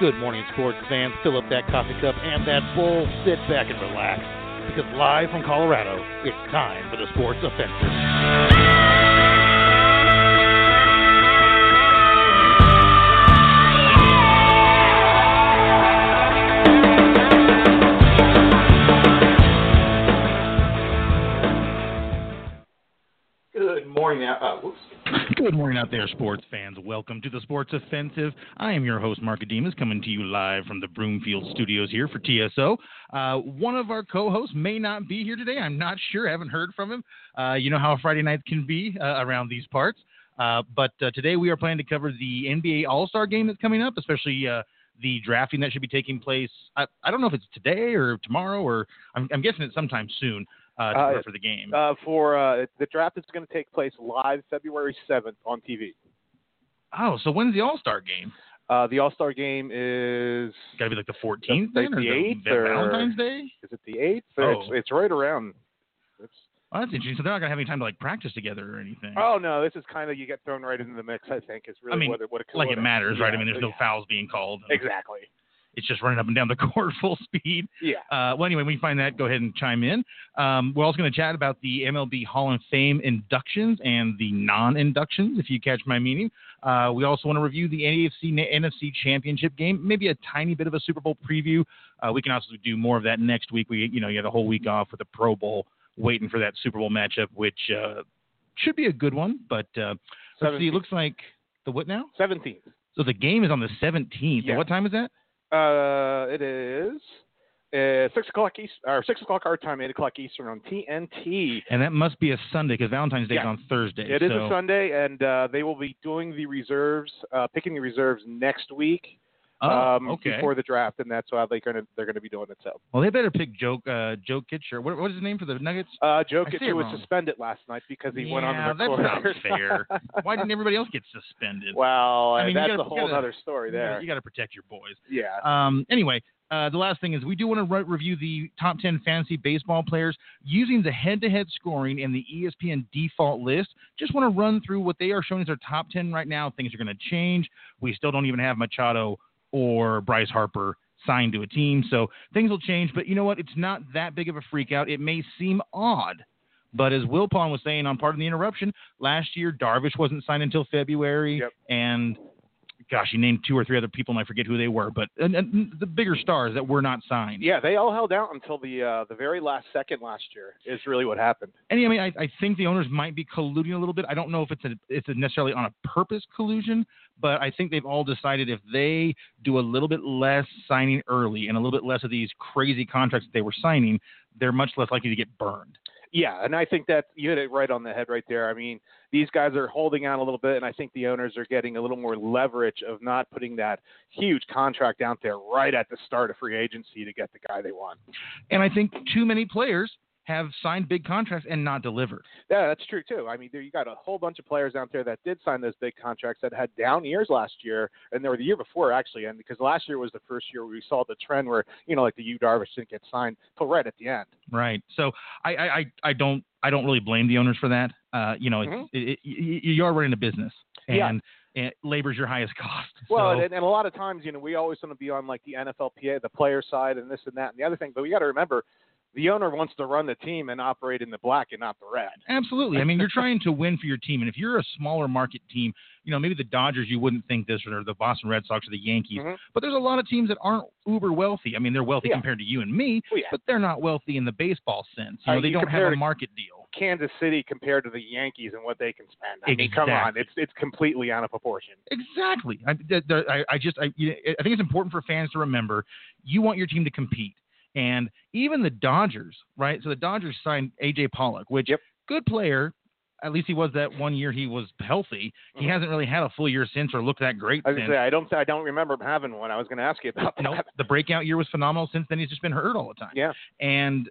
Good morning, sports fans. Fill up that coffee cup and that bowl. Sit back and relax. Because live from Colorado, it's time for the Sports Offensive. Morning out there, sports fans. Welcome to the Sports Offensive. I am your host, Mark Ademas, coming to you live from the Broomfield studios here for TSO. Uh, one of our co-hosts may not be here today. I'm not sure. I haven't heard from him. Uh, you know how Friday nights can be uh, around these parts. Uh, but uh, today we are planning to cover the NBA All-Star Game that's coming up, especially uh, the drafting that should be taking place. I, I don't know if it's today or tomorrow, or I'm, I'm guessing it's sometime soon uh, Uh, for the game. Uh, for uh, the draft is going to take place live February 7th on TV. oh, so when's the All-Star Game? Uh, the All Star game is Got to be like the 14th, Like then, or the the 8th or- Valentine's Day. is it the 8th? Oh. It's, it's right around. It's, Oh, that's interesting. So they're not gonna have any time to like practice together or anything. oh no, this is kind of you get thrown right into the mix. I think is really I mean, what it, what it like it matters, right? I mean, there's no yeah. fouls being called. and Exactly. It's just running up and down the court full speed. Yeah. Uh, well, anyway, when you find that, go ahead and chime in. Um, we're also going to chat about the MLB Hall of Fame inductions and the non-inductions, if you catch my meaning. Uh, we also want to review the AFC NFC Championship game, maybe a tiny bit of a Super Bowl preview. Uh, we can also do more of that next week. We, you know, you have the whole week off with the Pro Bowl, waiting for that Super Bowl matchup, which uh, should be a good one. But uh, let's see. It looks like the what now? 17th. So the game is on the 17th. Yeah. What time is that? Uh, it is uh, six o'clock east or six o'clock our time, eight o'clock Eastern on TNT. And that must be a Sunday because Valentine's Day is on Thursday. It is so- a Sunday, and uh, they will be doing the reserves, uh, picking the reserves next week Oh, um, okay. before the draft, and that's why they're going to they're going to be doing it. So, well, they better pick Joe uh, Joe Kitcher. What, what is his name for the Nuggets? uh, Joe Kitcher was wrong. suspended last night because he went on Yeah, the that's not fair. Why didn't everybody else get suspended? well, I mean, that's gotta- a whole gotta- other story there. You got to protect your boys. Yeah. Um, anyway, uh, the last thing is we do want to re- review the top 10 fantasy baseball players using the head-to-head scoring and the ESPN default list. Just want to run through what they are showing as their top 10 right now. Things are going to change. We still don't even have Machado or Bryce Harper signed to a team, so things will change. But you know what? It's not that big of a freak out. It may seem odd. But as Wilbon was saying on Pardon the Interruption, last year Darvish wasn't signed until February, Yep. and gosh, he named two or three other people, and I forget who they were, but and, and the bigger stars that were not signed. Yeah, they all held out until the uh, the very last second last year. Is really what happened. And I mean, I, I think the owners might be colluding a little bit. I don't know if it's a, it's a necessarily on a purpose collusion, but I think they've all decided if they do a little bit less signing early and a little bit less of these crazy contracts that they were signing, they're much less likely to get burned. Yeah, and I think that you hit it right on the head right there. I mean, these guys are holding out a little bit, and I think the owners are getting a little more leverage of not putting that huge contract out there right at the start of free agency to get the guy they want. And I think too many players have signed big contracts and not delivered. Yeah, that's true too. I mean, there you got a whole bunch of players out there that did sign those big contracts that had down years last year, and they were the year before actually. And because last year was the first year we saw the trend where you know, like the Yu Darvish didn't get signed till right at the end. Right. So I, I, I- don't I don't really blame the owners for that. Uh, you know, it's, Mhm. it, it, you, you are running a business, and, Yeah. and labor's your highest cost. Well, so, and, and a lot of times, you know, we always want to be on like the NFLPA, the player side, and this and that and the other thing. But we got to remember, the owner wants to run the team and operate in the black and not the red. Absolutely. I mean, you're trying to win for your team, and if you're a smaller market team, you know, maybe the Dodgers, you wouldn't think this, or the Boston Red Sox, or the Yankees. Mhm. But there's a lot of teams that aren't uber wealthy. I mean, they're wealthy Yeah. compared to you and me, Oh, yeah. but they're not wealthy in the baseball sense. You Uh, they you don't have a market deal. Kansas City compared to the Yankees and what they can spend. I mean, come on, it's it's completely out of proportion. Exactly. I, I, I just I, I think it's important for fans to remember you want your team to compete, and even the Dodgers, right? So the Dodgers signed AJ Pollock, which Yep. good player. At least he was that one year he was healthy. He Mhm. hasn't really had a full year since or looked that great I since. say I don't I don't remember having one. I was going to ask you about that. Nope. The breakout year was phenomenal. Since then, he's just been hurt all the time. Yeah. And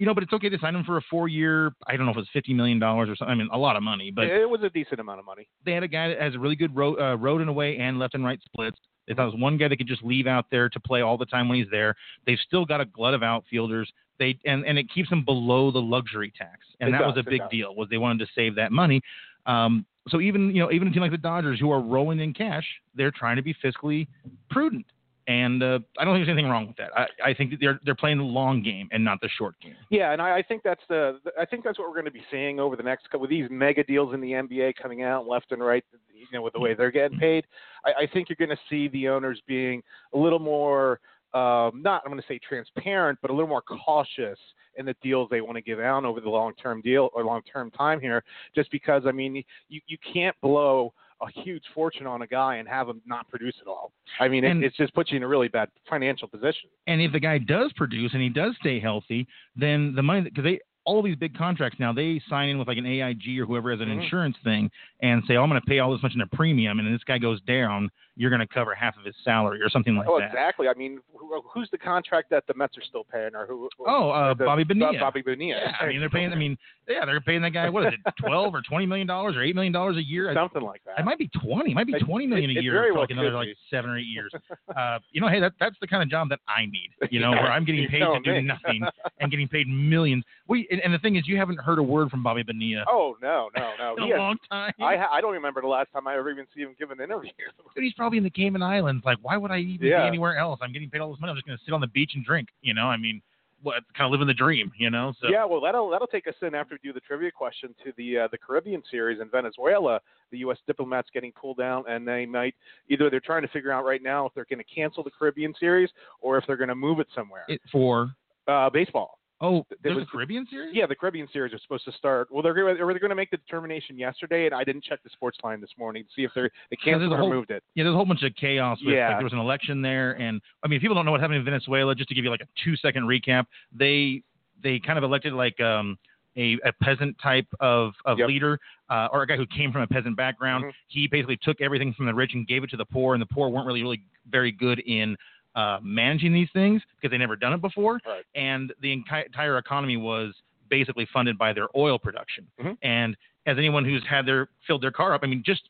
you know, but it's okay to sign him for a four year. I don't know if it's fifty million dollars or something. I mean, a lot of money. But it was a decent amount of money. they had a guy that has a really good road, uh, road and away and left and right splits. They thought it was one guy that could just leave out there to play all the time when he's there. They've still got a glut of outfielders. They and, and it keeps them below the luxury tax, and It that was a big does. deal. Was they wanted to save that money. Um, so even you know even a team like the Dodgers who are rolling in cash, they're trying to be fiscally prudent. And uh, I don't think there's anything wrong with that. I, I think that they're they're playing the long game and not the short game. Yeah, and I, I think that's the I think that's what we're going to be seeing over the next couple of these mega deals in the NBA coming out left and right. You know, with the way they're getting paid, I, I think you're going to see the owners being a little more um, not I'm going to say transparent, but a little more cautious in the deals they want to give out over the long term deal or long term time here. Just because I mean, you you can't blow a huge fortune on a guy and have him not produce at all. I mean, it, it's just puts you in a really bad financial position. And if the guy does produce and he does stay healthy, then the money because they all these big contracts now they sign in with like an AIG or whoever has an mm-hmm. insurance thing and say, oh, I'm going to pay all this much in a premium, and this guy goes down, you're going to cover half of his salary or something like oh, that. exactly. I mean, who, who's the contract that the Mets are still paying, or who? Oh, uh, the, Bobby Bonilla. Bobby Bonilla. Yeah, I mean, they're paying. I mean, yeah, they're paying that guy. What is it, twelve or twenty million dollars or eight million dollars a year? Something like that. It might be twenty. It might be twenty million it, a year for like another like seven or eight years. uh, you know, hey, that that's the kind of job that I need. You know, where I'm getting paid to do nothing and getting paid millions. We and, and, the thing is, you haven't heard a word from Bobby Bonilla. Oh no, no, no. In a long time. I I don't remember the last time I ever even see him give an interview. Dude, he's probably in the Cayman Islands. Like, why would I even yeah. be anywhere else? I'm getting paid all this money. I'm just going to sit on the beach and drink. You know, I mean, what kind of living the dream, you know? So yeah, well, that'll that'll take us in after we do the trivia question to the uh, the Caribbean series in Venezuela. The U.S. diplomats getting pulled down, and they might either they're trying to figure out right now if they're going to cancel the Caribbean series or if they're going to move it somewhere. It, for uh, baseball. Oh, there's was, a Caribbean series. Yeah, the Caribbean series is supposed to start. Well, they're going, they going to make the determination yesterday, and I didn't check the sports line this morning to see if they're they canceled or moved it. Yeah, there's a whole bunch of chaos. With, yeah, like, there was an election there, and I mean, people don't know what happened in Venezuela. Just to give you like a two second recap, they they kind of elected like um a, a peasant type of, of yep. leader uh, or a guy who came from a peasant background. Mm-hmm. He basically took everything from the rich and gave it to the poor, and the poor weren't really really very good in uh, managing these things because they never done it before, right. and the entire economy was basically funded by their oil production. Mm-hmm. And as anyone who's had their filled their car up, I mean, just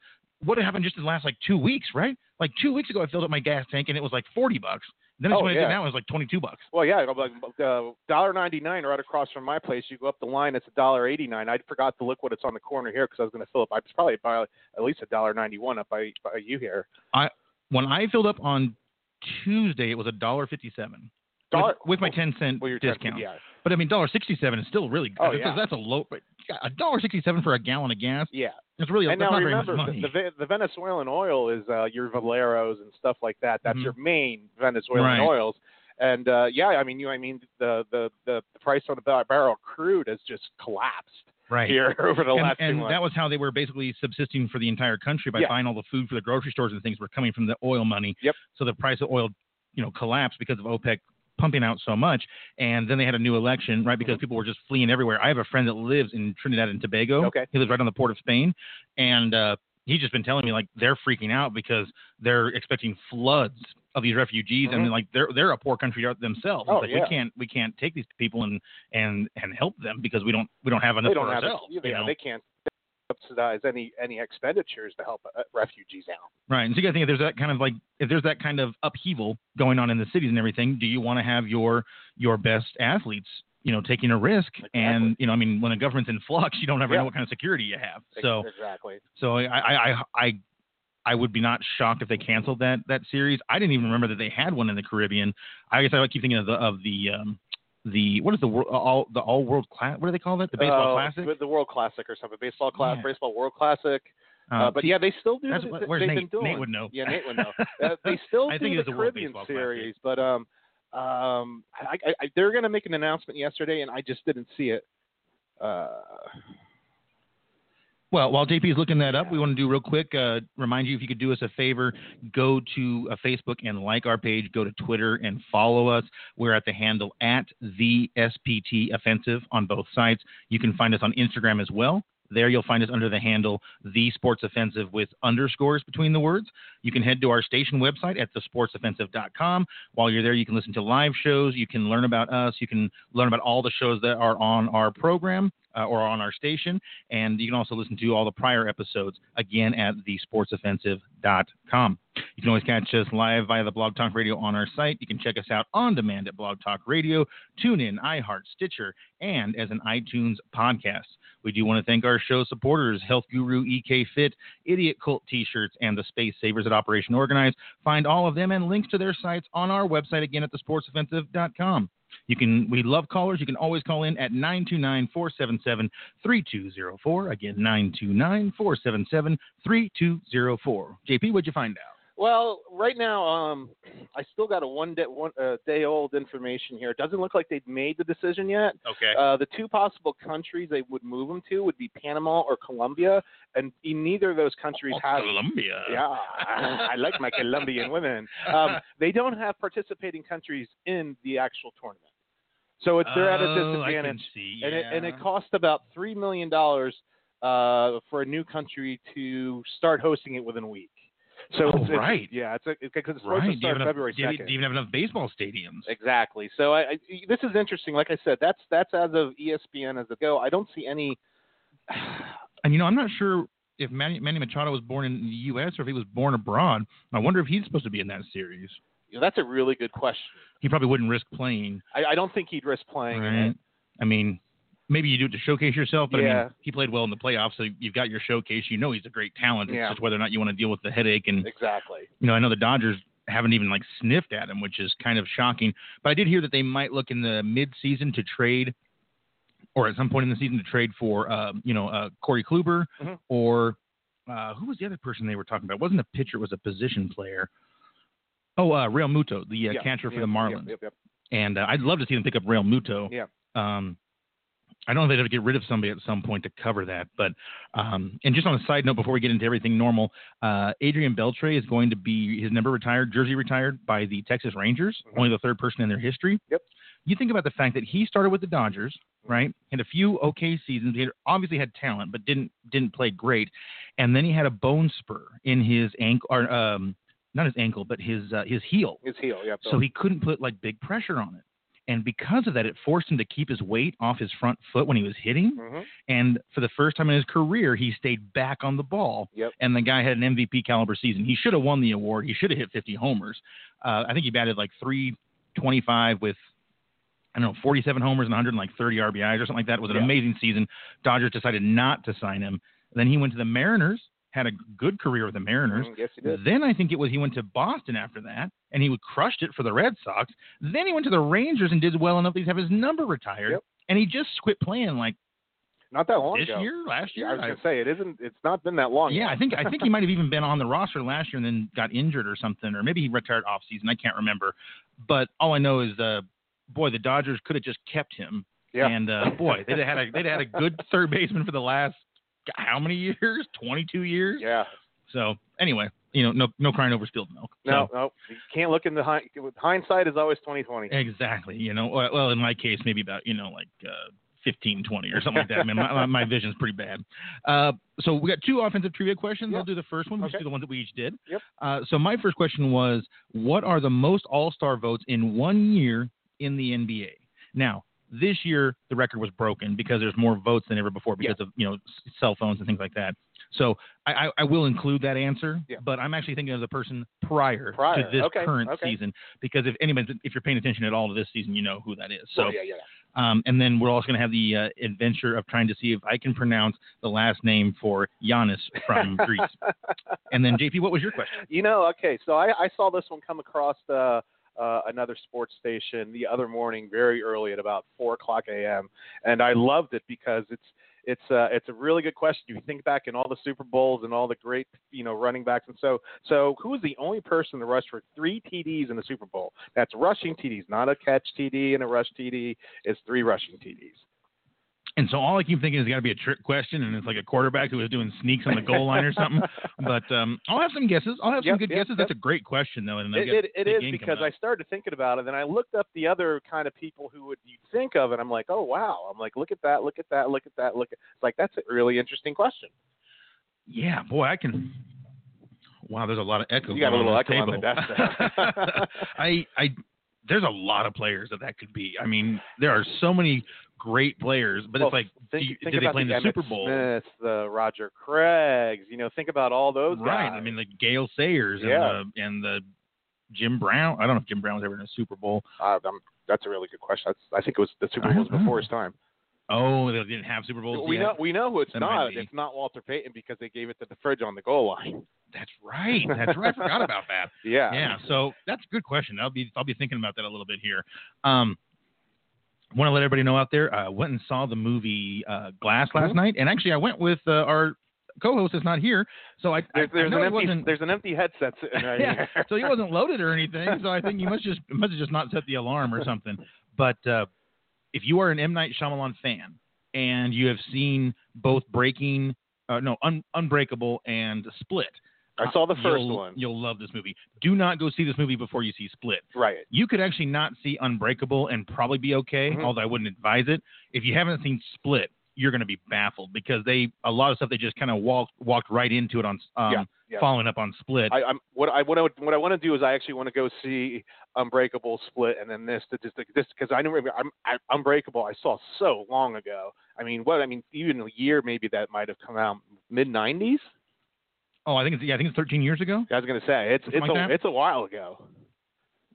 what happened just in the last like two weeks, right? Like two weeks ago, I filled up my gas tank and it was like forty bucks. Then oh, when yeah. did now, it was like twenty two bucks. Well, yeah, like uh, dollar ninety nine right across from my place. You go up the line, it's a dollar eighty nine. I forgot to look what it's on the corner here because I was going to fill up. I was probably by at least a dollar ninety one up by, by you here. I when I filled up on Tuesday, it was a dollar fifty-seven with, with, my ten cent well, discount. yeah. But I mean, dollar sixty-seven is still really good. Oh, yeah. That's a low. A dollar sixty-seven for a gallon of gas. Yeah. It's really and that's now not remember, very much money. The, the Venezuelan oil is uh, your Valeros and stuff like that. That's mm-hmm. your main Venezuelan right. oils. And uh, yeah, I mean, you, I mean, the the, the price on the barrel crude has just collapsed right. here over the and, last and two months. that was how they were basically subsisting for the entire country by yeah. buying all the food for the grocery stores and things were coming from the oil money. Yep. So the price of oil, you know, collapsed because of OPEC pumping out so much. And then they had a new election, right? Because mm-hmm. people were just fleeing everywhere. I have a friend that lives in Trinidad and Tobago. Okay. He lives right on the port of Spain, and uh, he's just been telling me like they're freaking out because they're expecting floods of these refugees mm-hmm. and like they're they're a poor country themselves. Oh, like yeah. we can't we can't take these people and and and help them because we don't we don't have enough they don't for have ourselves. It, you yeah, know? they can't subsidize any any expenditures to help uh, refugees out. Right. And so you got to think if there's that kind of like if there's that kind of upheaval going on in the cities and everything, do you want to have your your best athletes you know, taking a risk. Exactly. And you know, I mean, when a government's in flux, you don't ever yeah. know what kind of security you have. So exactly. So I, I, I, I would be not shocked if they canceled that that series. I didn't even remember that they had one in the Caribbean. I guess I keep thinking of the of the um, the what is the all the all world class? What do they call that? The baseball uh, classic. The World Classic or something. Baseball class. Yeah. Baseball World Classic. Uh, Uh, but see, yeah, they still do. that's They, what- where's Nate? Nate would know. Yeah, Nate would know. uh, they still I do think the the Caribbean Classic. series, but um, um, I, I, I, they're going to make an announcement yesterday, and I just didn't see it. Uh, Well, while JP is looking that up, we want to do real quick. Uh, remind you if you could do us a favor, go to uh, Facebook and like our page. Go to Twitter and follow us. We're at the handle at the SPT Offensive on both sites. You can find us on Instagram as well. There you'll find us under the handle The Sports Offensive with underscores between the words. You can head to our station website at thesportsoffensive.com. While you're there, you can listen to live shows. You can learn about us. You can learn about all the shows that are on our program. Uh, or on our station. And you can also listen to all the prior episodes again at thesportsoffensive.com. You can always catch us live via the Blog Talk Radio on our site. You can check us out on demand at Blog Talk Radio, TuneIn, iHeart, Stitcher, and as an iTunes podcast. We do want to thank our show supporters, Health Guru EK Fit, Idiot Cult T-shirts, and the Space Savers at Operation Organize. Find all of them and links to their sites on our website again at thesportsoffensive.com. You can we love callers. You can always call in at 929-477-3204. Again, 929-477-3204. JP, what'd you find out? Well, right now, um, I still got a one day one uh, day old information here. It doesn't look like they've made the decision yet. Okay. Uh, the two possible countries they would move them to would be Panama or Colombia, and neither of those countries oh, have. Colombia. Yeah, I like my Colombian women. Um, they don't have participating countries in the actual tournament, so it's they're at a Oh, I disadvantage, can see, and it and it costs about three million dollars uh, for a new country to start hosting it within a week. So Oh, it's, it's- right. yeah, it's because it's supposed Right. to Do you, start enough, February do, second. do you even have enough baseball stadiums? Exactly. So I, I, this is interesting. Like I said, that's that's as of ESPN as it go. I don't see any. And you know, I'm not sure if Manny, Manny Machado was born in the U.S. or if he was born abroad. I wonder if he's supposed to be in that series. You know, that's a really good question. He probably wouldn't risk playing, I, I don't think he'd risk playing. right? I mean, maybe you do it to showcase yourself, but I mean, he played well in the playoffs, so you've got your showcase. You know, he's a great talent. It's Yeah. just whether or not you want to deal with the headache. And Exactly. you know, I know the Dodgers haven't even like sniffed at him, which is kind of shocking. But I did hear that they might look in the mid-season to trade, or at some point in the season to trade for, uh, you know, uh, Corey Kluber Mhm. or uh, who was the other person they were talking about? It wasn't a pitcher, it was a position player. Oh, uh, Realmuto, the uh, Yeah, catcher for the Marlins. Yep, yep, yep. And uh, I'd love to see them pick up Realmuto. Yeah. Um, I don't know if they'd have to get rid of somebody at some point to cover that. But um, and just on a side note, before we get into everything normal, uh, Adrian Beltre is going to be his number retired, jersey retired by the Texas Rangers, Mhm. only the third person in their history. Yep. You think about the fact that he started with the Dodgers, right? Had a few okay seasons. He had, obviously had talent, but didn't didn't play great. And then he had a bone spur in his ankle, or um, not his ankle, but his uh, his heel. His heel. Yep. So he couldn't put like big pressure on it. And because of that, it forced him to keep his weight off his front foot when he was hitting. hmm And for the first time in his career, he stayed back on the ball. Yep. And the guy had an MVP caliber season. He should have won the award. He should have hit 50 homers. Uh, I think he batted like 325 with, I don't know, 47 homers and 130 RBIs or something like that. It was an Yeah. amazing season. Dodgers decided not to sign him. Then he went to the Mariners, had a good career with the Mariners. Mhm, Yes, he did. Then I think it was he went to Boston after that, and he crushed it for the Red Sox. Then he went to the Rangers and did well enough that he's have his number retired, Yep. and he just quit playing like Not that long this ago. year, last year. Yeah, I was I- gonna say it isn't. It's not been that long. yeah. I think I think he might have even been on the roster last year and then got injured or something, or maybe he retired off season. I can't remember, but all I know is, uh, boy, the Dodgers could have just kept him, Yeah. and uh, boy, they'd have had a they'd have had a good third baseman for the last how many years? Twenty two years. yeah. So anyway, you know, no no crying over spilled milk. No, So- no. You can't look in the hind. Hindsight is always twenty twenty. Exactly. You know, well, well, in my case, maybe about, you know, like uh, 15, 20 or something like that. Man, my, my- my vision's pretty bad. Uh, so we got two offensive trivia questions. Yeah. I'll do the first one. We'll Okay. do the ones that we each did. Yep. Uh, so my first question was, what are the most All-Star votes in one year in the NBA? Now, this year the record was broken because there's more votes than ever before because of you know cell phones and things like that. So I, I, I will include that answer, Yeah. but I'm actually thinking of the person prior, Prior, to this okay, current okay. season because if anybody, if you're paying attention at all to this season, you know who that is. So, Well, yeah, yeah. um, and then we're also going to have the uh, adventure of trying to see if I can pronounce the last name for Giannis from Greece. And then JP, what was your question? You know, okay, so I, I saw this one come across uh, uh, another sports station the other morning, very early at about four o'clock a.m., and I loved it because it's it's uh, it's a really good question. You think back in all the Super Bowls and all the great you know running backs, and so so who is the only person to rush for three TDs in the Super Bowl? That's rushing TDs, not a catch TD and a rush TD. It's three rushing TDs. And so all I keep thinking is got to be a trick question, and it's like a quarterback who was doing sneaks on the goal line or something. But um, I'll have some guesses. I'll have some Yep, good yep, guesses. That's a great question, though. And It, it, it is because I started thinking about it, and I looked up the other kind of people who would you think of, and I'm like, oh wow, I'm like, look at that, look at that, look at that, look at. It's like that's a really interesting question. Yeah, boy, I can. Wow, there's a lot of echo. You got a little echo on the desk. I, I, there's a lot of players that that could be. I mean, there are so many great players, but well, it's like, think, you, think did they play in the, the Super Bowl? Smith, the Roger Craigs. You know, think about all those right. guys. I mean, like Gale Sayers Yeah. and the and the Jim Brown. I don't know if Jim Brown was ever in a Super Bowl. Uh, that's a really good question. That's, I think it was the Super Bowl was don't know. before his time. Oh, they didn't have Super Bowls. We yet? know we know who it's That not. It's not Walter Payton because they gave it to the fridge on the goal line. That's right. That's right. I forgot about that. Yeah. Yeah. So that's a good question. I'll be I'll be thinking about that a little bit here. Um, want to let everybody know out there. I went and saw the movie uh, Glass last Mhm. night, and actually I went with uh, our co-host that's not here. So I, There's, I, there's I an empty wasn't. there's an empty headset sitting right Yeah, here. so he wasn't loaded or anything. So I think you must just must have just not set the alarm or something. But uh, if you are an M Night Shyamalan fan and you have seen both Breaking, uh, no, Un- Unbreakable and Split, I saw the uh, 1st you'll- one. You'll love this movie. Do not go see this movie before you see Split. Right. You could actually not see Unbreakable and probably be okay, Mhm. although I wouldn't advise it. If you haven't seen Split, you're going to be baffled because they a lot of stuff they just kind of walked walked right into it on um, Yeah, yeah. following up on Split. I, I'm what I what I what I want to do is I actually want to go see Unbreakable, Split, and then this to just this because I know I'm I, Unbreakable I saw so long ago. I mean, what I mean, even a year maybe that might have come out mid '90s. Oh, I think it's yeah, I think it's 13 years ago. I was gonna say it's Something it's like a that? it's a while ago.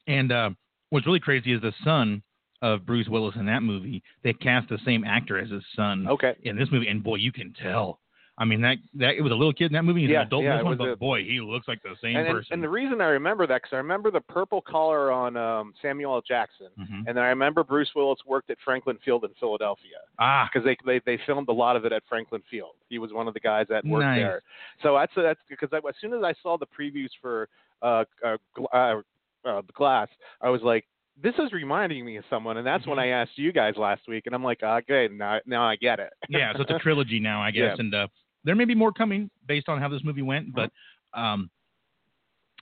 And uh, what's really crazy is the son of Bruce Willis in that movie. They cast the same actor as his son Okay. in this movie, and boy, you can tell. I mean, that that it was a little kid in that movie. He's Yeah, an adult yeah, in this one, but a- boy, he looks like the same And, person. and the reason I remember that because I remember the purple collar on um, Samuel L. Jackson, Mhm. and then I remember Bruce Willis worked at Franklin Field in Philadelphia. ah, because they, they they filmed a lot of it at Franklin Field. He was one of the guys that worked Nice. there. So that's that's because I, as soon as I saw the previews for uh, uh, uh, uh, the Glass, I was like, this is reminding me of someone, and that's when Mhm. I asked you guys last week, and I'm like, okay, now now I get it. yeah, so it's a trilogy now, I guess, Yeah. and uh, there may be more coming based on how this movie went. But um,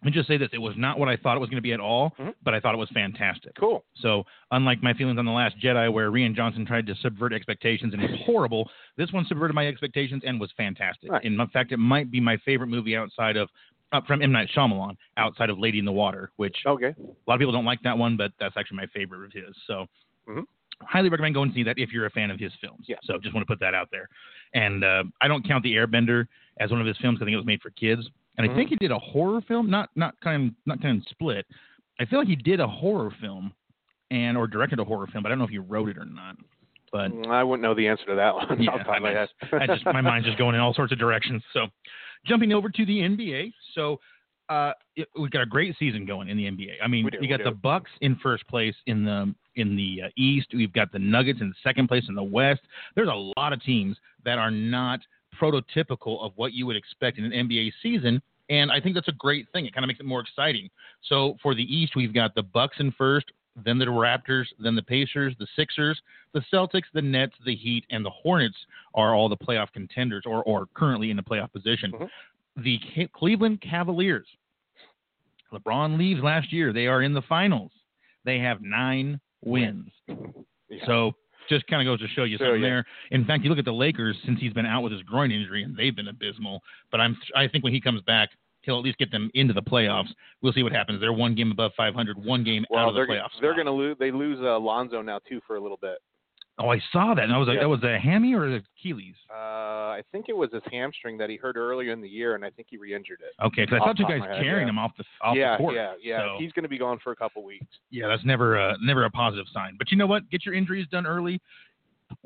let me just say this: it was not what I thought it was going to be at all, Mhm. but I thought it was fantastic. cool. So, unlike my feelings on the Last Jedi, where Rian Johnson tried to subvert expectations and it was horrible, this one subverted my expectations and was fantastic. Right. In fact, it might be my favorite movie outside of uh, from M Night Shyamalan, outside of Lady in the Water, which Okay. a lot of people don't like that one, but that's actually my favorite of his. So, Mhm. Highly recommend going to see that if you're a fan of his films. Yeah. So, just want to put that out there. And uh, I don't count The Airbender as one of his films. I think it was made for kids, and I Mhm. think he did a horror film, not not kind of not kind of split. I feel like he did a horror film, and or directed a horror film, but I don't know if he wrote it or not. But Mm, I wouldn't know the answer to that one. Yeah, off the top of my I head. I just my mind's just going in all sorts of directions. So, jumping over to the NBA. So, uh, it, we've got a great season going in the NBA. I mean, We do, you got the. Bucks in first place in the in the uh, East. We've got the Nuggets in second place in the West. There's a lot of teams that are not prototypical of what you would expect in an NBA season. And I think that's a great thing. It kind of makes it more exciting. So for the East, we've got the Bucks in first, then the Raptors, then the Pacers, the Sixers, the Celtics, the Nets, the Heat, and the Hornets are all the playoff contenders or, or currently in the playoff position. Mhm. The Ca- Cleveland Cavaliers, LeBron leaves last year. They are in the finals. They have nine wins. Yeah. So just kind of goes to show you Show something you. there. In fact, you look at the Lakers since he's been out with his groin injury, and they've been abysmal. But I'm I think when he comes back, he'll at least get them into the playoffs. We'll see what happens. They're one game above 500, one game out of the playoffs. they're going to lose. They lose uh, Lonzo now too for a little bit. Oh, I saw that. And that was a, Yeah. that was a hammy or the Achilles. Uh, I think it was his hamstring that he hurt earlier in the year, and I think he re-injured it. Okay, because I thought you guys head, carrying yeah. him off the off yeah, the court. yeah, yeah. So- He's going to be gone for a couple weeks. Yeah, that's never a never a positive sign. But you know what? Get your injuries done early.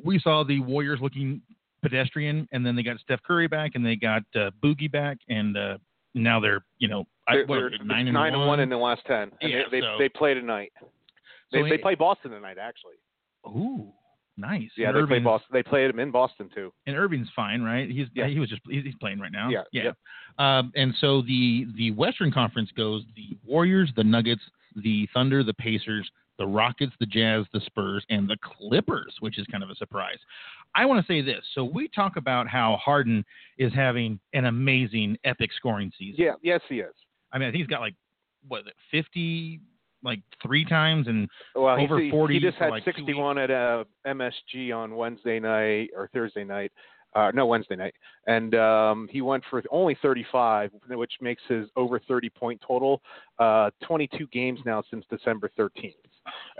We saw the Warriors looking pedestrian, and then they got Steph Curry back, and they got uh, Boogie back, and uh, now they're you know I, They're, what, they're are they, nine, nine and and one in the last ten. And Yeah, they, they, so- they play tonight. They, So they play Boston tonight, actually. Ooh, nice. Yeah, and they play Boston. They played him in Boston too. And Irving's fine, right? He's Yeah. he was just he's, playing right now. Yeah, yeah. yep. Um, and so the the Western Conference goes the Warriors, the Nuggets, the Thunder, the Pacers, the Rockets, the Jazz, the Spurs, and the Clippers, which is kind of a surprise. I want to say this. So we talk about how Harden is having an amazing, epic scoring season. Yeah, yes, he is. I mean, he's got like what fifty, like three times, and Well, Over he, 40 He just had like 61 at uh, MSG on Wednesday night or Thursday night. Uh, no, Wednesday night, and um, he went for only 35, which makes his over 30 point total uh, 22 games now since December 13th.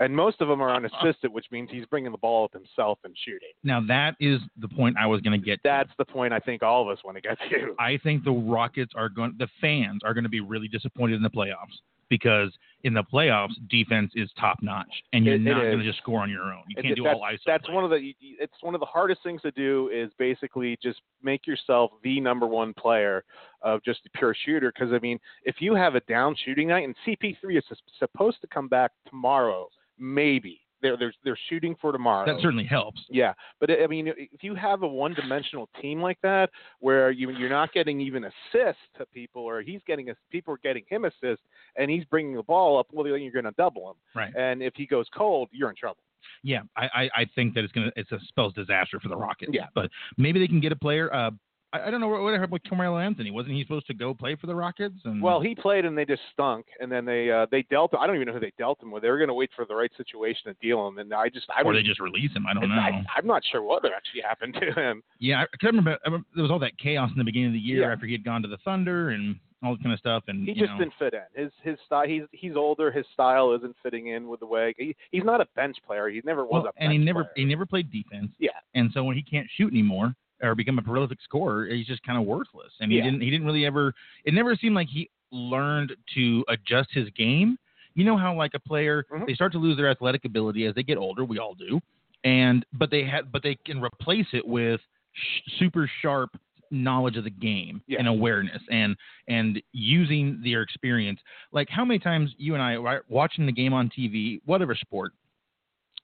and most of them are unassisted, which means he's bringing the ball up himself and shooting. Now that is the point I was going to get. That's to. the point I think all of us want to get to. I think the Rockets are going. The fans are going to be really disappointed in the playoffs because in the playoffs, defense is top notch, and you're It- it not going to just score on your own. You can't do that's, all ISO. That's plays. one of the. It's one of the hardest things to do is basically just make yourself the number one player of just a pure shooter. Because I mean, if you have a down shooting night, and CP3 is supposed to come back tomorrow, maybe they're they're they're shooting for tomorrow. That certainly helps. Yeah, but I mean, if you have a one-dimensional team like that, where you you're not getting even assists to people, or he's getting a, people are getting him assists, and he's bringing the ball up, well, then you're going to double him. Right. And if he goes cold, you're in trouble. Yeah, I, I, I think that it's gonna it's a spells disaster for the Rockets. Yeah. But maybe they can get a player. Uh, I, I don't know what, what happened with Carmelo Anthony. Wasn't he supposed to go play for the Rockets? And Well, he played and they just stunk, and then they uh, they dealt. I don't even know who they dealt him with. They were going to wait for the right situation to deal him, and I just I or they just release him. I don't know. I, I'm not sure what actually happened to him. yeah, I, 'cause I remember, I remember there was all that chaos in the beginning of the year Yeah. after he had gone to the Thunder and all this kind of stuff. And He just know, didn't fit in. His his style. He's he's older. His style isn't fitting in with the way he, he's not a bench player. He never was well, a bench and he never player. he never played defense. Yeah. And so when he can't shoot anymore or become a prolific scorer, he's just kind of worthless. And he Yeah. didn't he didn't really ever. It never seemed like he learned to adjust his game. You know how like a player Mhm. they start to lose their athletic ability as they get older. We all do. And but they had but they can replace it with sh- super sharp knowledge of the game Yeah. and awareness and and using their experience. Like how many times you and I right, watching the game on TV, whatever sport,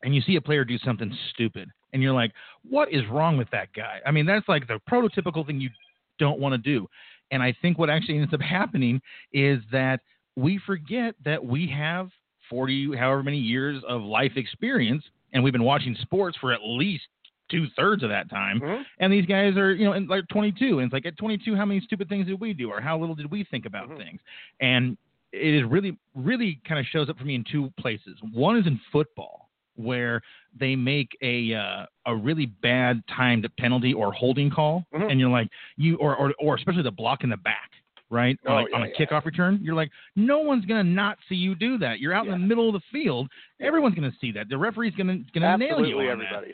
and you see a player do something stupid, and you're like, "What is wrong with that guy?" I mean, that's like the prototypical thing you don't want to do. And I think what actually ends up happening is that we forget that we have 40, however many years of life experience, and we've been watching sports for at least two thirds of that time. Mhm. And these guys are, you know, in like 22, and it's like at 22, how many stupid things did we do, or how little did we think about Mhm. things? And it is really, really kind of shows up for me in two places. One is in football, where they make a uh, a really bad timed penalty or holding call, Mhm. and you're like, you or, or or especially the block in the back. Right Oh, on, a, yeah, on a yeah. kickoff return, you're like, no one's gonna not see you do that. You're out in the middle of the field. Everyone's gonna see that. The referee's gonna gonna nail you on that.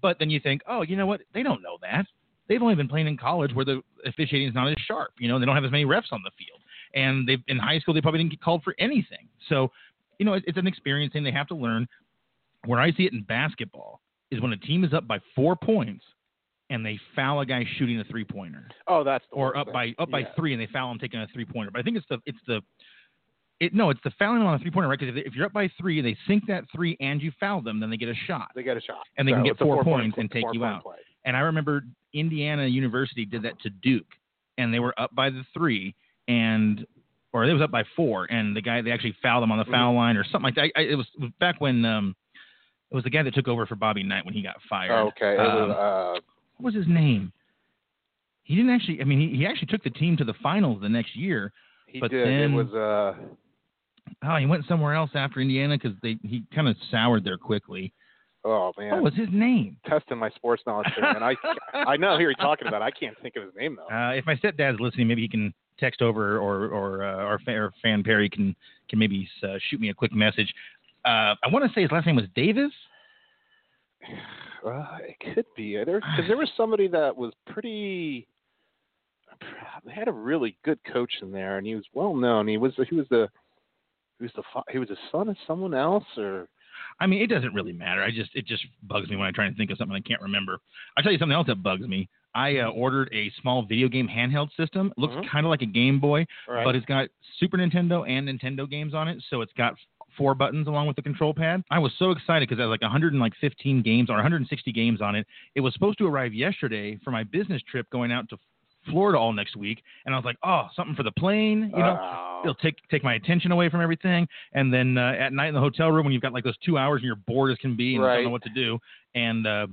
But then you think, oh, you know what? They don't know that. They've only been playing in college where the officiating is not as sharp. You know, they don't have as many refs on the field. And they in high school they probably didn't get called for anything. So, you know, it, it's an experience thing they have to learn. Where I see it in basketball is when a team is up by four points and they foul a guy shooting a three pointer, Oh, that's or up thing. by up by Yeah. three and they foul him taking a three pointer. But I think it's the it's the it no, it's the fouling on a three pointer, right? Because if, if you're up by three, they sink that three and you foul them, then they get a shot. They get a shot, And they can get four four-point points and take you out. play. And I remember Indiana University did that to Duke, and they were up by the three, and or they was up by four, and the guy they actually fouled them on the Mm-hmm. foul line or something like that. I, it, was, it was back when um, it was the guy that took over for Bobby Knight when he got fired. Okay. Um, was, uh, what was his name? He didn't actually. I mean, he, he actually took the team to the finals the next year. he but did. then- it was. Uh, Oh, he went somewhere else after Indiana because they he kind of soured there quickly. oh man. What was his name? testing my sports knowledge here, and I I know who you're talking about. I can't think of his name though. Uh, if my stepdad's listening, maybe he can text over, or or uh, our fa- or fan Perry can can maybe uh, shoot me a quick message. Uh, I want to say his last name was Davis. Uh, it could be there because there was somebody that was pretty. They had a really good coach in there, and he was well known. He was he was the he was the he was the son of someone else, or I mean, it doesn't really matter. I just it just bugs me when I try to think of something I can't remember. I'll tell you something else that bugs me. I uh, ordered a small video game handheld system. It looks Mhm. kind of like a Game Boy, right? but it's got Super Nintendo and Nintendo games on it, so it's got four buttons along with the control pad. I was so excited because I had like 115 games or 160 games on it. It was supposed to arrive yesterday for my business trip going out to Florida all next week, and I was like, oh, something for the plane, you know. Oh. It'll take take my attention away from everything, and then uh, at night in the hotel room when you've got like those two hours and you're bored as can be and Right. don't know what to do, and uh,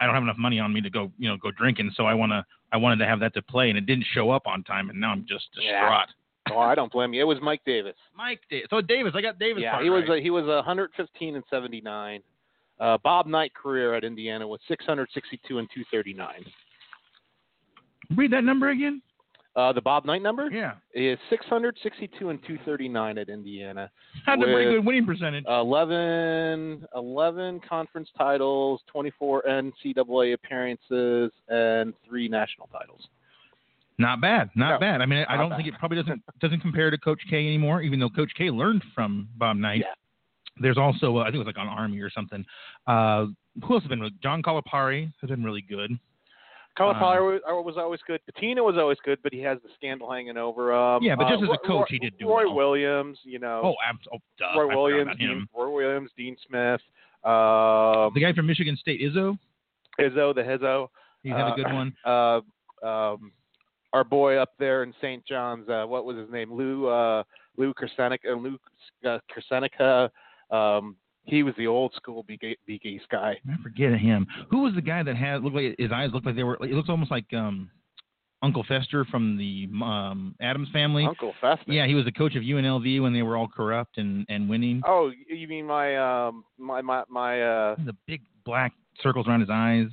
I don't have enough money on me to go you know go drinking, so I wanna I wanted to have that to play, and it didn't show up on time, and now I'm just Yeah. Distraught. oh, I don't blame you. It was Mike Davis. Mike, Da- so Davis, I got Davis. yeah, part he was right. a, he was a 115 and 79. Uh, Bob Knight career at Indiana was 662 and 239. Read that number again. Uh, the Bob Knight number Yeah. is 662 and 239 at Indiana. Had a pretty good winning percentage. 11, 11 conference titles, 24 NCAA appearances, and three national titles. Not bad, not No, bad. I mean, I don't think it probably doesn't doesn't compare to Coach K anymore, even though Coach K learned from Bob Knight. Yeah. There's also, uh, I think it was like on Army or something. Uh, who else has been? With? John Calipari has been really good. Calipari was, was always good. Pitino was always good, but he has the scandal hanging over him. Yeah, but just Uh, as a coach, Roy, he did do Roy well. Williams, you know. Oh, abs- oh duh, Roy forgot Williams, Dean. Roy Williams, Dean Smith, um, The guy from Michigan State, Izzo, Izzo, the Hizzo. he's had a good Uh, one. Uh, um, our boy up there in St. John's, uh, what was his name? Lou uh, Lou Carnesecca. Lou uh, Carnesecca. Um, he was the old school Big Big East guy. I forget him. Who was the guy that had looked like his eyes looked like they were? It looks almost like um, Uncle Fester from the um, Addams family. Uncle Fester. Yeah, he was the coach of UNLV when they were all corrupt and, and winning. Oh, you mean my um my my my uh The big black circles around his eyes.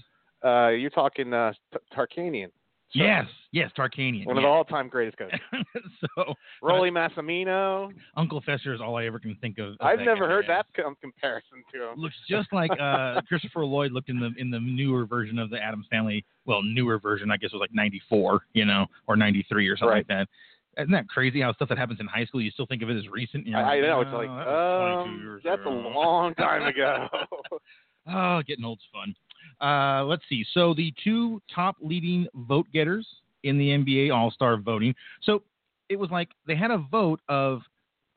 uh you're talking uh Tarkanian. So, Yes, yes, Tarkanian. One of the all-time greatest coaches. so Rollie Massimino. Uncle Fester is all I ever can think of. of I've never heard as. that com- comparison to him. Looks just like uh, Christopher Lloyd looked in the in the newer version of the Addams Family. Well, newer version, I guess, was like '94, you know, or '93 or something like that. Isn't that crazy how stuff that happens in high school you still think of it as recent? You're I, I know. "Oh, It's like, that um, years that's a long time ago. Oh, getting old's fun. Uh, let's see. So the two top leading vote getters in the NBA All Star voting. So it was like they had a vote of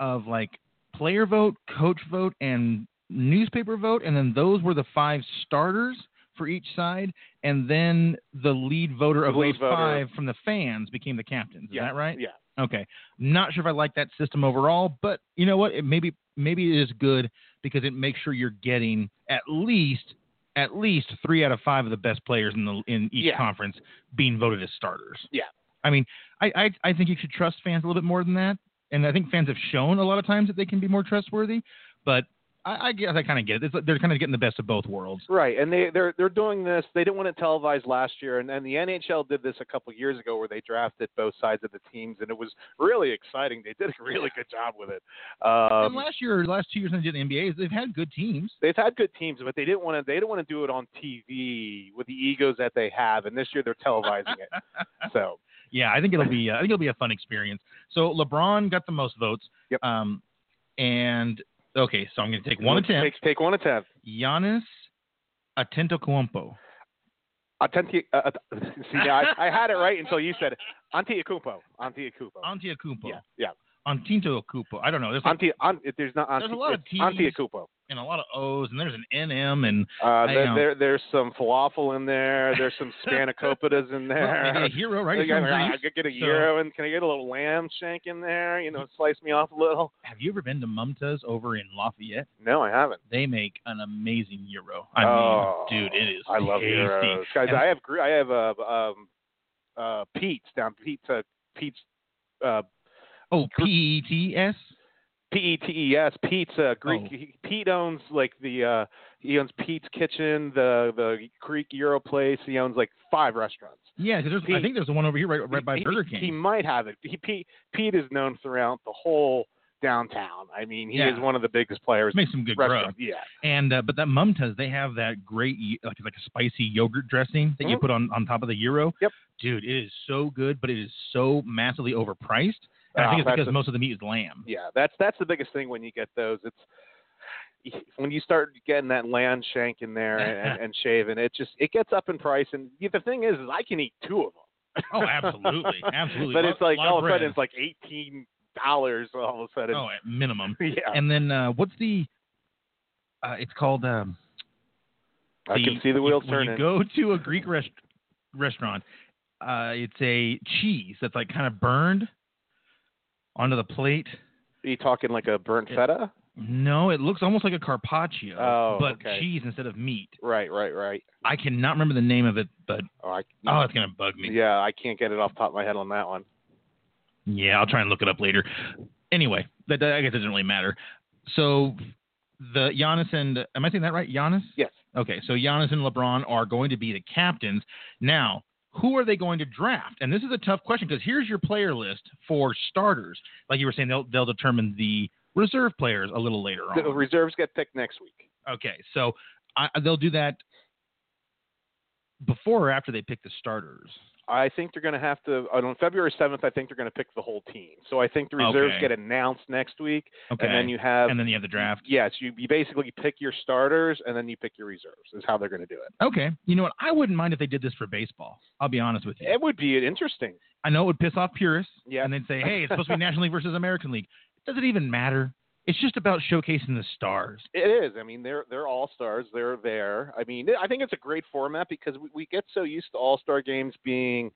of like player vote, coach vote, and newspaper vote, and then those were the five starters for each side, and then the lead voter of lead those voter. five from the fans became the captains. Is yeah, that right? Yeah. Okay. Not sure if I like that system overall, but you know what? It maybe maybe it is good because it makes sure you're getting at least at least three out of five of the best players in the in each Yeah. conference being voted as starters. Yeah. I mean, I, I I think you should trust fans a little bit more than that, and I think fans have shown a lot of times that they can be more trustworthy. But I, I guess I kind of get it. It's, they're kind of getting the best of both worlds. Right, and they they're they're doing this. They didn't want it televised last year, and, and the NHL did this a couple years ago, where they drafted both sides of the teams, and it was really exciting. They did a really good job with it. and Um, last year, last two years in the NBA, they've had good teams. they've had good teams, but they didn't want to. They didn't want to do it on TV with the egos that they have, and this year they're televising it. So Yeah, I think it'll be. Uh, I think it'll be a fun experience. So LeBron got the most votes. Yep. Um, and okay, so I'm going to take one attempt. Take, take one attempt. Giannis Antetokounmpo. Atenti, uh, uh, see, I, I had it right until you said it. Antetokounmpo. Antetokounmpo. Antetokounmpo. Yeah, yeah. Antetokounmpo. I don't know. There's like, Ante, an, there's not Ante, There's a lot of T's. Antetokounmpo. and a lot of O's, and there's an NM, and Uh, there, there, there's some falafel in there. There's some spanakopita's in well, there. maybe a hero, right? From I, could get a so- euro and can I get a little lamb shank in there? You know, slice me off a little. Have you ever been to Mumtaz over in Lafayette? No, I haven't. They make an amazing gyro. I oh, mean, dude, it is. I love tasty. euros, guys. And- I have I have uh, um uh Pete's down Pete's uh, Pete's uh Oh, P E T S. P E T E S Pete's uh, Greek. Oh. Pete owns like the uh he owns Pete's Kitchen, the the Greek Euro place. He owns like five restaurants. Yeah, because I Pete- think there's the one over here right, right by he, Burger King. He might have it. He, Pete, Pete is known throughout the whole downtown. I mean, he Yeah. is one of the biggest players. Makes some good grub. Yeah. And uh, but that Mumtaz, they have that great like like a spicy yogurt dressing that you Mhm. put on on top of the gyro. Yep. Dude, it is so good, but it is so massively overpriced. And I Ah, think it's because most of the meat is lamb. Yeah, that's that's the biggest thing when you get those. It's when you start getting that lamb shank in there and, and shaving, it just it gets up in price. And the thing is, is I can eat two of them. Oh, absolutely, absolutely. but Lot- it's like of all of a sudden it's like eighteen dollars all of a sudden. oh, at minimum. yeah, And then uh, what's the? Uh, it's called. Um, I can see the wheels when turning. you go to a Greek rest- restaurant, uh, it's a cheese that's like kind of burned onto the plate. Are you talking like a burnt It- feta? No, it looks almost like a carpaccio, Oh, but okay. cheese instead of meat. Right, right, right. I cannot remember the name of it, but Oh, I, oh, it's gonna bug me. yeah, I can't get it off the top of my head on that one. Yeah, I'll try and look it up later. Anyway, that, that- I guess it doesn't really matter. So the Giannis and am I saying that right? Giannis? Yes. Okay, so Giannis and LeBron are going to be the captains. Now, who are they going to draft? And this is a tough question because here's your player list for starters. Like you were saying, they'll they'll determine the reserve players a little later on. The reserves get picked next week. Okay, so I, they'll do that before or after they pick the starters. I think they're going to have to on February seventh. I think they're going to pick the whole team. So I think the reserves Okay. get announced next week, Okay, and then you have and then you have the draft. Yes, you, you basically pick your starters, and then you pick your reserves. Is how they're going to do it. Okay, you know what? I wouldn't mind if they did this for baseball. I'll be honest with you. It would be interesting. I know it would piss off purists, Yeah. and they'd say, "Hey, it's supposed to be National League versus American League." It doesn't even matter. It's just about showcasing the stars. It is. I mean, they're they're all stars. They're there. I mean, I think it's a great format because we, we get so used to all star games being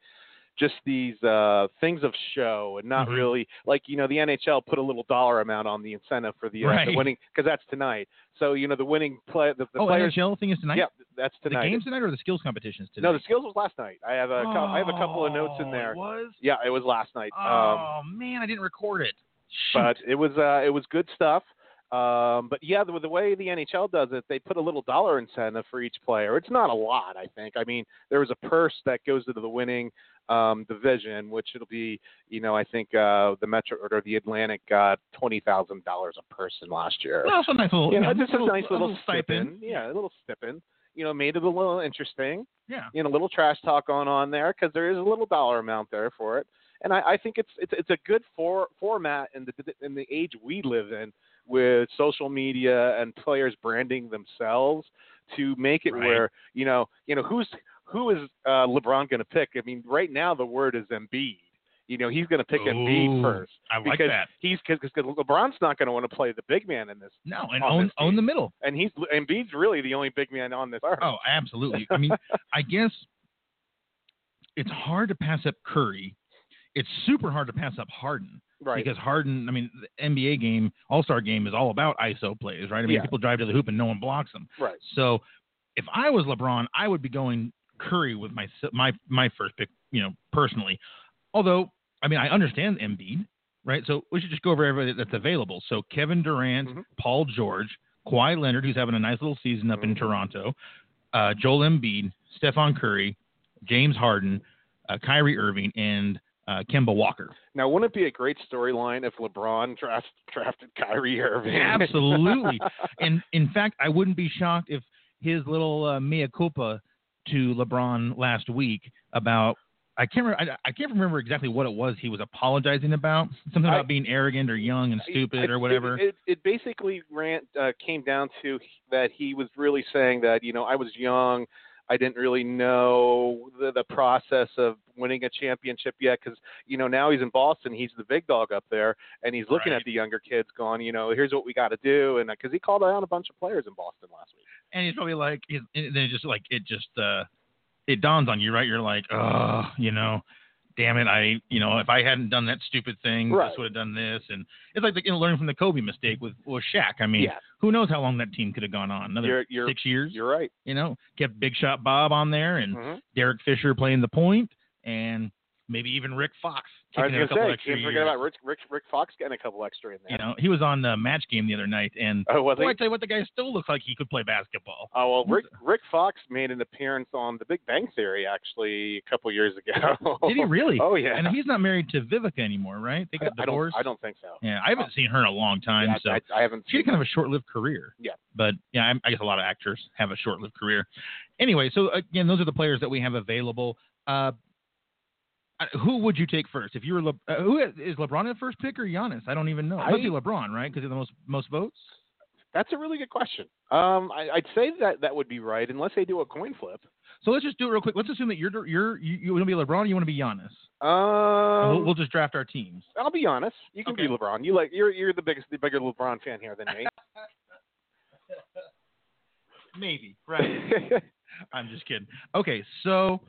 just these uh things of show and not Mhm. really like you know the NHL put a little dollar amount on the incentive for the, uh, Right. the winning because that's tonight. So you know the winning play the, the oh, players. NHL thing is tonight. Yeah, that's tonight. the games tonight or the skills competitions tonight? no, the skills was last night. I have a cou- I have a couple of notes in Oh, there. It was. Yeah, it was last night. Um, Oh man, I didn't record it. But it was uh, it was good stuff. Um, but yeah, the, the way the NHL does it, they put a little dollar incentive for each player. It's not a lot, I think. I mean, there was a purse that goes into the winning um, division, which it'll be, you know, I think uh, the Metro or the Atlantic got twenty thousand dollars a person last year. Well, also a nice little, you know, know, just a nice little, stipend. stipend. Yeah, a little stipend. You know, made it a little interesting Yeah. you know, a little trash talk going on there because there is a little dollar amount there for it, and I, I think it's it's it's a good for, format in the in the age we live in with social media and players branding themselves to make it Right. where you know you know who's who is uh, LeBron going to pick? I mean, right now the word is Embiid. You know, he's going to pick Embiid first I like because that. he's because LeBron's not going to want to play the big man in this, No, and own own the middle. and he's Embiid's really the only big man on this earth. Oh, absolutely. I mean, I guess it's hard to pass up Curry. It's super hard to pass up Harden right. because Harden. I mean, the NBA game, All Star game is all about ISO plays, right? I mean, Yeah. people drive to the hoop and no one blocks them. right. So, if I was LeBron, I would be going Curry with my my my first pick. You know, personally. Although, I mean, I understand Embiid, right? So we should just go over everybody that's available. So Kevin Durant, Mhm. Paul George, Kawhi Leonard, who's having a nice little season up in Mhm. Toronto, uh, Joel Embiid, Stephen Curry, James Harden, uh, Kyrie Irving, and uh, Kemba Walker. Now, wouldn't it be a great storyline if LeBron draft, drafted Kyrie Irving? Absolutely. and in fact, I wouldn't be shocked if his little uh, mea culpa to LeBron last week about I can't remember, I, I can't remember exactly what it was he was apologizing about something I- about being arrogant or young and stupid I- or whatever. It, it, it basically ran, uh, came down to that he was really saying that you know I was young, I didn't really know the, the process of winning a championship yet because you know now he's in Boston, he's the big dog up there, and he's looking Right. at the younger kids, going, you know, here's what we got to do, and because he called out a bunch of players in Boston last week. and he's probably like, he's, and then just like it just uh, it dawns on you, right? You're like, oh, you know, damn it, I, you know, if I hadn't done that stupid thing, Right. this would have done this, and it's like the, you know, learning from the Kobe mistake with with Shaq. I mean, yeah, who knows how long that team could have gone on? Another You're- you're- six years. you're right. You know, kept Big Shot Bob on there and Mhm. Derek Fisher playing the point, and maybe even Rick Fox I was a gonna say, extra can't forget about Rick, Rick Rick Fox getting a couple extra in there. you know, he was on the match game the other night, and oh, was boy? I tell you what, the guy still looks like he could play basketball. Oh well, Rick Rick Fox made an appearance on The Big Bang Theory actually a couple years ago. Did he really? Oh yeah. And he's not married to Vivica anymore, right? They got I don't. divorced. I don't think so. yeah, I haven't seen her in a long time, Yeah, so I, I haven't. she had kind of a short-lived career. Yeah. But yeah, I, I guess a lot of actors have a short-lived career. Anyway, so again, those are the players that we have available. Uh, who would you take first? If you were Le- uh, who is LeBron the first pick or Giannis? I don't even know. I- Must be LeBron, right? Because he has the most most votes. That's a really good question. Um, I, I'd say that that would be right, unless they do a coin flip. So let's just do it real quick. Let's assume that you're you're you, you want to be LeBron, or you want to be Giannis. Um, we'll, we'll just draft our teams. I'll be honest. You can be LeBron. You like you're you're the biggest, the bigger LeBron fan here than me. Maybe right. I'm just kidding. Okay, so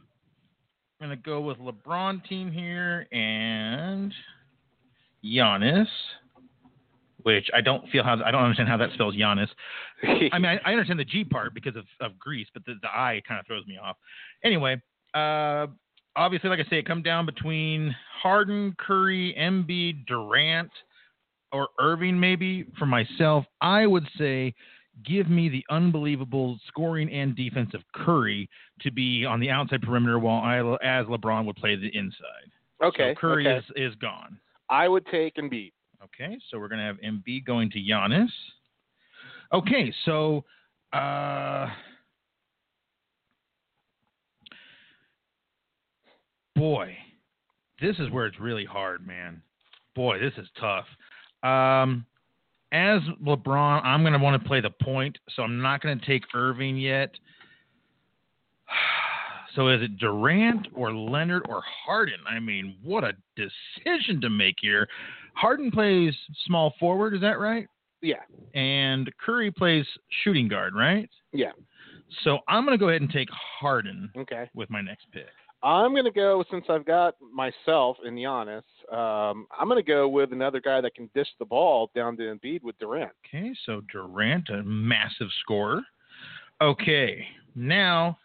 I'm gonna go with LeBron team here and Giannis, which I don't feel how I don't understand how that spells Giannis. I mean, I, I understand the G part because of, of Greece, but the, the I kind of throws me off. Anyway, uh, obviously, like I say, it come down between Harden, Curry, Embiid, Durant, or Irving. Maybe for myself, I would say give me the unbelievable scoring and defensive Curry to be on the outside perimeter while I, as LeBron would play the inside. Okay. So Curry okay. is is gone. I would take Embiid. Okay, so we're gonna have Embiid going to Giannis. Okay, so uh, boy, this is where it's really hard, man. Boy, this is tough. Um, as LeBron, I'm going to want to play the point, so I'm not going to take Irving yet. So is it Durant or Leonard or Harden? I mean, what a decision to make here. Harden plays small forward, is that right? Yeah. And Curry plays shooting guard, right? Yeah. So I'm going to go ahead and take Harden Okay. with my next pick. I'm going to go since I've got myself in Giannis. Um, I'm going to go with another guy that can dish the ball down to Embiid with Durant. Okay, so Durant, a massive scorer. Okay, now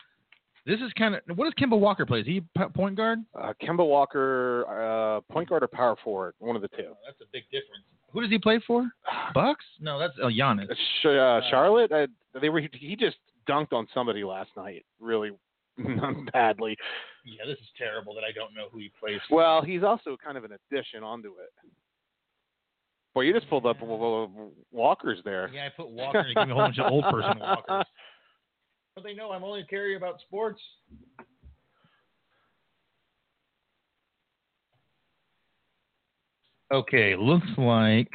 this is kind of what does Kemba Walker play? Is he point guard? Uh, Kemba Walker, uh, point guard or power forward, one of the two. that's a big difference. Who does he play for? Bucks? No, that's uh, Giannis. Sh- uh, Charlotte, uh, they were. He just dunked on somebody last night, really badly. Yeah, this is terrible that I don't know who he plays for. Well, he's also kind of an addition onto it. Boy, you just pulled up Walker's there. Yeah, I put Walker and give me a whole bunch of old person Walkers. But they know I'm only carry about sports. Okay, looks like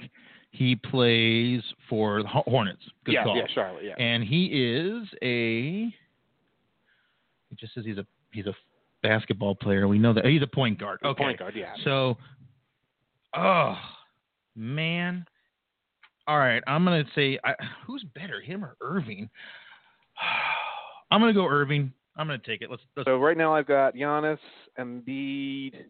he plays for the Hornets. Good yeah, call. yeah, Charlotte, yeah. And he is a. It just says he's a he's a basketball player. We know that he's a point guard. Okay. Point guard, yeah. So, oh man. All right, I'm gonna say I, who's better, him or Irving? I'm gonna go Irving. I'm gonna take it. Let's let's So right now I've got Giannis, Embiid,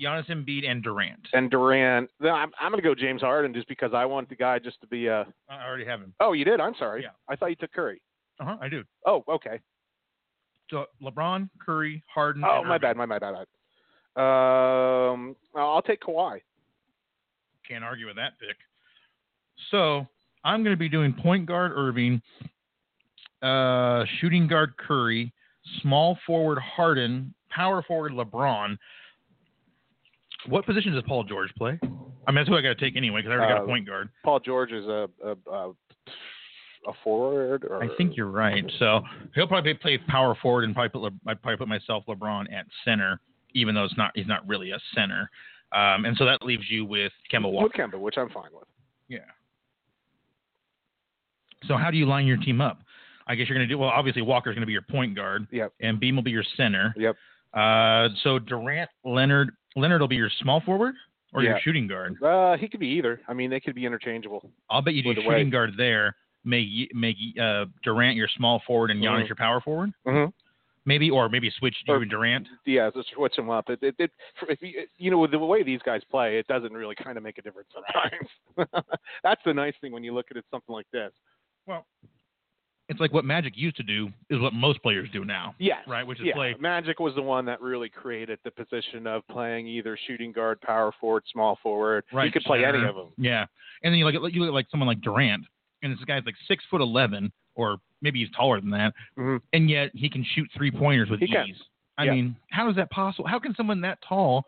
Giannis Embiid and Durant. and Durant. Then I'm, I'm going to go James Harden just because I want the guy just to be a. I already have him. Oh, you did? I'm sorry. Yeah. I thought you took Curry. Uh huh. I do. Oh, okay. So LeBron, Curry, Harden. Oh, my bad. My bad. My bad. Um, I'll take Kawhi. Can't argue with that pick. So I'm going to be doing point guard Irving, uh, shooting guard Curry, small forward Harden, power forward LeBron. What position does Paul George play? I mean, that's who I got to take anyway because I already got a Uh, point guard. Paul George is a a, a, a forward. Or, I think you're right. So he'll probably play power forward and probably put I'd probably put myself LeBron at center, even though it's not he's not really a center. Um, and so that leaves you with Kemba Walker. with Kemba, which I'm fine with. Yeah. So how do you line your team up? I guess you're going to do well. Obviously, Walker's going to be your point guard, Yep. Embiid will be your center. Yep. Uh, so Durant, Leonard, Leonard will be your small forward or your shooting guard. Uh, he could be either. I mean, they could be interchangeable. I'll bet you do shooting way- guard there. Make make uh, Durant your small forward and Giannis Mhm. your power forward. Mm-hmm. Maybe or maybe switch you and Durant. Yeah, just switch them up. It, it, it if you, you know, with the way these guys play, it doesn't really kind of make a difference sometimes. That's the nice thing when you look at it something like this. Well, it's like what Magic used to do is what most players do now. Yes. Right, which is yeah. play- Magic was the one that really created the position of playing either shooting guard, power forward, small forward. Right. You could play any of them. Yeah, and then you look at you look at like someone like Durant, and this guy's like six foot eleven, or maybe he's taller than that, Mhm. and yet he can shoot three pointers with He ease. can. I Yeah. mean, how is that possible? How can someone that tall?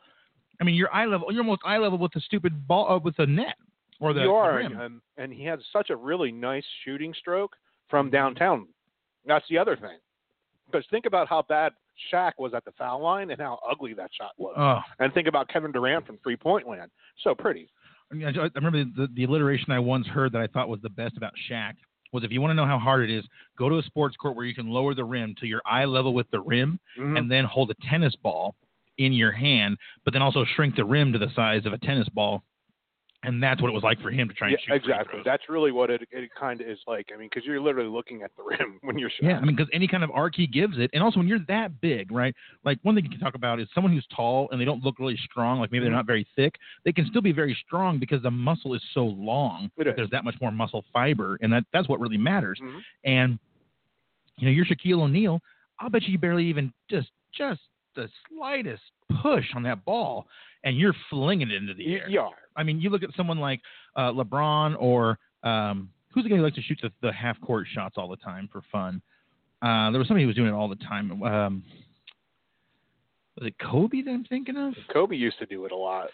I mean, you're eye level. You're almost eye level with the stupid ball uh, with the net or the, you the are, rim. and, and, he has such a really nice shooting stroke from downtown. That's the other thing. Because think about how bad Shaq was at the foul line and how ugly that shot was. Oh, and think about Kevin Durant from three point land. So pretty. I, I, remember the, the alliteration I once heard that I thought was the best about Shaq was if you want to know how hard it is, go to a sports court where you can lower the rim to your eye level with the rim, Mhm. and then hold a tennis ball in your hand, but then also shrink the rim to the size of a tennis ball. And that's what it was like for him to try and yeah, shoot exactly. That's really what it, it kind of is like. I mean, because you're literally looking at the rim when you're shooting. Yeah, I mean, because any kind of arc he gives it, and also when you're that big, right? Like one thing you can talk about is someone who's tall and they don't look really strong, like maybe they're Mhm. not very thick. They can still be very strong because the muscle is so long. It. There's that much more muscle fiber, and that that's what really matters. Mhm. And you know, you're Shaquille O'Neal. I'll bet you barely even just just the slightest push on that ball, and you're flinging it into the air. you are. I mean, you look at someone like uh, LeBron or um, who's the guy who likes to shoot the, the half court shots all the time for fun? Uh, there was somebody who was doing it all the time. Um, was it Kobe that I'm thinking of? Kobe used to do it a lot.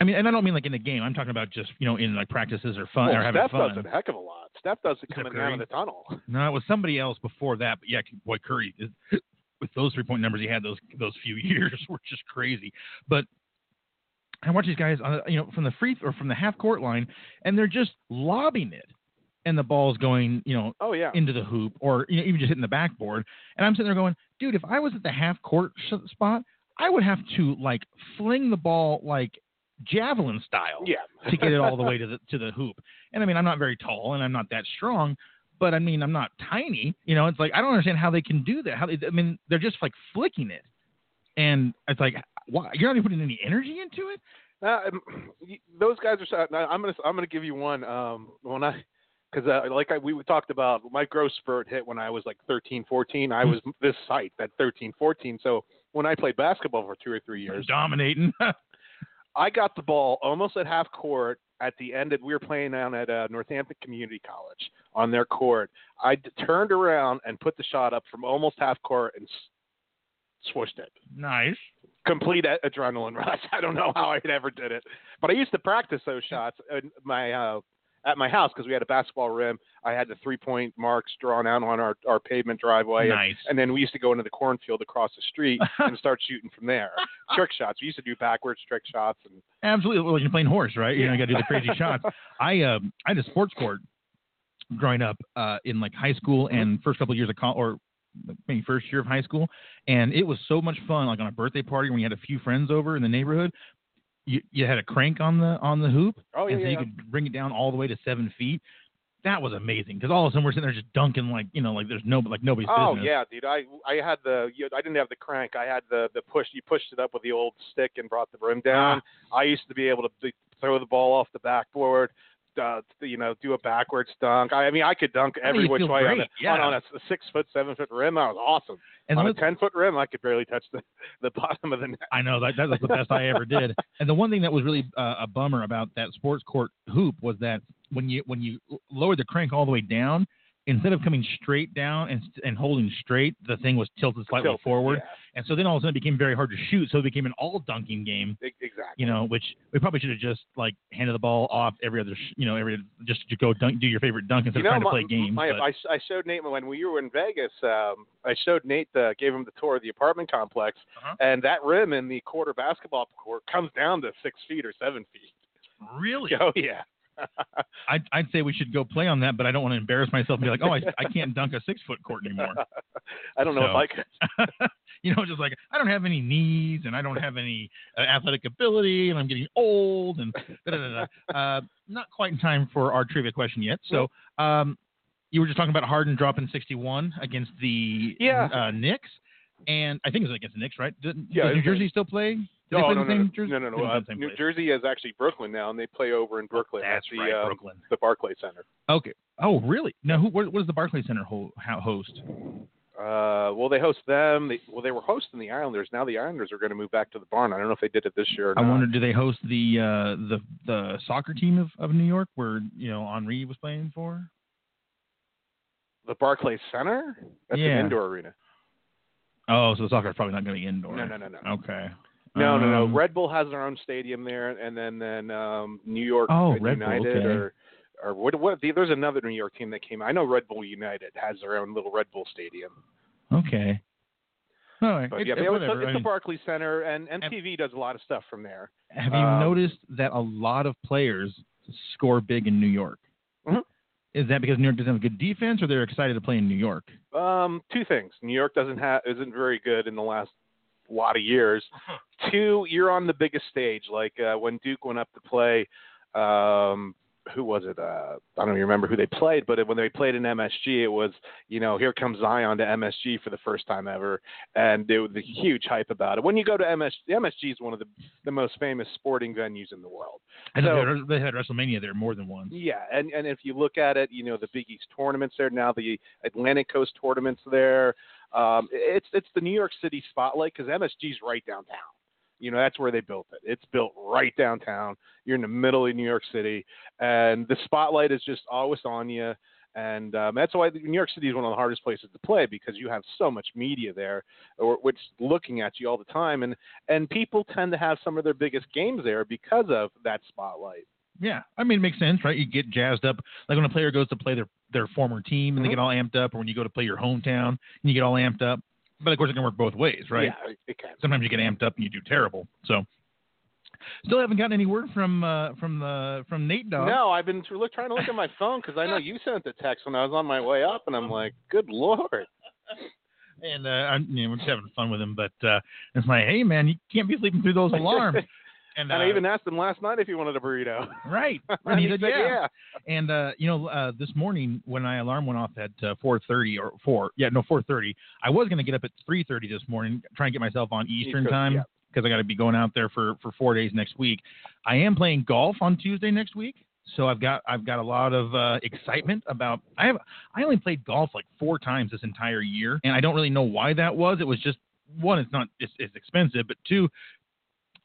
I mean, and I don't mean like in the game. I'm talking about just you know in like practices or fun well, or having Steph fun. does it a heck of a lot. Steph does it coming down in the tunnel. No, it was somebody else before that. But yeah, boy, Curry with those three point numbers he had those those few years were just crazy. But I watch these guys, on, you know, from the free or from the half court line, and they're just lobbing it, and the ball's going, you know, oh yeah, into the hoop or you know, even just hitting the backboard. And I'm sitting there going, dude, if I was at the half court spot, I would have to like fling the ball like javelin style yeah. to get it all the way to the to the hoop. And I mean, I'm not very tall and I'm not that strong, but I mean, I'm not tiny. You know, it's like I don't understand how they can do that. How they, I mean, they're just like flicking it, and it's like, why you're not even putting any energy into it. Uh, those guys are. I'm gonna I'm gonna give you one. Um, when I because uh, like I, we talked about, my growth spurt hit when I was like 13, 14. I was this height at 13, 14. So when I played basketball for two or three years, dominating, I got the ball almost at half court at the end of we were playing down at uh, Northampton Community College on their court. I d- turned around and put the shot up from almost half court and s- swished it. Nice. Complete adrenaline rush. I don't know how I ever did it, but I used to practice those shots. And my uh, at my house because we had a basketball rim. I had the three point marks drawn out on our, our pavement driveway. Nice. And, and then we used to go into the cornfield across the street and start shooting from there. trick shots. We used to do backwards trick shots and absolutely. Well, you're playing horse, right? You know, you got to do the crazy shots. I uh, I had a sports court growing up uh, in like high school Mm-hmm. and first couple of years of college or maybe first year of high school, and it was so much fun. Like on a birthday party when you had a few friends over in the neighborhood, you, you had a crank on the on the hoop, oh, yeah, and so yeah. you could bring it down all the way to seven feet. That was amazing because all of a sudden we're sitting there just dunking like you know like there's no like nobody's Oh business. yeah, dude. I I had the you, know, I didn't have the crank. I had the the push. You pushed it up with the old stick and brought the rim down. Ah. I used to be able to be, throw the ball off the backboard. Uh, you know, do a backwards dunk. I, I mean, I could dunk I every which way on, a, yeah. on, a, six foot, seven foot rim. That was awesome. And on a ten foot rim, I could barely touch the, the bottom of the net. I know that that was the best I ever did. And the one thing that was really uh, a bummer about that sports court hoop was that when you when you lowered the crank all the way down, instead of coming straight down and and holding straight, the thing was tilted slightly Tilted, forward. yeah. And so then all of a sudden it became very hard to shoot. So it became an all dunking game. Exactly. You know, which we probably should have just like handed the ball off every other, sh- you know, every just to go dunk, do your favorite dunk instead You know, of trying to play games. my, but- I, I showed Nate when we were in Vegas. Um, I showed Nate, the, gave him the tour of the apartment complex, Uh-huh. and that rim in the quarter basketball court comes down to six feet or seven feet. really, Oh yeah. I'd, I'd say we should go play on that, but I don't want to embarrass myself and be like, oh, I, I can't dunk a six foot court anymore. I don't know if I could. you know, just like I don't have any knees and I don't have any uh, athletic ability and I'm getting old and da, da, da, da. Uh, not quite in time for our trivia question yet. So, um, you were just talking about Harden dropping 61 against the Yeah. uh, Knicks, and I think it was against the Knicks, right? Does, Yeah, does New Jersey still play? No, no, no, no, Jersey? no, no, no. Uh, play the same New place. Jersey is actually Brooklyn now, and they play over in Brooklyn at That's the right, uh, Brooklyn. the Barclays Center. Okay. Oh, really? Now, who? What, what does the Barclays Center ho- ho- host? Uh, well, they host them. They, well, they were hosting the Islanders. Now the Islanders are going to move back to the barn. I don't know if they did it this year or I not. wonder, do they host the uh, the the soccer team of, of New York, where you know Henry was playing for? the Barclays Center. That's Yeah. an indoor arena. Oh, so the soccer is probably not going to be indoor. No, no, no, no. Okay. No, no, no. Um, Red Bull has their own stadium there, and then then um, New York Oh, Red Bull, United okay. or or what? What? There's another New York team that came. I know Red Bull United has their own little Red Bull stadium. Okay. All right. But It- yeah, it- it's, it's the mean, Barclays Center, and MTV does a lot of stuff from there. have you um, noticed that a lot of players score big in New York? Mhm. Is that because New York doesn't have a good defense, or they're excited to play in New York? Um, two things. New York doesn't have isn't very good in the last lot of years. Two, you're on the biggest stage. Like uh, when Duke went up to play, um, who was it? Uh, I don't even remember who they played, but when they played in MSG, it was you know here comes Zion to MSG for the first time ever, and there was a huge hype about it. When you go to MS, MSG is one of the the most famous sporting venues in the world. I So- they had- they had WrestleMania there more than once. Yeah, and and if you look at it, you know the Big East tournaments there now, the Atlantic Coast tournaments there. Um, it's it's the New York City spotlight because MSG's right downtown. You know, that's where they built it. It's built right downtown. You're in the middle of New York City, and the spotlight is just always on you. And um, that's why New York City is one of the hardest places to play because you have so much media there, or which looking at you all the time, and and people tend to have some of their biggest games there because of that spotlight. Yeah, I mean it makes sense, right? You get jazzed up, like when a player goes to play their their former team and mm-hmm. they get all amped up, or when you go to play your hometown and you get all amped up. But of course, it can work both ways, right? Yeah, it can. Sometimes you get amped up and you do terrible. So, still haven't gotten any word from uh, from the from Nate Dog. No, I've been trying to look at my phone because I know you sent the text when I was on my way up, and I'm like, good lord. And uh, I'm, you know, we're just having fun with him, but uh, it's like, hey man, you can't be sleeping through those alarms. And, and uh, I even asked him last night if he wanted a burrito. Right. And he, he said, yeah. yeah. And uh, you know, uh, this morning when my alarm went off at uh, 4:30 or 4, yeah, no, 4:30. I was going to get up at 3:30 this morning, trying to get myself on Eastern East time because yeah. I got to be going out there for for four days next week. I am playing golf on Tuesday next week. So I've got I've got a lot of uh, excitement about I have I only played golf like four times this entire year and I don't really know why that was. It was just one, it's not it's, it's expensive, but two,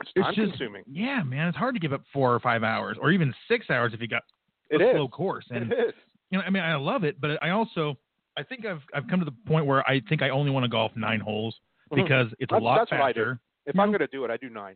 it's, it's just, consuming. Yeah, man, it's hard to give up four or five hours, or even six hours if you got a it slow course. And it is. you know, I mean, I love it, but I also I think I've I've come to the point where I think I only want to golf nine holes mm-hmm. because mm-hmm. it's that's, a lot that's faster. What I do. If I'm going to do it, I do nine.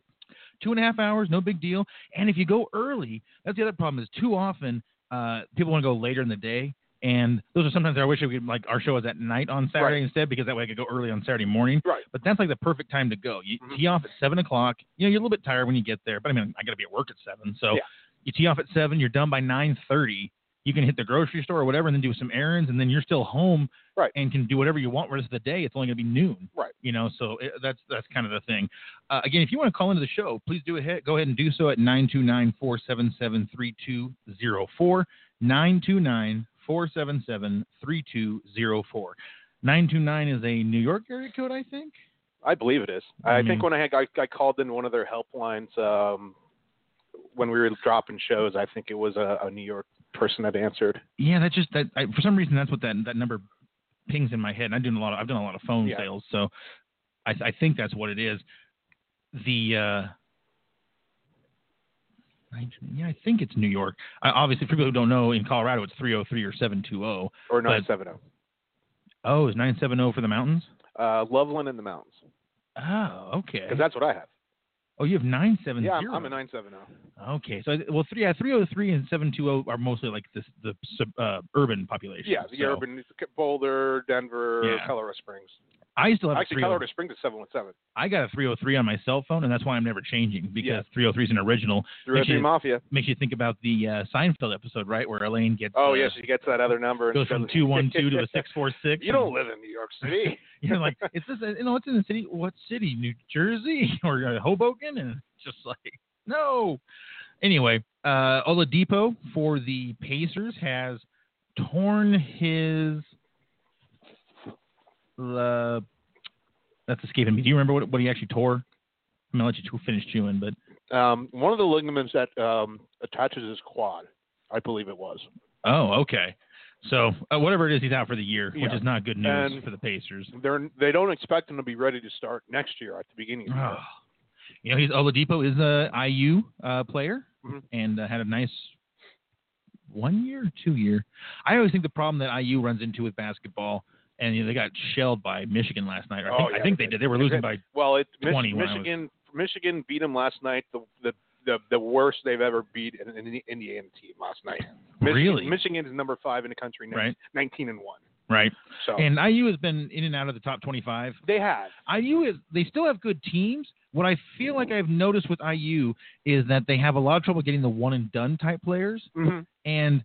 Two and a half hours, no big deal. And if you go early, that's the other problem is too often uh, people want to go later in the day and those are sometimes I wish we could like our show was at night on Saturday right. instead because that way I could go early on Saturday morning. Right. But that's like the perfect time to go. You mm-hmm. tee off at seven o'clock. You know, you're a little bit tired when you get there, but I mean I gotta be at work at seven. So yeah. you tee off at seven, you're done by nine thirty. You can hit the grocery store or whatever and then do some errands and then you're still home right. and can do whatever you want the rest of the day. It's only gonna be noon. Right. You know, so it, that's that's kind of the thing. Uh, again, if you want to call into the show, please do ahead go ahead and do so at nine two nine four seven seven three two zero four. 929 477 3204. 929 is a New York area code, I think. I believe it is. Mm-hmm. I think when I, had, I, I called in one of their helplines um, when we were dropping shows, I think it was a, a New York person that answered. Yeah, that's just that. I, for some reason, that's what that that number pings in my head. And I'm doing a lot. Of, I've done a lot of phone yeah. sales, so I, I think that's what it is. The uh, yeah, I think it's New York. Uh, obviously, for people who don't know, in Colorado, it's 303 or 720. Or 970. Oh, is 970 for the mountains? Uh, Loveland in the mountains. Oh, okay. Because that's what I have. Oh, you have 970. Yeah, I'm, I'm a 970. Okay, so well, three, yeah, 303 and 720 are mostly like this the uh, urban population. Yeah, the so. urban Boulder, Denver, yeah. Colorado Springs. I still have actually Colorado Springs is seven one seven. I got a 303 on my cell phone, and that's why I'm never changing because yeah. 303 is an original. 303 Mafia makes you think about the uh, Seinfeld episode, right, where Elaine gets. Oh uh, yes, she gets that other number. Goes from two one two to a six four six. You don't live in New York City. You're like, is this? You know, it's in the city. What city? New Jersey or uh, Hoboken? And just like, no. Anyway, uh, Oladipo for the Pacers has torn his uh, that's escaping me. Do you remember what, what he actually tore? I'm gonna let you finish chewing, but um, one of the ligaments that um, attaches his quad, I believe it was. Oh, okay. So uh, whatever it is, he's out for the year, yeah. which is not good news and for the Pacers. They're they don't expect him to be ready to start next year at the beginning. Of the oh. year. You know, he's Oladipo is a IU uh, player mm-hmm. and uh, had a nice one year, two year. I always think the problem that IU runs into with basketball and you know, they got shelled by Michigan last night. I oh, think, yeah, I think they did. They were losing by well, it, 20 Michigan was... Michigan beat them last night. The the the, the worst they've ever beat an, an Indiana team last night. Michigan, really? Michigan is number five in the country, right? 19 and one. Right. So and IU has been in and out of the top 25. They have. IU is they still have good teams. What I feel like I've noticed with IU is that they have a lot of trouble getting the one and done type players. Mm-hmm. And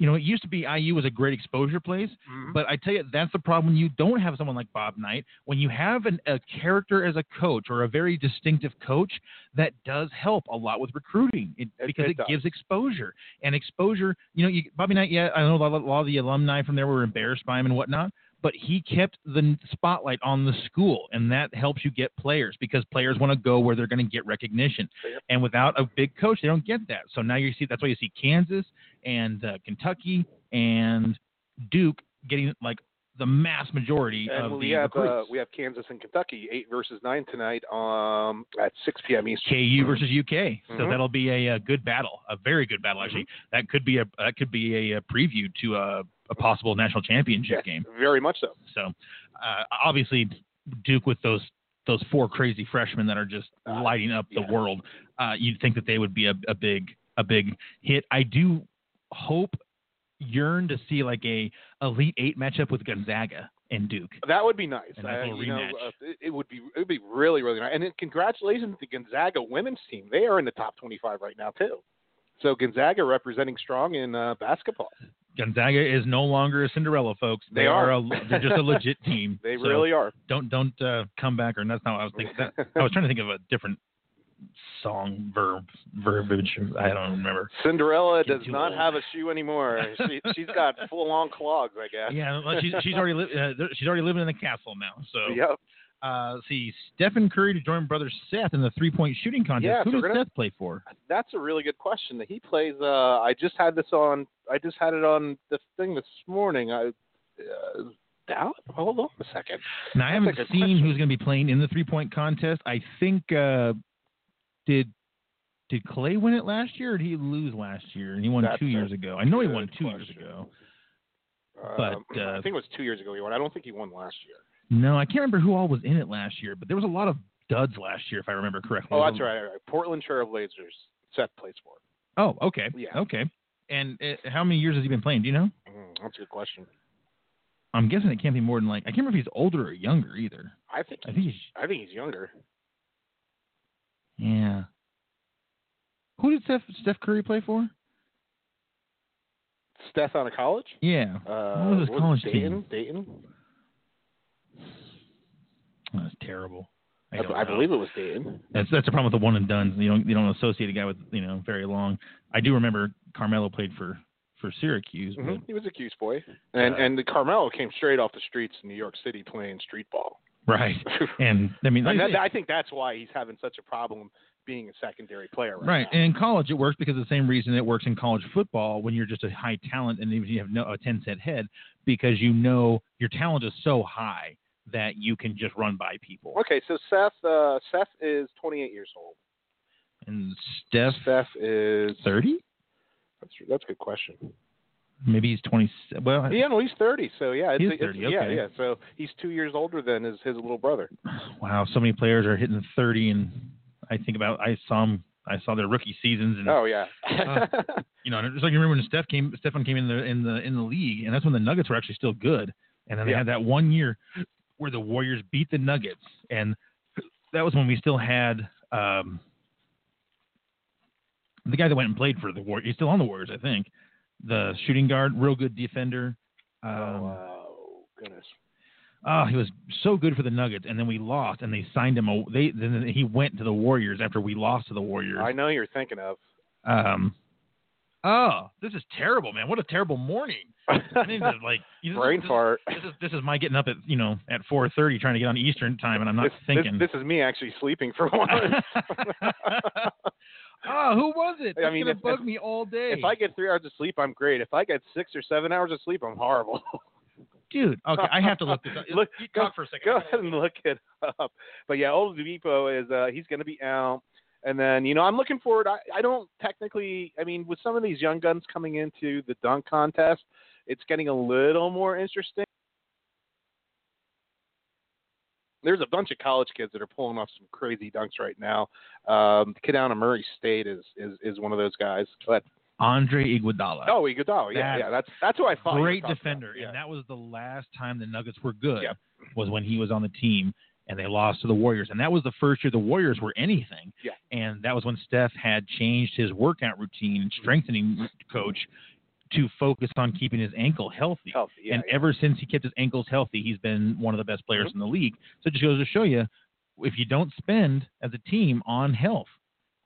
you know, it used to be IU was a great exposure place, mm-hmm. but I tell you, that's the problem when you don't have someone like Bob Knight. When you have an, a character as a coach or a very distinctive coach, that does help a lot with recruiting it, because it, it, gives exposure. And exposure, you know, you, Bobby Knight, yeah, I know a lot, a lot of the alumni from there were embarrassed by him and whatnot, but he kept the spotlight on the school, and that helps you get players because players want to go where they're going to get recognition. Yep. And without a big coach, they don't get that. So now you see that's why you see Kansas and uh, Kentucky and Duke getting like the mass majority and of we the have uh, recruits. we have Kansas and Kentucky eight versus nine tonight um, at 6 p.m. Eastern. KU versus UK. So Mhm. that'll be a, a good battle, a very good battle actually. Mm-hmm. That could be a that could be a, a preview to a, a possible national championship Yes, game. very much so. So uh, obviously Duke with those those four crazy freshmen that are just Uh, lighting up the yeah. world. Uh, you'd think that they would be a, a big a big hit. I do hope yearn to see like a elite eight matchup with Gonzaga and Duke. That would be nice. Uh, you know, uh, it, would be it would be really really nice. And then congratulations to Gonzaga women's team. They are in the top 25 right now too. So Gonzaga representing strong in uh, basketball. Gonzaga is no longer a Cinderella, folks. They are. a, they're just a legit team. They So really are. don't don't uh, come back or that's not what I was thinking. That, I was trying to think of a different song verb verbiage. I don't remember. Cinderella does not old. have a shoe anymore. she, she's got full on clogs, I guess. Yeah, well, she's she's already li- uh, she's already living in the castle now. So Yep. Uh, see Stephen Curry to join brother Seth in the three point shooting contest. Yeah, Who does gonna- Seth play for? That's a really good question. That he plays. Uh, I just had this on. I just had it on the thing this morning. I. Uh? Hold on a second. Now I haven't seen question. who's going to be playing in the three point contest. I think uh, did did Clay win it last year or did he lose last year? And he won That's two years ago. I know he won two years ago. But But, uh, I think it was two years ago he won. I don't think he won last year. No, I can't remember who all was in it last year, but there was a lot of duds last year, if I remember correctly. Oh, that's right. right. Portland Trailblazers. Seth plays for. Oh, okay. Yeah. Okay. And uh, how many years has he been playing? Do you know? Mm, that's a good question. I'm guessing it can't be more than like I can't remember if he's older or younger either. I think. I think he's I think he's younger. yeah. Who did Steph Steph Curry play for? Steph out of college. Yeah. Uh, What was his college Dayton? team? Dayton. That's terrible. I, I, I believe it was Dayton. that's that's the problem with the one and done. You don't you don't associate a guy with you know very long. I do remember Carmelo played for for Syracuse. but- Mhm. He was a Cuse boy, and Uh, and the Carmelo came straight off the streets in New York City playing street ball. Right. And I mean, like and I that, I think that's why he's having such a problem being a secondary player right, Right, and in college it works because of the same reason it works in college football when you're just a high talent and even you have no a ten set head because you know your talent is so high that you can just run by people. Okay, so Seth uh, Seth is 28 years old. And Steph, Steph is thirty, That's that's a good question. maybe he's twenty. Well, Yeah, no, he's 30. So yeah, it's, He's 30, Yeah, okay. yeah. So he's two years older than his his little brother. wow, so many players are hitting thirty, and I think about I saw 'em- I saw their rookie seasons, and Oh yeah. Uh, you know, it's like you remember when Steph came, Stephen came in the in the in the league, and that's when the Nuggets were actually still good, and then they Yeah. had that one year where the Warriors beat the Nuggets, and that was when we still had um, the guy that went and played for the Warriors. He's still on the Warriors, I think. The shooting guard, real good defender. Um, oh goodness. Oh, he was so good for the Nuggets, and then we lost, and they signed him. They then he went to the Warriors after we lost to the Warriors. I know you're thinking of. Um, oh, this is terrible, man! What a terrible morning. I need to like you know, Brain this, fart. This is this is my getting up at you know at four thirty trying to get on Eastern time, and I'm not this, this- thinking. This, is me actually sleeping for once. oh, who was it? I mean, gonna if- bug if- me all day. if I get three hours of sleep, I'm great. If I get six or seven hours of sleep, I'm horrible. dude, okay, I have to look this up. Look- you go- talk for a second. Go ahead and look it up. But yeah, Oladipo is uh, he's going to be out. And then you know I'm looking forward. I, I don't technically. I mean, with some of these young guns coming into the dunk contest, it's getting a little more interesting. There's a bunch of college kids that are pulling off some crazy dunks right now. Um, the kid down at Murray State is is is one of those guys. But Andre Iguodala. oh, Iguodala, yeah, That's yeah, that's that's who I thought. great defender. Yeah. and that was the last time the Nuggets were good. Yep. Was when he was on the team, and they lost to the Warriors, and that was the first year the Warriors were anything. Yeah. And that was when Steph had changed his workout routine, and strengthening coach, to focus on keeping his ankle healthy. Healthy, yeah, and yeah. ever since he kept his ankles healthy, he's been one of the best players Mm-hmm. in the league. So it just goes to show you, if you don't spend as a team on health,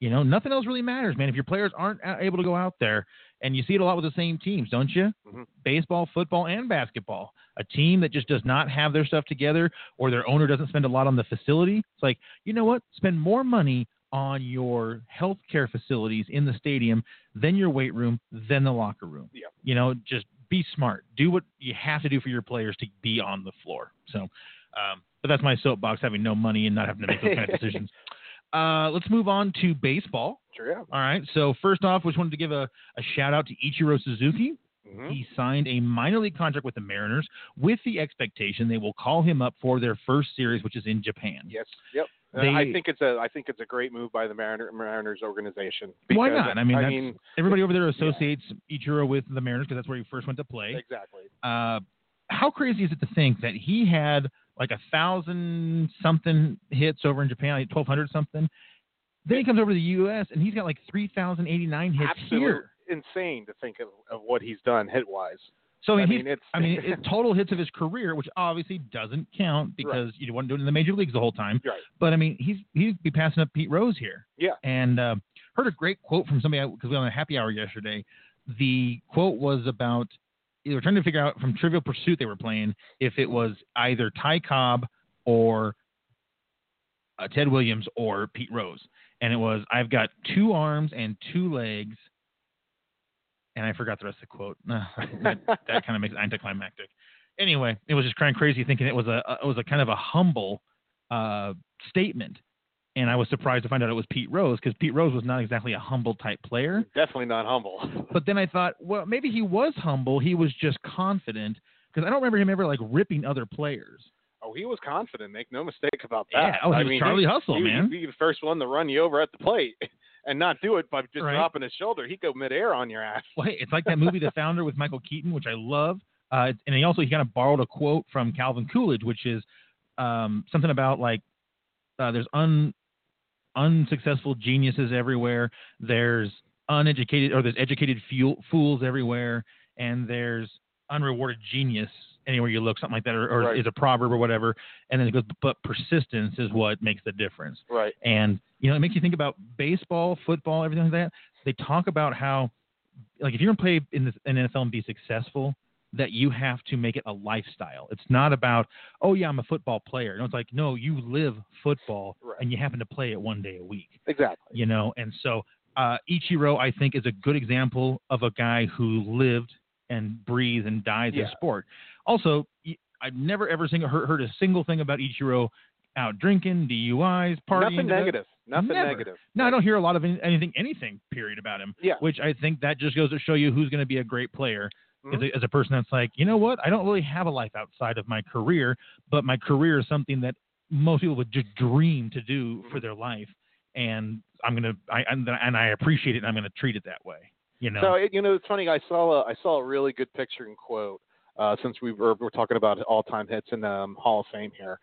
you know, nothing else really matters, man. If your players aren't able to go out there, and you see it a lot with the same teams, don't you? Mhm. Baseball, football, and basketball. A team that just does not have their stuff together, or their owner doesn't spend a lot on the facility. It's like, you know what? Spend more money on your healthcare facilities in the stadium then your weight room, then the locker room. Yeah. You know, just be smart. Do what you have to do for your players to be on the floor. So, um, but that's my soapbox, having no money and not having to make those kind of decisions. Uh, let's move on to baseball. Sure. Yeah. All right. So first off, we just wanted to give a, a shout out to Ichiro Suzuki. Mhm. He signed a minor league contract with the Mariners with the expectation they will call him up for their first series, which is in Japan. Yes. Yep. Uh, They- I think it's a I think it's a great move by the Mariner, Mariners organization. Why not? I mean, I mean, Everybody over there associates Ichiro with the Mariners because that's where he first went to play. exactly. Uh, how crazy is it to think that he had like a thousand something hits over in Japan, like twelve hundred something. Then he comes over to the U.S. and he's got like three thousand eighty nine hits Absolutely here. insane to think of, of what he's done hit wise. So I he's, mean, it's I mean, it, total hits of his career, which obviously doesn't count because you want to do it in the major leagues the whole time. right. But I mean, he's he'd be passing up Pete Rose here. Yeah. And uh, heard a great quote from somebody because we were on a happy hour yesterday. The quote was about they were trying to figure out from Trivial Pursuit they were playing if it was either Ty Cobb or uh, Ted Williams or Pete Rose, and it was I've got two arms and two legs. And I forgot the rest of the quote. that, that kind of makes it anticlimactic. Anyway, it was just kind of crazy thinking it was a it was a kind of a humble uh, statement, and I was surprised to find out it was Pete Rose because Pete Rose was not exactly a humble type player. Definitely not humble. But then I thought, well, maybe he was humble. He was just confident because I don't remember him ever like ripping other players. oh, he was confident. Make no mistake about that. Yeah, oh, he I was mean, Charlie Hustle, he, man. He'd be the first one to run you over at the plate and not do it by just Right. dropping his shoulder. He'd go midair on your ass. Well, hey, it's like that movie The Founder with Michael Keaton, which I love. Uh, and he also he kind of borrowed a quote from Calvin Coolidge, which is um, something about like uh, there's un unsuccessful geniuses everywhere. There's uneducated or there's educated fuel, fools everywhere, and there's unrewarded genius anywhere you look, something like that, or, or Right. is a proverb or whatever. And then it goes, but persistence is what makes the difference. Right. And you know, it makes you think about baseball, football, everything like that. They talk about how, like, if you're gonna play in the in NFL and be successful, that you have to make it a lifestyle. It's not about, oh yeah, I'm a football player. No, it's like, no, you live football Right. and you happen to play it one day a week. Exactly. You know, and so uh, Ichiro, I think, is a good example of a guy who lived and breathed and died the Yeah. sport. Also, I've never ever sing, heard, heard a single thing about Ichiro out drinking, DUIs, partying. Nothing negative. Nothing Never. negative. No, I don't hear a lot of anything, anything, period, about him. Yeah. Which I think that just goes to show you who's going to be a great player Mhm. as, a, as a person that's like, you know what? I don't really have a life outside of my career, but my career is something that most people would just dream to do for Mhm. their life, and I'm gonna, I and, I appreciate it, and I'm gonna treat it that way. You know. So it, you know, it's funny. I saw a I saw a really good picture and quote uh, since we were we're talking about all time hits in um, Hall of Fame here.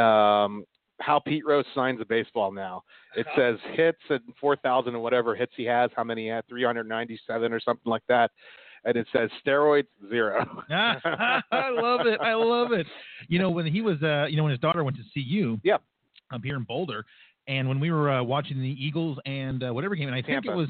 Um, how Pete Rose signs a baseball now. It says hits and four thousand and whatever hits he has. How many he had? Three hundred ninety seven or something like that. And it says steroids zero. I love it. I love it. You know, when he was, uh, you know, when his daughter went to see you, Yeah. up here in Boulder, and when we were uh, watching the Eagles and uh, whatever game, and I think Tampa. it was,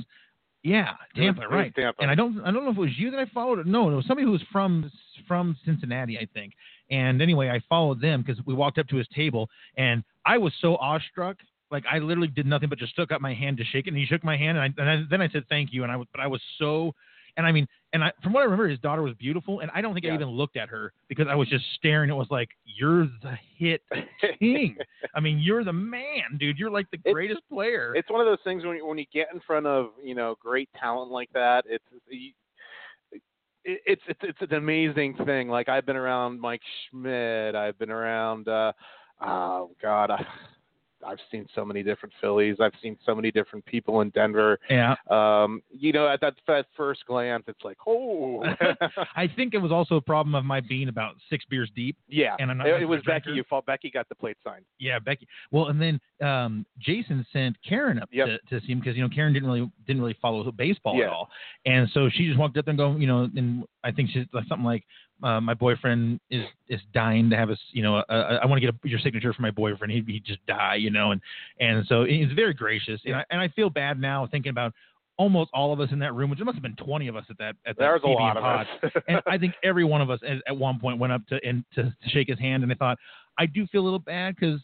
yeah, Tampa, right. Tampa. And I don't, I don't know if it was you that I followed. No, it was somebody who was from from Cincinnati, I think. And anyway, I followed them because we walked up to his table, and I was so awestruck. Like I literally did nothing but just stuck up my hand to shake it, and he shook my hand, and, I, and I, then I said thank you, and I was, but I was so, and I mean, and I, from what I remember, his daughter was beautiful, and I don't think I even looked at her because I was just staring. It was like you're the hit king. I mean, you're the man, dude. You're like the It's- greatest player. it's one of those things when you, when you get in front of you know great talent like that, it's you, it's it's it's an amazing thing. Like I've been around Mike Schmidt, I've been around uh oh god, I, I've seen so many different Phillies, I've seen so many different people in Denver. yeah. Um, you know, at that, that first glance, it's like, oh, I think it was also a problem of my being about six beers deep. yeah. And I'm not it, it was Becky. You fought Becky got the plate signed. Yeah, Becky. Well, and then um, Jason sent Karen up Yep. to, to see him because you know Karen didn't really didn't really follow baseball Yeah. at all, and so she just walked up and go, you know, and I think she's like something like, uh, "My boyfriend is is dying to have us, you know, a, a, I want to get a, your signature for my boyfriend. He'd, he'd just die, you know," and and so he's very gracious, and I and I feel bad now thinking about almost all of us in that room, which there must have been twenty of us at that at that There's a lot of pod us. and I think every one of us at, at one point went up to and to, to shake his hand, and I thought I do feel a little bad because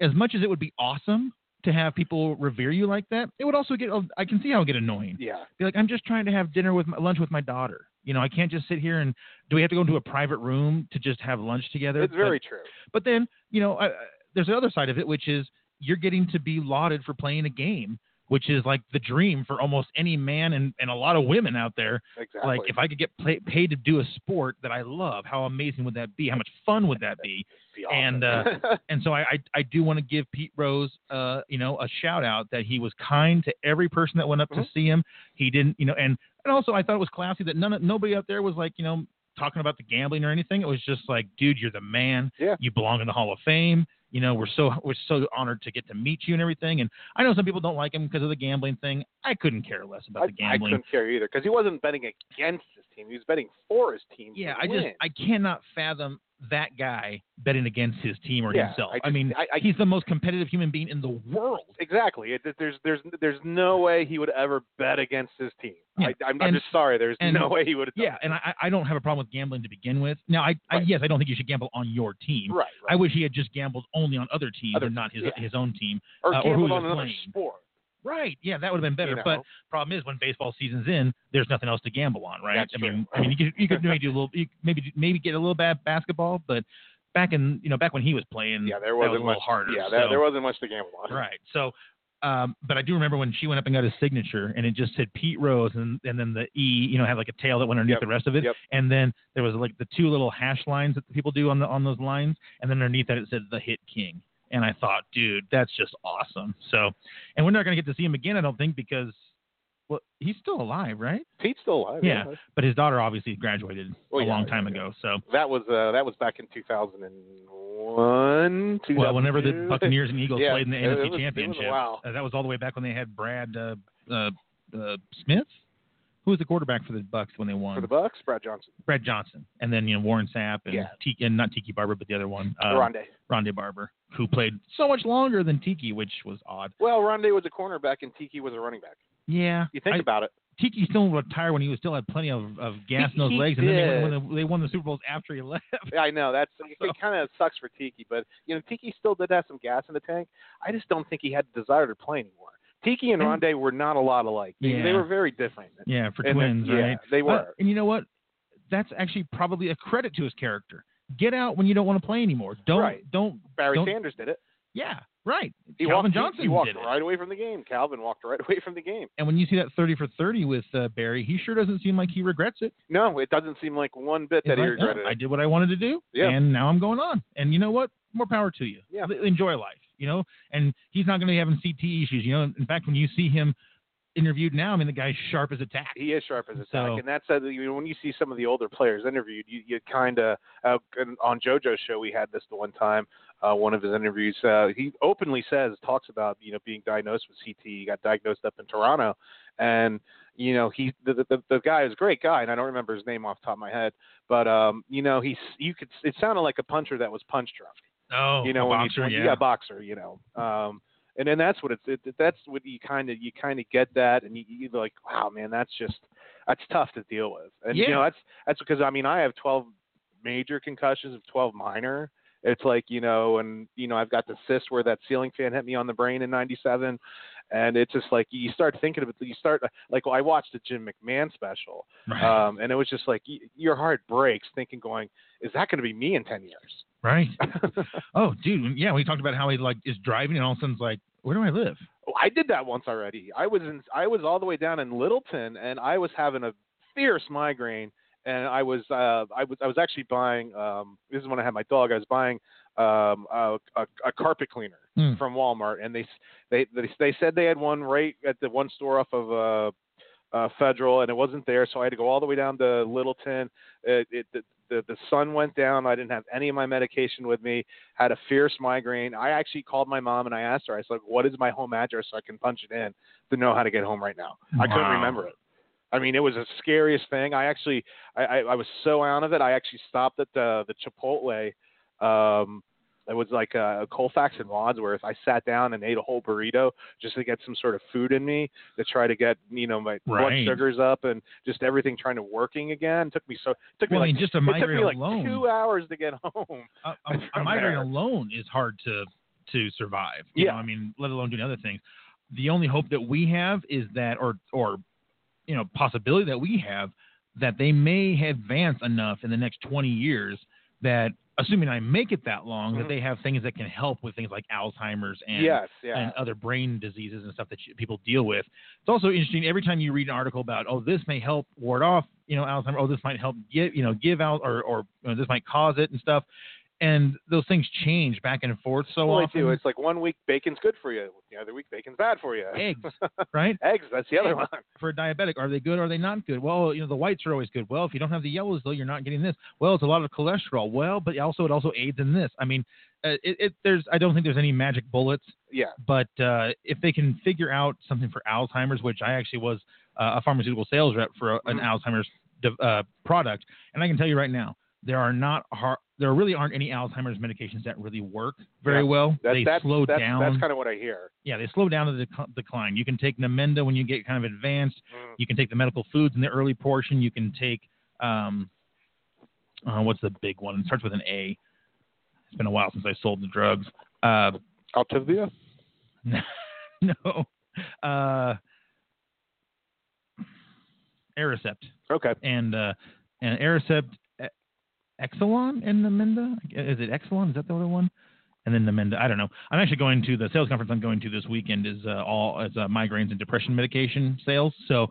as much as it would be awesome to have people revere you like that, it would also get I can see how it would get annoying. yeah. Be like, I'm just trying to have dinner with my, lunch with my daughter. You know, I can't just sit here and do we have to go into a private room to just have lunch together? It's very but, true. But then, you know, I, there's the other side of it, which is you're getting to be lauded for playing a game, which is like the dream for almost any man and, and a lot of women out there. Exactly. Like, if I could get play, paid to do a sport that I love, how amazing would that be? How much fun would that be? be and, awesome. uh, and so I, I, I do want to give Pete Rose, uh, you know, a shout out that he was kind to every person that went up Mhm. to see him. He didn't, you know, and and also I thought it was classy that none of, nobody out there was like, you know, talking about the gambling or anything. It was just like, dude, you're the man. Yeah. You belong in the Hall of Fame. You know, we're so we're so honored to get to meet you and everything. And I know some people don't like him because of the gambling thing. I couldn't care less about I, the gambling. I couldn't care either because he wasn't betting against his team; he was betting for his team. yeah, I just. I cannot fathom that guy betting against his team or Yeah, himself. I I, mean, I- I- he's the most competitive human being in the world. Exactly. It, there's there's there's no way he would ever bet against his team. Yeah, I, I'm, I'm just sorry. There's and- no way he would have. Yeah, and I, I don't have a problem with gambling to begin with. Now, I, Right. yes, I don't think you should gamble on your team. Right. I wish he had just gambled only on other teams Other and not his yeah. his own team. or uh, or who on another playing. sport. Right. Yeah, that would have been better. You know? But problem is, when baseball season's in, there's nothing else to gamble on, right? That's I true. mean, I mean, you could you could maybe do a little, you, maybe maybe get a little bad basketball, but back in you know back when he was playing, yeah, there wasn't was a much little harder. Yeah, so- there, wasn't much to gamble on. Right. So, um, but I do remember when she went up and got his signature, and it just said Pete Rose, and and then the E, you know, had like a tail that went underneath Yep. the rest of it, Yep. and then there was like the two little hash lines that the people do on the on those lines, and then underneath that it said the Hit King, and I thought, dude, that's just awesome. So, and we're not gonna get to see him again, I don't think, because well, he's still alive, right? Pete's still alive. Yeah. But his daughter obviously graduated Oh, a yeah, long time yeah. ago, so. That was uh, that was back in 2001. Well, whenever the Buccaneers and Eagles Yeah, played in the NFC was- it was Championship, uh, that was all the way back when they had Brad uh, uh, uh, Smith. Who was the quarterback for the Bucs when they won? for the Bucs, Brad Johnson, Brad Johnson, and then you know Warren Sapp and Yeah. Tiki, and not Tiki Barber, but the other one, uh, Rondé. Rondé Barber, who played so much longer than Tiki, which was odd. Well, Rondé was a cornerback and Tiki was a running back. Yeah, You think I- about it. Tiki still retired when he was still had plenty of, of gas He- in those he legs, and then they did. won, the, they won the Super Bowls after he left. Yeah, I know that's So- it. Kind of sucks for Tiki, but you know Tiki still did have some gas in the tank. I just don't think he had the desire to play anymore. Tiki and And- Rondé were not a lot alike. They, they were very different. Yeah, for And they- twins, yeah, right? They Uh, were. and you know what? That's actually probably a credit to his character. Get out when you don't want to play anymore. Don't Right. don't. Barry don't- Sanders did it. Yeah, right. He Calvin walked, Johnson he, he walked did it. right away from the game. Calvin walked right away from the game. And when you see that thirty for thirty with uh, Barry, he sure doesn't seem like he regrets it. No, it doesn't seem like one bit that he like, "No, regretted I did what I wanted to do, Yeah. and now I'm going on. And you know what? More power to you. Yeah. Enjoy life. You know, and he's not going to be having CT issues. You know, in fact, when you see him interviewed now, I mean, the guy's sharp as a tack. He is sharp as a tack, So- and that's uh, you know, when you see some of the older players interviewed, you, you kind of uh, on JoJo's show we had this the one time. Uh, one of his interviews, uh, he openly says talks about you know being diagnosed with CT. He got diagnosed up in Toronto, and you know he the the, the guy is a great guy, and I don't remember his name off the top of my head, but um, you know he's you could it sounded like a puncher that was punch drunk. Oh, you know a when boxer, you, yeah. yeah boxer you know um and then that's what it's it, that's what you kind of you kind of get that and you, you're like wow man that's just that's tough to deal with and you know that's that's because i mean i have 12 major concussions of 12 minor it's like you know and you know i've got the cyst where that ceiling fan hit me on the brain in 97 and it's just like you start thinking of it you start like well, i watched the jim mcmahon special Right. um and it was just like y- your heart breaks thinking going is that going to be me in 10 years right. Oh, dude. Yeah, we talked about how he like is driving, and all of a sudden, it's like, where do I live? Oh, I did that once already. I was in I was all the way down in Littleton and I was having a fierce migraine and I was uh I was I was actually buying um this is when I had my dog. I was buying um a a, a carpet cleaner Hmm. from Walmart and they they they they said they had one right at the one store off of uh uh Federal and it wasn't there so I had to go all the way down to Littleton. It, it the, the the sun went down. I didn't have any of my medication with me. Had a fierce migraine. I actually called my mom and I asked her. I said, "What is my home address so I can punch it in to know how to get home right now?" I couldn't remember it. I mean, it was the scariest thing. I actually, I, I, I was so out of it. I actually stopped at the the Chipotle. Um, it was like uh, Colfax and Wadsworth. I sat down and ate a whole burrito just to get some sort of food in me to try to get you know my blood Right. sugars up and just everything trying to working again. It took me so it took Well, me like just a it took migraine me like alone. two hours to get home. a, a, a migraine alone is hard to to survive. You Yeah. know, I mean, let alone doing other things. The only hope that we have is that, or or you know, possibility that we have that they may advance enough in the next 20 years that assuming I make it that long, Mhm. that they have things that can help with things like Alzheimer's and yes, yeah. and other brain diseases and stuff that you, people deal with. It's also interesting every time you read an article about, oh, this may help ward off, you know, Alzheimer's. Oh, this might help give, you know, give out, or or you know, this might cause it and stuff. And those things change back and forth so well, they often. do. It's like one week bacon's good for you, the other week bacon's bad for you. Eggs, right? Eggs, that's the other one. For a diabetic, are they good? Or are they not good? Well, you know, the whites are always good. Well, if you don't have the yellows, though, you're not getting this. Well, it's a lot of cholesterol. Well, but also it also aids in this. I mean, uh, it, it there's I don't think there's any magic bullets. Yeah. but uh, if they can figure out something for Alzheimer's, which I actually was uh, a pharmaceutical sales rep for a, an Mhm. Alzheimer's uh, product, and I can tell you right now, there are not har- there really aren't any Alzheimer's medications that really work very Yeah. well. That, they that's, slow that's, down. That's kind of what I hear. yeah, they slow down the dec- decline. You can take Namenda when you get kind of advanced. Mm. You can take the medical foods in the early portion. You can take um, uh, what's the big one? It starts with an A. It's been a while since I sold the drugs. Uh, Altivia? no. Uh, Aricept Okay. and uh, and Aricept, Exelon and Namenda. Is it Exelon? Is that the other one? And then Namenda. I don't know. I'm actually going to the sales conference. I'm going to this weekend is uh, all as uh, migraines and depression medication sales. So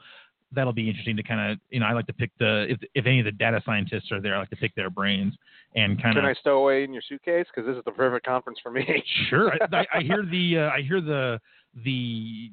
that'll be interesting to kind of you know I like to pick the if if any of the data scientists are there, I like to pick their brains and kind of. Can I stow away in your suitcase? Because this is the perfect conference for me. Sure. I, I, I hear the uh, I hear the the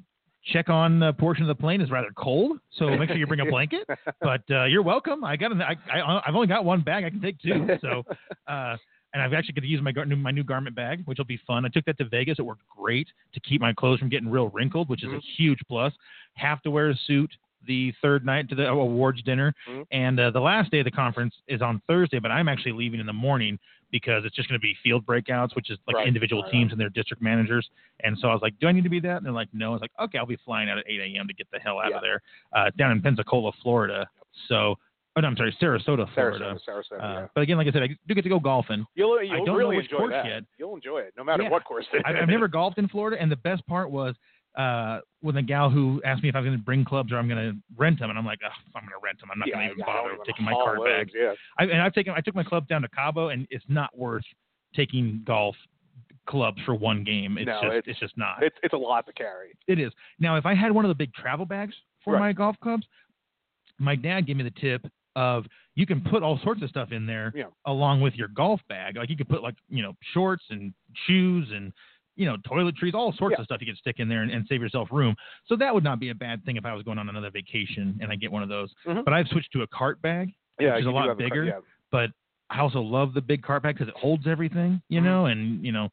check on the portion of the plane is rather cold, so make sure you bring a blanket. But uh, you're welcome. I got an, I, I I've only got one bag. I can take two. So uh, and I've actually got to use my gar- new, my new garment bag, which will be fun. I took that to Vegas. It worked great to keep my clothes from getting real wrinkled, which is Mhm. a huge plus. Have to wear a suit the third night to the awards dinner, Mhm. and uh, the last day of the conference is on Thursday. But I'm actually leaving in the morning because it's just going to be field breakouts, which is like Right. individual Right. teams and their district managers. And so I was like, do I need to be that? And they're like, no. I was like, okay, I'll be flying out at 8 a.m. to get the hell out Yeah. of there, uh, down in Pensacola, Florida. So, oh, no, I'm sorry, Sarasota, Florida. Sarasota, Sarasota, Uh, yeah. But again, like I said, I do get to go golfing. You'll, you'll don't know really which enjoy course that. yet. You'll enjoy it, no matter Yeah. what course it is. I've, I've never golfed in Florida, and the best part was uh, with a gal who asked me if I was going to bring clubs or I'm going to rent them, and I'm like, I'm going to rent them. I'm not yeah, going to even yeah, bother taking my cart loads. Yeah. I, and I've taken I took my club down to Cabo, and it's not worth taking golf clubs for one game. It's No, just it's- it's, just not. It's, it's a lot to carry. It is. Now, if I had one of the big travel bags for Right. my golf clubs, my dad gave me the tip of you can put all sorts of stuff in there Yeah. along with your golf bag. Like you could put like you know shorts and shoes and you know toiletries, all sorts Yeah. of stuff you could stick in there and, and save yourself room. So that would not be a bad thing if I was going on another vacation and I get one of those. Mhm. But I've switched to a cart bag, Yeah, which is a you do lot cart- bigger. yeah. but I also love the big cart bag because it holds everything, you Mhm. know, and you know,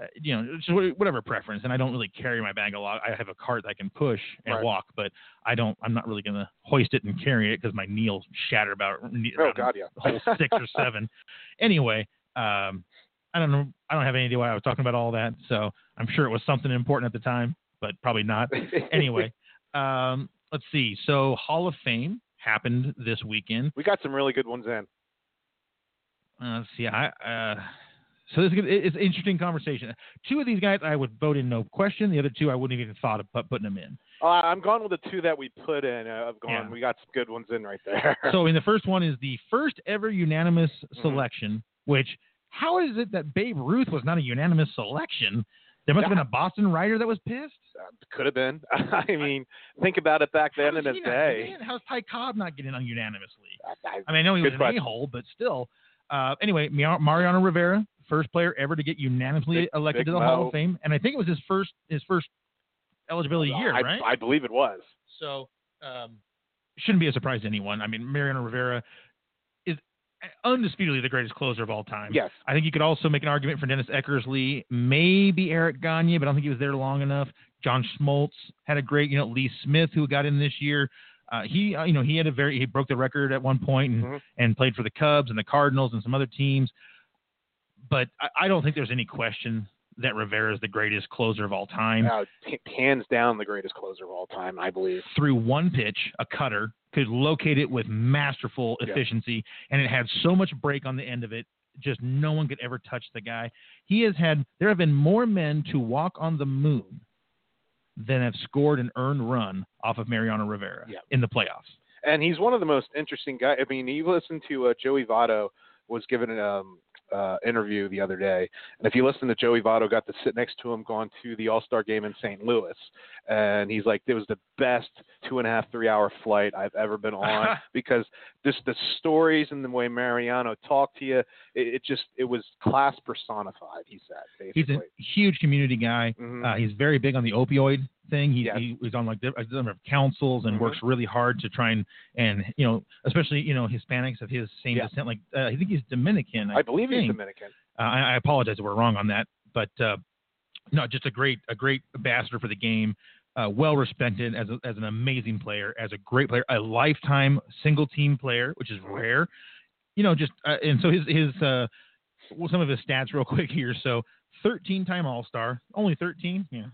uh, you know, wh- whatever preference. And I don't really carry my bag a lot. I have a cart that I can push and Right. walk, but I don't. I'm not really gonna hoist it and carry it because my knee'll shatter about Oh around God, yeah. hole six or seven. Anyway, um, I don't know. I don't have any idea why I was talking about all that. So I'm sure it was something important at the time, but probably not. Anyway, um, let's see. So Hall of Fame happened this weekend. we got some really good ones in. Uh, let's see. I uh, so this is it's an interesting conversation. Two of these guys I would vote in no question. The other two I wouldn't even thought of putting them in. Uh, I'm gone with the two that we put in. Uh, I've gone. Yeah. We got some good ones in right there. So in the first one is the first ever unanimous Mm-hmm. selection. Which how is it that Babe Ruth was not a unanimous selection? There must have been a Boston writer that was pissed. Could have been. I mean, think about it back then in the day. How's Ty Cobb not getting on unanimously? I- I- mean, I know he was an a-hole, but still. Uh, anyway, Mariano Rivera, first player ever to get unanimously Big- elected Big to the Hall of Fame, and I think it was his first his first eligibility year, I, right? I believe it was. So um, shouldn't be a surprise to anyone. I mean, Mariano Rivera undisputedly the greatest closer of all time. Yes. I think you could also make an argument for Dennis Eckersley, maybe Eric Gagne, but I don't think he was there long enough. John Smoltz had a great, you know, Lee Smith who got in this year. Uh, he, uh, you know, he had a very, he broke the record at one point and, Mhm. and played for the Cubs and the Cardinals and some other teams. But I, I don't think there's any question that Rivera is the greatest closer of all time Uh, h- hands down, the greatest closer of all time, I believe. through one pitch, a cutter, could locate it with masterful Yeah. efficiency, and it had so much break on the end of it, just no one could ever touch the guy. He has had, there have been more men to walk on the moon than have scored an earned run off of Mariano Rivera Yeah. in the playoffs. and he's one of the most interesting guys. I mean, you listen to uh, Joey Votto was given um, uh, interview the other day, and if you listen to Joey Votto, got to sit next to him going to the All Star game in St. Louis, and he's like, it was the best two and a half, three hour flight I've ever been on because just the stories and the way Mariano talked to you, it, it just it was class personified. He said, basically. He's a huge community guy. Mhm. Uh, he's very big on the opioid thing. He, he he's on like a number of councils and Mhm. works really hard to try and and you know especially you know Hispanics of his same Yeah. descent. Like uh, I think he's Dominican. I believe he's. Dominican. Uh, I, I apologize if we're wrong on that, but uh, no, just a great a great ambassador for the game. Uh, well respected as a, as an amazing player, as a great player, a lifetime single team player, which is rare. You know, just uh, and so his his uh, well, some of his stats real quick here. So 13 time All Star, only 13. Yeah,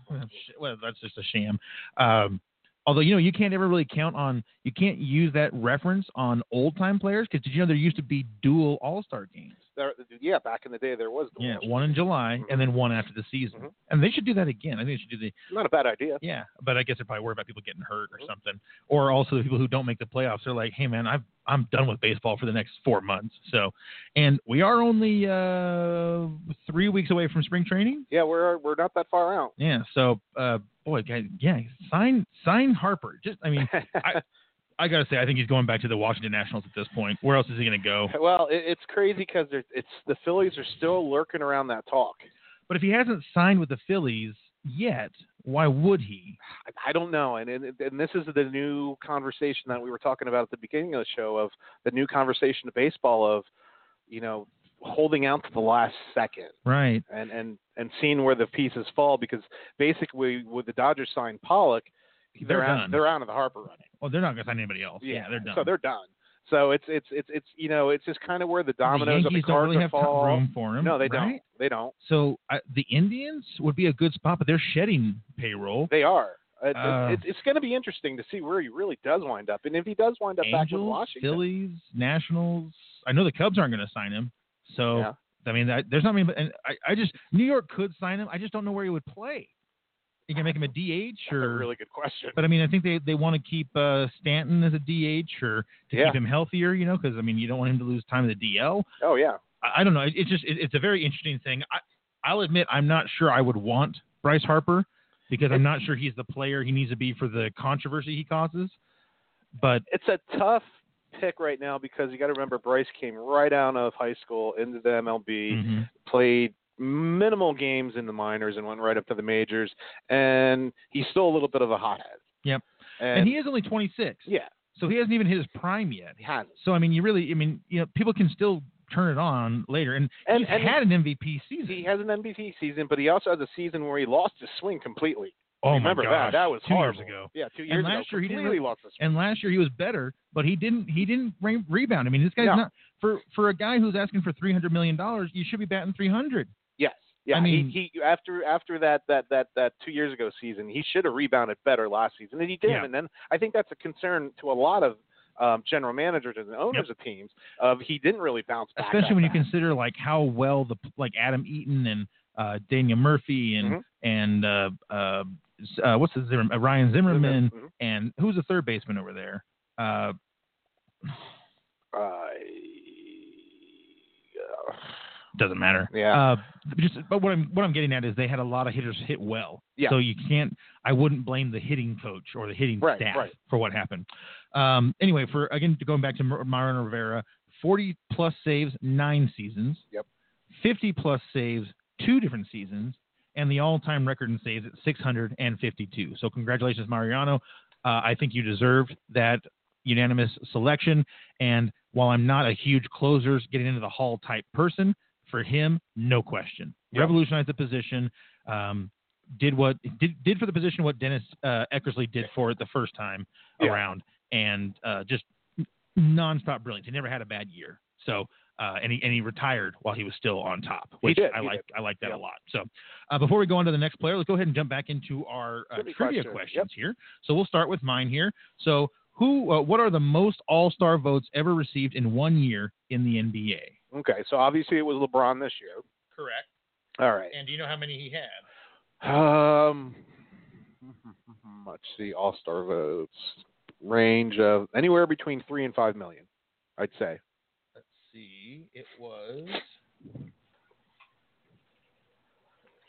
well, that's just a sham. Um, although you know you can't ever really count on you can't use that reference on old time players because did you know there used to be dual All Star games? There, yeah, back in the day there was. the Yeah, one in July Mhm. and then one after the season. Mhm. And they should do that again. I think they should do the Not a bad idea. yeah, but I guess they're probably worried about people getting hurt or Mhm. something. Or also the people who don't make the playoffs. They're like, hey man, I've I'm done with baseball for the next four months. So, and we are only uh three weeks away from spring training. Yeah, we're we're not that far out. Yeah. So, uh, boy, guys, yeah, sign sign Harper. Just I mean, I- I gotta say, I think he's going back to the Washington Nationals at this point. Where else is he gonna go? well, it, it's crazy because it's the Phillies are still lurking around that talk. But if he hasn't signed with the Phillies yet, why would he? I, I don't know, and, and and this is the new conversation that we were talking about at the beginning of the show of the new conversation of baseball of, you know, holding out to the last second Right. and and and seeing where the pieces fall because basically with the Dodgers signed Pollock, they're, They're out, done. they're out of the Harper running. Well, they're not going to sign anybody else. Yeah, they're done. So they're done. So it's it's it's it's you know it's just kind of where the the dominoes of the Yankees don't cards really have fall. room for him. No, they right? don't. They don't. So uh, the Indians would be a good spot, but they're shedding payroll. They are. It, Uh, it, it's going to be interesting to see where he really does wind up, and if he does wind up back with Washington. Phillies, Nationals. I know the Cubs aren't going to sign him. So Yeah. I mean, that, there's not many. And I, I just New York could sign him. I just don't know where he would play. You can make him a DH That's or a really good question. But I mean, I think they, they want to keep uh, Stanton as a DH or to Yeah. keep him healthier, you know, because I mean, you don't want him to lose time in the DL. oh yeah. I, I don't know. It, it's just it, it's a very interesting thing. I, I'll admit I'm not sure I would want Bryce Harper because I'm not sure he's the player he needs to be for the controversy he causes. But It's a tough pick right now because you got to remember Bryce came right out of high school into the MLB, mhm. played minimal games in the minors and went right up to the majors, and he's still a little bit of a hothead. Yep. And, and he is only 26, yeah, so he hasn't even hit his prime yet. he hasn't. So I mean, you really, I mean, you know, people can still turn it on later, and, And- he's and had an MVP season. He has an MVP season, but he also has a season where he lost his swing completely. oh remember my that? gosh, That was two horrible. years ago. Yeah, two years And last ago, year he didn't completely lost his swing. And last year he was better, but he didn't he didn't re- rebound. I mean, this guy's No. not for for a guy who's asking for 300 million dollars. You should be batting 300. Yes. Yeah, I mean- he, he after after that that that that two years ago season, he should have rebounded better last season, and he did. Yeah. And then I think that's a concern to a lot of um, general managers and owners of teams. Of he didn't really bounce back, especially when you consider like how well the like Adam Eaton and uh, Daniel Murphy and Mhm. and uh, uh, uh, what's his Zimmer, uh, Ryan Zimmerman Mhm. and who's the third baseman over there? Uh, Uh, doesn't matter. Yeah. Uh, just but what I'm what I'm getting at is they had a lot of hitters hit well. Yeah. So you can't. I wouldn't blame the hitting coach or the hitting Right, staff right. for what happened. Um, anyway, for again going back to Mariano Rivera, 40 plus saves nine seasons. Yep. 50 plus saves two different seasons, and the all-time record in saves at 652. So congratulations, Mariano. Uh, I think you deserved that unanimous selection. And while I'm not a huge closers getting into the hall type person, for him, no question, Yeah. revolutionized the position. Um, did what did, did for the position what Dennis uh, Eckersley did for it the first time Yeah. around, and uh, just nonstop brilliance. He never had a bad year. So uh, and he and he retired while he was still on top, He which did, I like. did. I like that Yeah. a lot. So uh, before we go on to the next player, let's go ahead and jump back into our uh, Trivia trivia question. questions here. So we'll start with mine here. So who, uh, what are the most All Star votes ever received in one year in the NBA? okay, so obviously it was LeBron this year. Correct. All right. And do you know how many he had? Um, let's see, All Star votes. range of anywhere between three and five million, I'd say. Let's see. It was.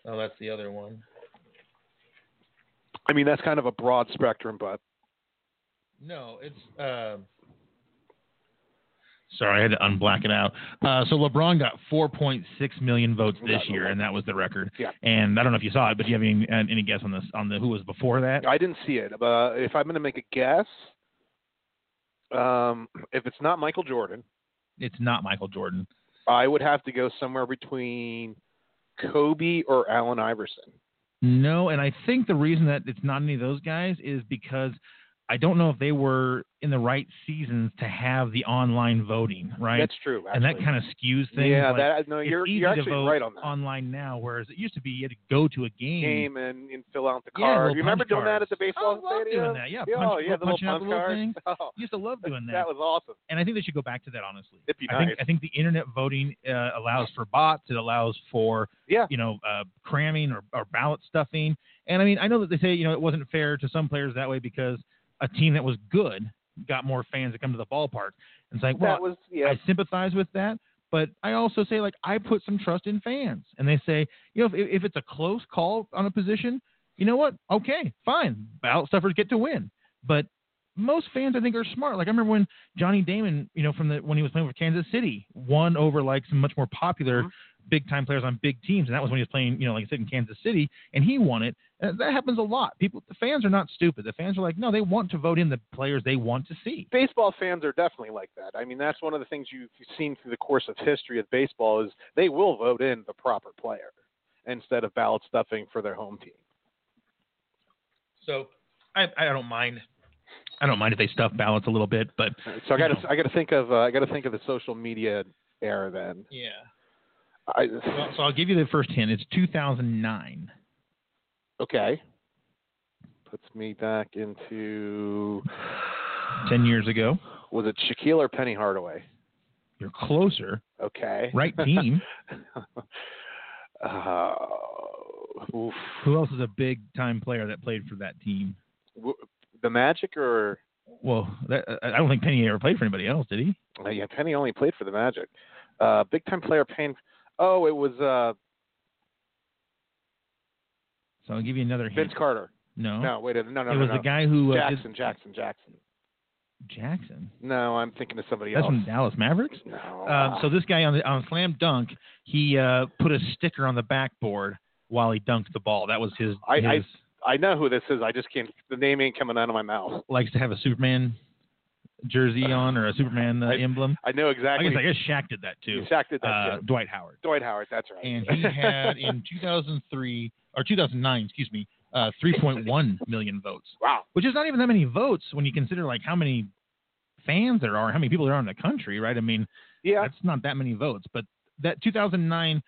Oh, that's the other one. I mean, that's kind of a broad spectrum, but no, it's. Uh... Sorry, I had to unblack it out. Uh, so LeBron got 4.6 million votes this year, and that was the record. Yeah. And I don't know if you saw it, but do you have any, any guess on this on the who was before that? I didn't see it. But if I'm going to make a guess, um, if it's not Michael Jordan, it's not Michael Jordan. I would have to go somewhere between Kobe or Allen Iverson. No, and I think the reason that it's not any of those guys is because I don't know if they were in the right seasons to have the online voting, right? That's true, actually. and that kind of skews things. Yeah, like, that no, you're you're actually right on that. Online now, whereas it used to be you had to go to a game, game and, and fill out the card. little you remember doing that at the baseball I love stadium? doing that. Yeah, Yeah, punch, oh, yeah, the little punching out punch the little card. Oh, Used to love doing that. that was awesome. and I think they should go back to that. Honestly, It'd be I nice. think I think the internet voting uh, allows for bots. It allows for Yeah. you know uh, cramming or, or ballot stuffing. And I mean, I know that they say you know it wasn't fair to some players that way because a team that was good got more fans to come to the ballpark. And it's like, well, that was yeah. I sympathize with that, but I also say like I put some trust in fans, and they say, you know, if, if it's a close call on a position, you know what? Okay, fine, ballot stuffers get to win. But most fans, I think, are smart. Like I remember when Johnny Damon, you know, from the when he was playing with Kansas City, won over like some much more popular Mhm. Big time players on big teams, and that was when he was playing, you know, like I said in Kansas City, and he won it. And that happens a lot. People, the fans are not stupid. The fans are like, no, they want to vote in the players they want to see. baseball fans are definitely like that. I mean, that's one of the things you've seen through the course of history of baseball is they will vote in the proper player instead of ballot stuffing for their home team. So I, I don't mind. I don't mind if they stuff ballots a little bit, but So I got to I got to think of uh, I got to think of the social media era then. yeah. I, Well, so I'll give you the first hint. It's 2009. okay. Puts me back into Ten years ago. was it Shaquille or Penny Hardaway? You're closer. Okay. Right team. uh. Who else is a big time player that played for that team? The Magic or Well, that, I I don't think Penny ever played for anybody else, did he? uh, yeah, Penny only played for the Magic. Uh, big time player Penny. Oh, it was uh, So I'll give you another hint. Vince Carter. no. No, wait, a- minute. no, no, it no, was no. the guy who uh, Jackson, did, Jackson, Jackson. Jackson. No, I'm thinking of somebody That's else. That's from Dallas Mavericks. No. Um, so this guy on the on Slam Dunk, he uh, put a sticker on the backboard while he dunked the ball. That was his. I- I- his I know who this is. I just can't. The name ain't coming out of my mouth. likes to have a Superman jersey on or a Superman uh, I- emblem. I know I exactly. guess I guess Shaq did that too. Shaq did that Uh, too. Dwight Howard. Dwight Howard. That's right. and he had in 2003 or 2009, excuse me, uh, 3.1 million votes, wow. which is not even that many votes when you consider like how many fans there are, how many people there are in the country, right? I mean, Yeah. that's not that many votes, but that 2009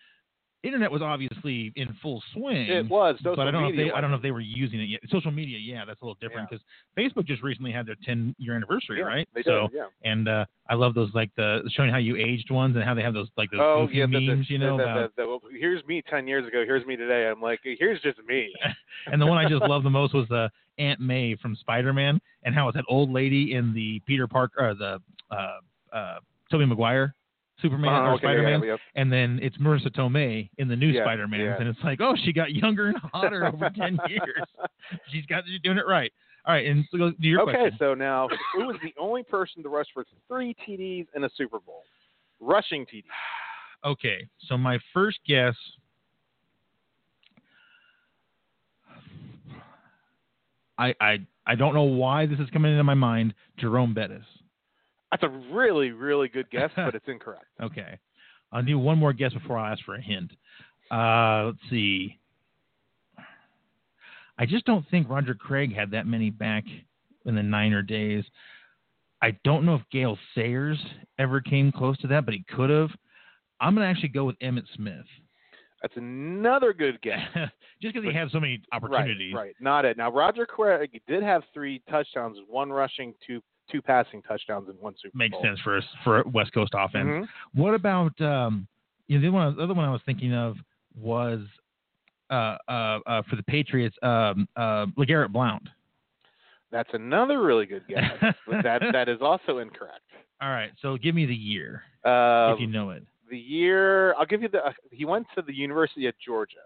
internet was obviously in full swing. It was. Social but I don't know if they I don't know if they were using it yet. Social media, yeah, that's a little different because Facebook just recently had their 10 year anniversary, Yeah, right? They so did. Yeah. and uh, I love those like the showing how you aged ones and how they have those like those Oh yeah. The, the, memes, you know, the, about the, the, the, here's me ten years ago. Here's me today. I'm like, here's just me. and the one I just love the most was uh, Aunt May from Spider Man, and how it's that old lady in the Peter Parker or the uh, uh, Tobey Maguire Superman Uh, or okay, Spider Man, yeah, and then it's Marissa Tomei in the new Yeah, Spider Man, yeah. and it's like, oh, she got younger and hotter over ten years. She's got she's doing it right. All right, and so your Okay, question. so now who was the only person to rush for three TDs in a Super Bowl? Rushing TDs. Okay, so my first guess. I, I I don't know why this is coming into my mind. Jerome Bettis. That's a really, really good guess, but it's incorrect. Okay. I'll do one more guess before I ask for a hint. Uh, let's see. I just don't think Roger Craig had that many back in the Niner days. I don't know if Gale Sayers ever came close to that, but he could have. I'm going to actually go with Emmitt Smith. That's another good guess. just because he had so many opportunities. Right, right. Not it. Now Roger Craig did have three touchdowns, one rushing, two two passing touchdowns, and one Super Makes Bowl. sense for us for a West Coast offense. Mhm. What about um, you know the one the other one I was thinking of was uh, uh, uh, for the Patriots um, uh, Legarrette Blount. That's another really good guess. but that that is also incorrect. All right, so give me the year Um, if you know it. the year I'll give you the. Uh, he went to the University of Georgia.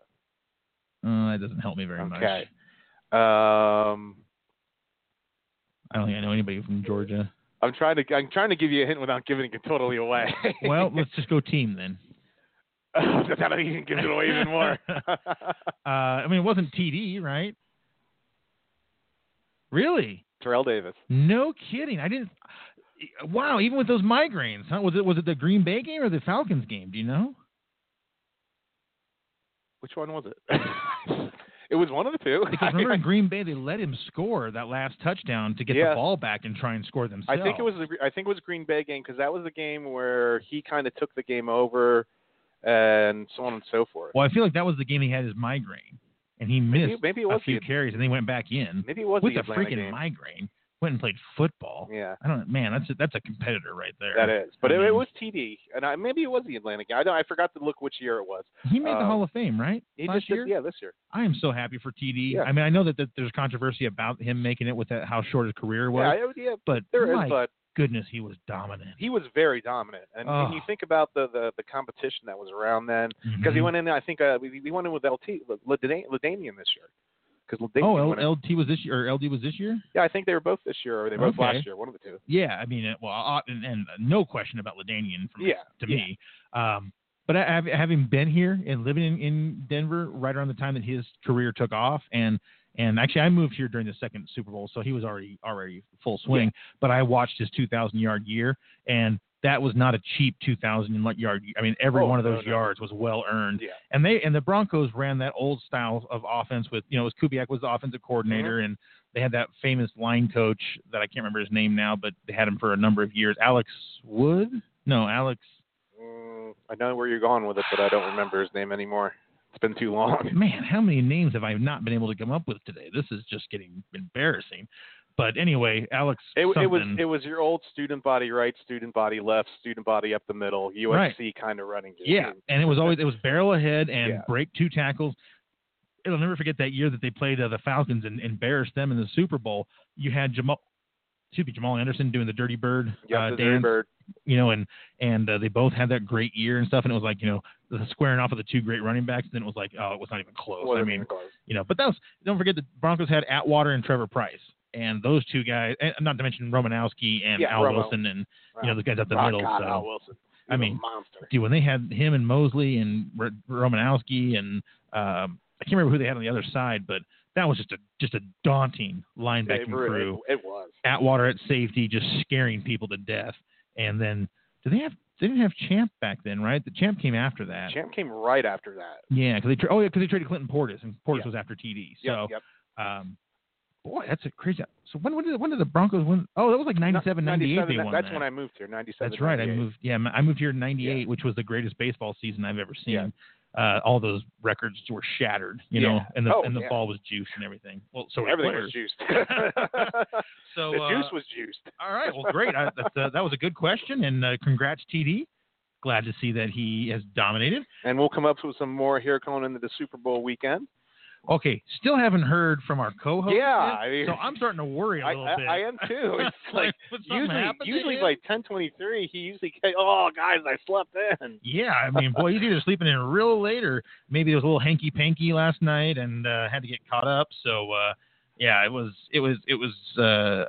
Uh, that doesn't help me very much. Okay. Um, I don't think I know anybody from Georgia. I'm trying to I'm trying to give you a hint without giving it totally away. well, let's just go team then. that'll even give it away even more. Uh, I mean, it wasn't TD, right? Really? Terrell Davis. No kidding. I didn't. Wow, even with those migraines, huh? Was it was it the Green Bay game or the Falcons game? Do you know? Which one was it? It was one of the two. Because remember in Green Bay they let him score that last touchdown to get the ball back and try and score themselves. I think it was the I think it was Green Bay game because that was the game where he kind of took the game over, and so on and so forth. Well, I feel like that was the game he had his migraine, and he missed maybe it a was few the carries, and they went back in maybe it was with the a freaking game. migraine. Went and played football. Yeah, I don't. Man, that's a, that's a competitor right there. that is. But I it, it was TD, and I, maybe it was the Atlanta game. I don't. I forgot to look which year it was. He made the Um, Hall of Fame, right? He Last just did- year. yeah, this year. I am so happy for TD. Yeah. I mean, I know that, that there's controversy about him making it with that, how short his career was, Yeah, yeah, but there is, my but goodness, he was dominant. he was very dominant. And when you Oh. think about the, the the competition that was around then, because he Mhm. went in, I think uh, we, we went in with LT LaDainian this year. Because Oh, L- LT was this year, or LD was this year? yeah, I think they were both this year, or they were both Okay. last year, one of the two. Yeah, I mean, uh, well, uh, and, and no question about LaDainian from Yeah, to yeah. me. Um, but I, having been here and living in, in Denver right around the time that his career took off, and and actually I moved here during the second Super Bowl, so he was already already full swing. But I watched his 2,000 yard year, and that was not a cheap 2,000 yard. I mean, every Oh, one of no, those no. yards was well earned. Yeah. And they and the Broncos ran that old style of offense with you know, was Kubiak was the offensive coordinator, Mm-hmm. and they had that famous line coach that I can't remember his name now, but they had him for a number of years. Alex Wood? No, Alex. Mm, I know where you're going with it, but I don't remember his name anymore. It's been too long. Man, how many names have I not been able to come up with today? This is just getting embarrassing. But anyway, Alex. It, it was it was your old student body right, student body left, student body up the middle, USC kind of running. game. Yeah, and it was always it was barrel ahead and Yeah. break two tackles. I'll never forget that year that they played uh, the Falcons and embarrassed them in the Super Bowl. You had Jamal, excuse me, Jamal Anderson doing the Dirty Bird Yep, uh, the Dirty dance, Bird. you know, and and uh, they both had that great year and stuff. And it was like you know the squaring off of the two great running backs. Then it was like oh, it was not even close. Wasn't I mean, close. you know, but that was don't forget the Broncos had Atwater and Trevor Pryce. And those two guys, and not to mention Romanowski and Yeah, Al Romo. Wilson, and you know the guys up the Oh, middle. God, so Al Wilson. I He's mean, dude, when they had him and Mobley and R- Romanowski and um, I can't remember who they had on the other side, but that was just a just a daunting linebacking It, really- crew. it, it was. Atwater at safety, just scaring people to death. And then, do they have? They didn't have Champ back then, right? The Champ came after that. Champ came right after that. Yeah, because they tra- oh yeah, because they traded Clinton Portis, and Portis Yeah. was after TD. Yep, So, yep. um, boy, that's a crazy. So when when did when did the Broncos win? Oh, that was like 97, 98 they won That's that. when I moved here. Ninety-seven. That's right. I moved. Yeah, I moved here in '98, which was the greatest baseball season I've ever seen. Yeah. Uh, all those records were shattered, you know, Yeah. and the Oh, and the yeah. ball was juiced and everything. Well, so Everything was juiced. So the uh, juice was juiced. all right. Well, great. I, that's, uh, that was a good question, and uh, congrats, TD. Glad to see that he has dominated. And we'll come up with some more here going into the Super Bowl weekend. Okay, still haven't heard from our co-host. Yeah, I mean- so I'm starting to worry a I, little I, bit. I am too. It's like something usually, usually by ten twenty-three, he usually, oh guys, I slept in. Yeah, I mean, boy, he's either sleeping in real late or maybe he was a little hanky panky last night and uh, had to get caught up. So, uh, yeah, it was, it was, it was. Uh,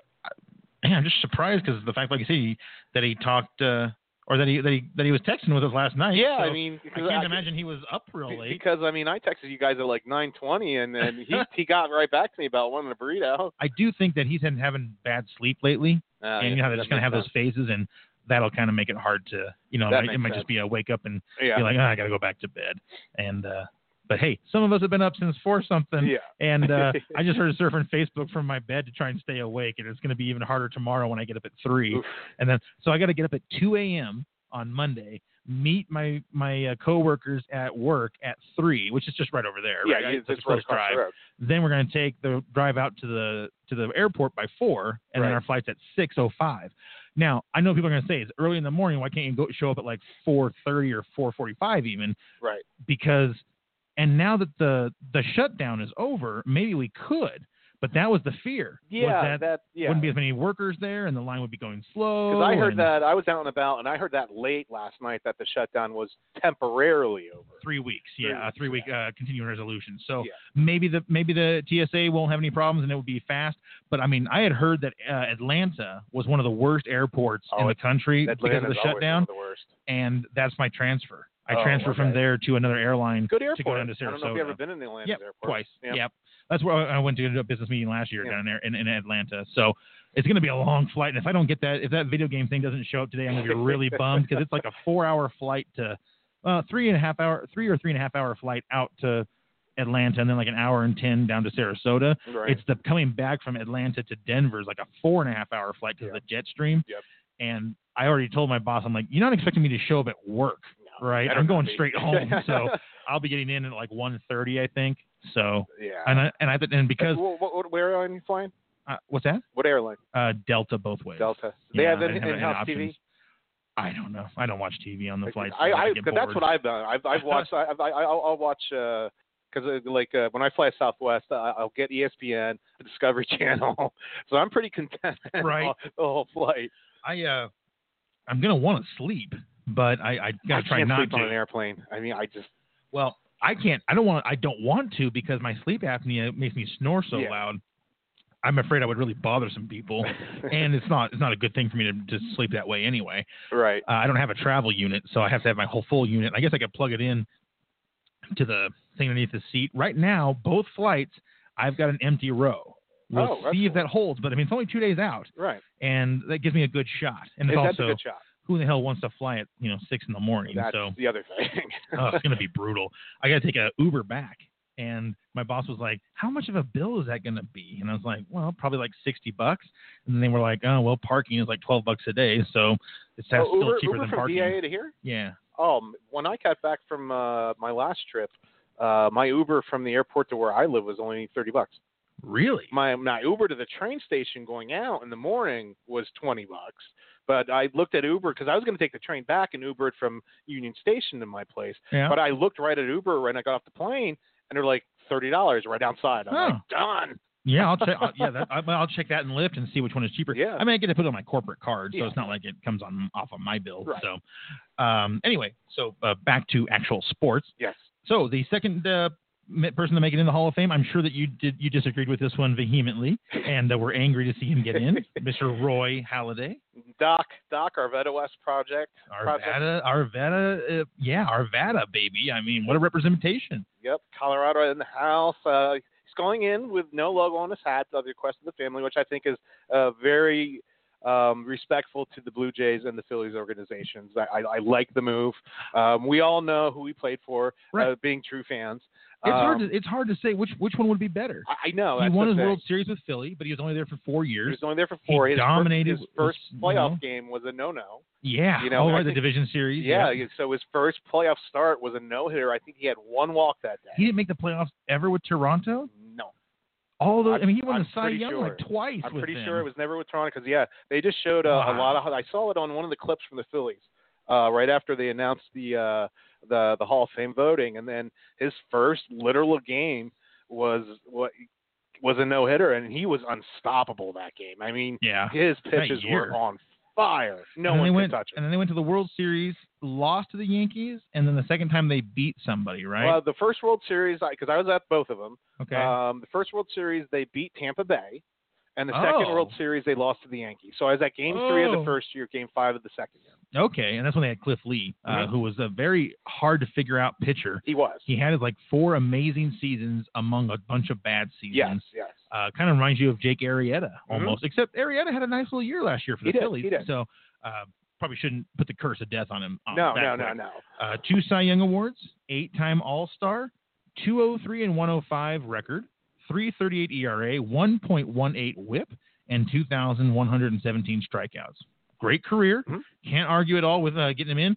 man, I'm just surprised because the fact, like you say, he, that he talked uh, or that he that he that he was texting with us last night. Yeah, So I mean, I can't imagine he was up real late. Because I mean, I texted you guys at like nine twenty, and then he he got right back to me about wanting a burrito. I do think that he's been having bad sleep lately, Uh, and you know they're just gonna have those phases, and that'll kind of make it hard to, you know, it That might, it might sense. just be a wake up and Yeah. be like, oh, I gotta go back to bed, and. uh but hey, some of us have been up since four something, yeah. and uh, I just started surfing Facebook from my bed to try and stay awake, and it's going to be even harder tomorrow when I get up at three, Oof. and then so I got to get up at two a.m. on Monday, meet my my uh, coworkers at work at three, which is just right over there. Yeah, right? It's a it's right close drive. the. Then we're going to take the drive out to the to the airport by four, and then our flight's at six oh five. Now I know people are going to say it's early in the morning. Why can't you go show up at like four thirty or four forty five even? Right. Because, and now that the the shutdown is over, maybe we could. But that was the fear. Yeah, was that, yeah. wouldn't be as many workers there, and the line would be going slow. Because I heard that I was out and about, and I heard that late last night that the shutdown was temporarily over. three weeks. Three Yeah, a weeks, three week uh, continuing resolution. So Yeah. maybe the maybe the TSA won't have any problems and it will be fast. But I mean, I had heard that uh, Atlanta was one of the worst airports Oh, in the country because of the shutdown, the worst. and that's my transfer. I Oh, transfer from there to another airline Good to go down to Sarasota. I don't know if you've ever been in the Atlanta Yep, airport. twice. Yeah. Yep. That's where I went to a business meeting last year Yeah. down there in, in Atlanta. So it's going to be a long flight. And if I don't get that, if that video game thing doesn't show up today, I'm going to be really bummed because it's like a four hour flight to, uh, three and a half hour, three or three and a half hour flight out to Atlanta and then like an hour and 10 down to Sarasota. Right. It's the coming back from Atlanta to Denver is like a four and a half hour flight because of the jet stream. Yep. And I already told my boss, I'm like, you're not expecting me to show up at work, right? I'm going straight home. so I'll be getting in at like 1.30, I think. So, yeah. and I, and I and because what, what, where are you flying? uh, what's that? What airline? Uh, Delta both ways. Delta. They Yeah, have I in, have in-house TV. I don't know. I don't watch TV on the flights. I, I, cause that's what I've done. I've, I've watched. I, I, I'll, I'll watch because uh, like uh, when I fly Southwest, I, I'll get ESPN, the Discovery Channel. So I'm pretty content Right. the whole flight. I uh, I'm gonna want to sleep, but I I gotta I try can't not sleep to. on an airplane. I mean, I just Well, I can't. I don't want. I don't want to because my sleep apnea makes me snore so Yeah. loud. I'm afraid I would really bother some people, and it's not. It's not a good thing for me to, to sleep that way anyway. right. Uh, I don't have a travel unit, so I have to have my whole full unit. I guess I could plug it in to the thing underneath the seat. Right now, both flights, I've got an empty row. We'll Oh, see if that holds, but I mean, it's only two days out, Right. and that gives me a good shot. And Is it's that's a good shot. Who the hell wants to fly at you know six in the morning? That's so the other thing. oh, it's gonna be brutal. I got to take a Uber back, and my boss was like, "How much of a bill is that gonna be?" And I was like, "Well, probably like sixty bucks." And then they were like, "Oh, well, parking is like twelve bucks a day, so it's oh, still Uber, cheaper Uber than from parking." DIA to here. Yeah. Um, when I got back from uh, my last trip, uh, my Uber from the airport to where I live was only thirty bucks. Really? My my Uber to the train station going out in the morning was twenty bucks. But I looked at Uber because I was going to take the train back and Uber it from Union Station to my place. Yeah. But I looked right at Uber when I got off the plane, and they're like thirty dollars right outside. I'm like, done. yeah, I'll check. I'll, yeah, that, I'll, check that in Lyft and see which one is cheaper. Yeah. I mean, I get to put it on my corporate card, so Yeah. it's not like it comes on off of my bill. Right. So, um, anyway, so uh, back to actual sports. Yes. So the second uh, person to make it in the Hall of Fame, I'm sure that you did you disagreed with this one vehemently, and uh, were angry to see him get in, Mr. Roy Halladay. Doc Doc Arvada West Project. Project. Arvada, Arvada, uh, yeah, Arvada, baby. I mean, what a representation. Yep, Colorado in the house. Uh, he's going in with no logo on his hat, at the request of the family, which I think is uh, very um, respectful to the Blue Jays and the Phillies organizations. I, I, I like the move. Um, we all know who he played for, Right. uh, being true fans. It's hard Um, to it's hard to say which which one would be better. I, I know. he won his thing. World Series with Philly, but he was only there for four years. He was only there for He four. his fir- dominated his first with- you playoff know. game was a no-no. Yeah, You know, oh, right, the division series. Yeah, so his first playoff start was a no-hitter. I think he had one walk that day. he didn't make the playoffs ever with Toronto. no. All those, I mean, he won I'm the Cy Young like twice. I'm pretty them. sure it was never with Toronto because yeah, they just showed uh, a lot of. I saw it on one of the clips from the Phillies uh, right after they announced the uh, the the Hall of Fame voting, and then his first literal game was what was a no hitter, and he was unstoppable that game. I mean, Yeah. his pitches were on fire. No and then one they could went, touch And then they went to the World Series, lost to the Yankees, and then the second time they beat somebody, right? Well, the first World Series, because I was at both of them. okay. Um, the first World Series they beat Tampa Bay, and the second Oh. World Series they lost to the Yankees. So I was at Game Three of Oh. the first year, Game Five of the second year. okay, and that's when they had Cliff Lee, uh, Mhm. who was a very hard to figure out pitcher. He was. He had like four amazing seasons among a bunch of bad seasons. Yes, yes. uh, kind of reminds you of Jake Arrieta almost, except Arrieta had a nice little year last year for the Mm-hmm. He did, Phillies. he did. So uh, probably shouldn't put the curse of death on him. on No, no, no, no. Uh, two Cy Young awards, eight-time All-Star, 203 and 105 record, 338 ERA, 1.18 WHIP, and 2,117 strikeouts. Great career. Mhm. Can't argue at all with uh, getting him in.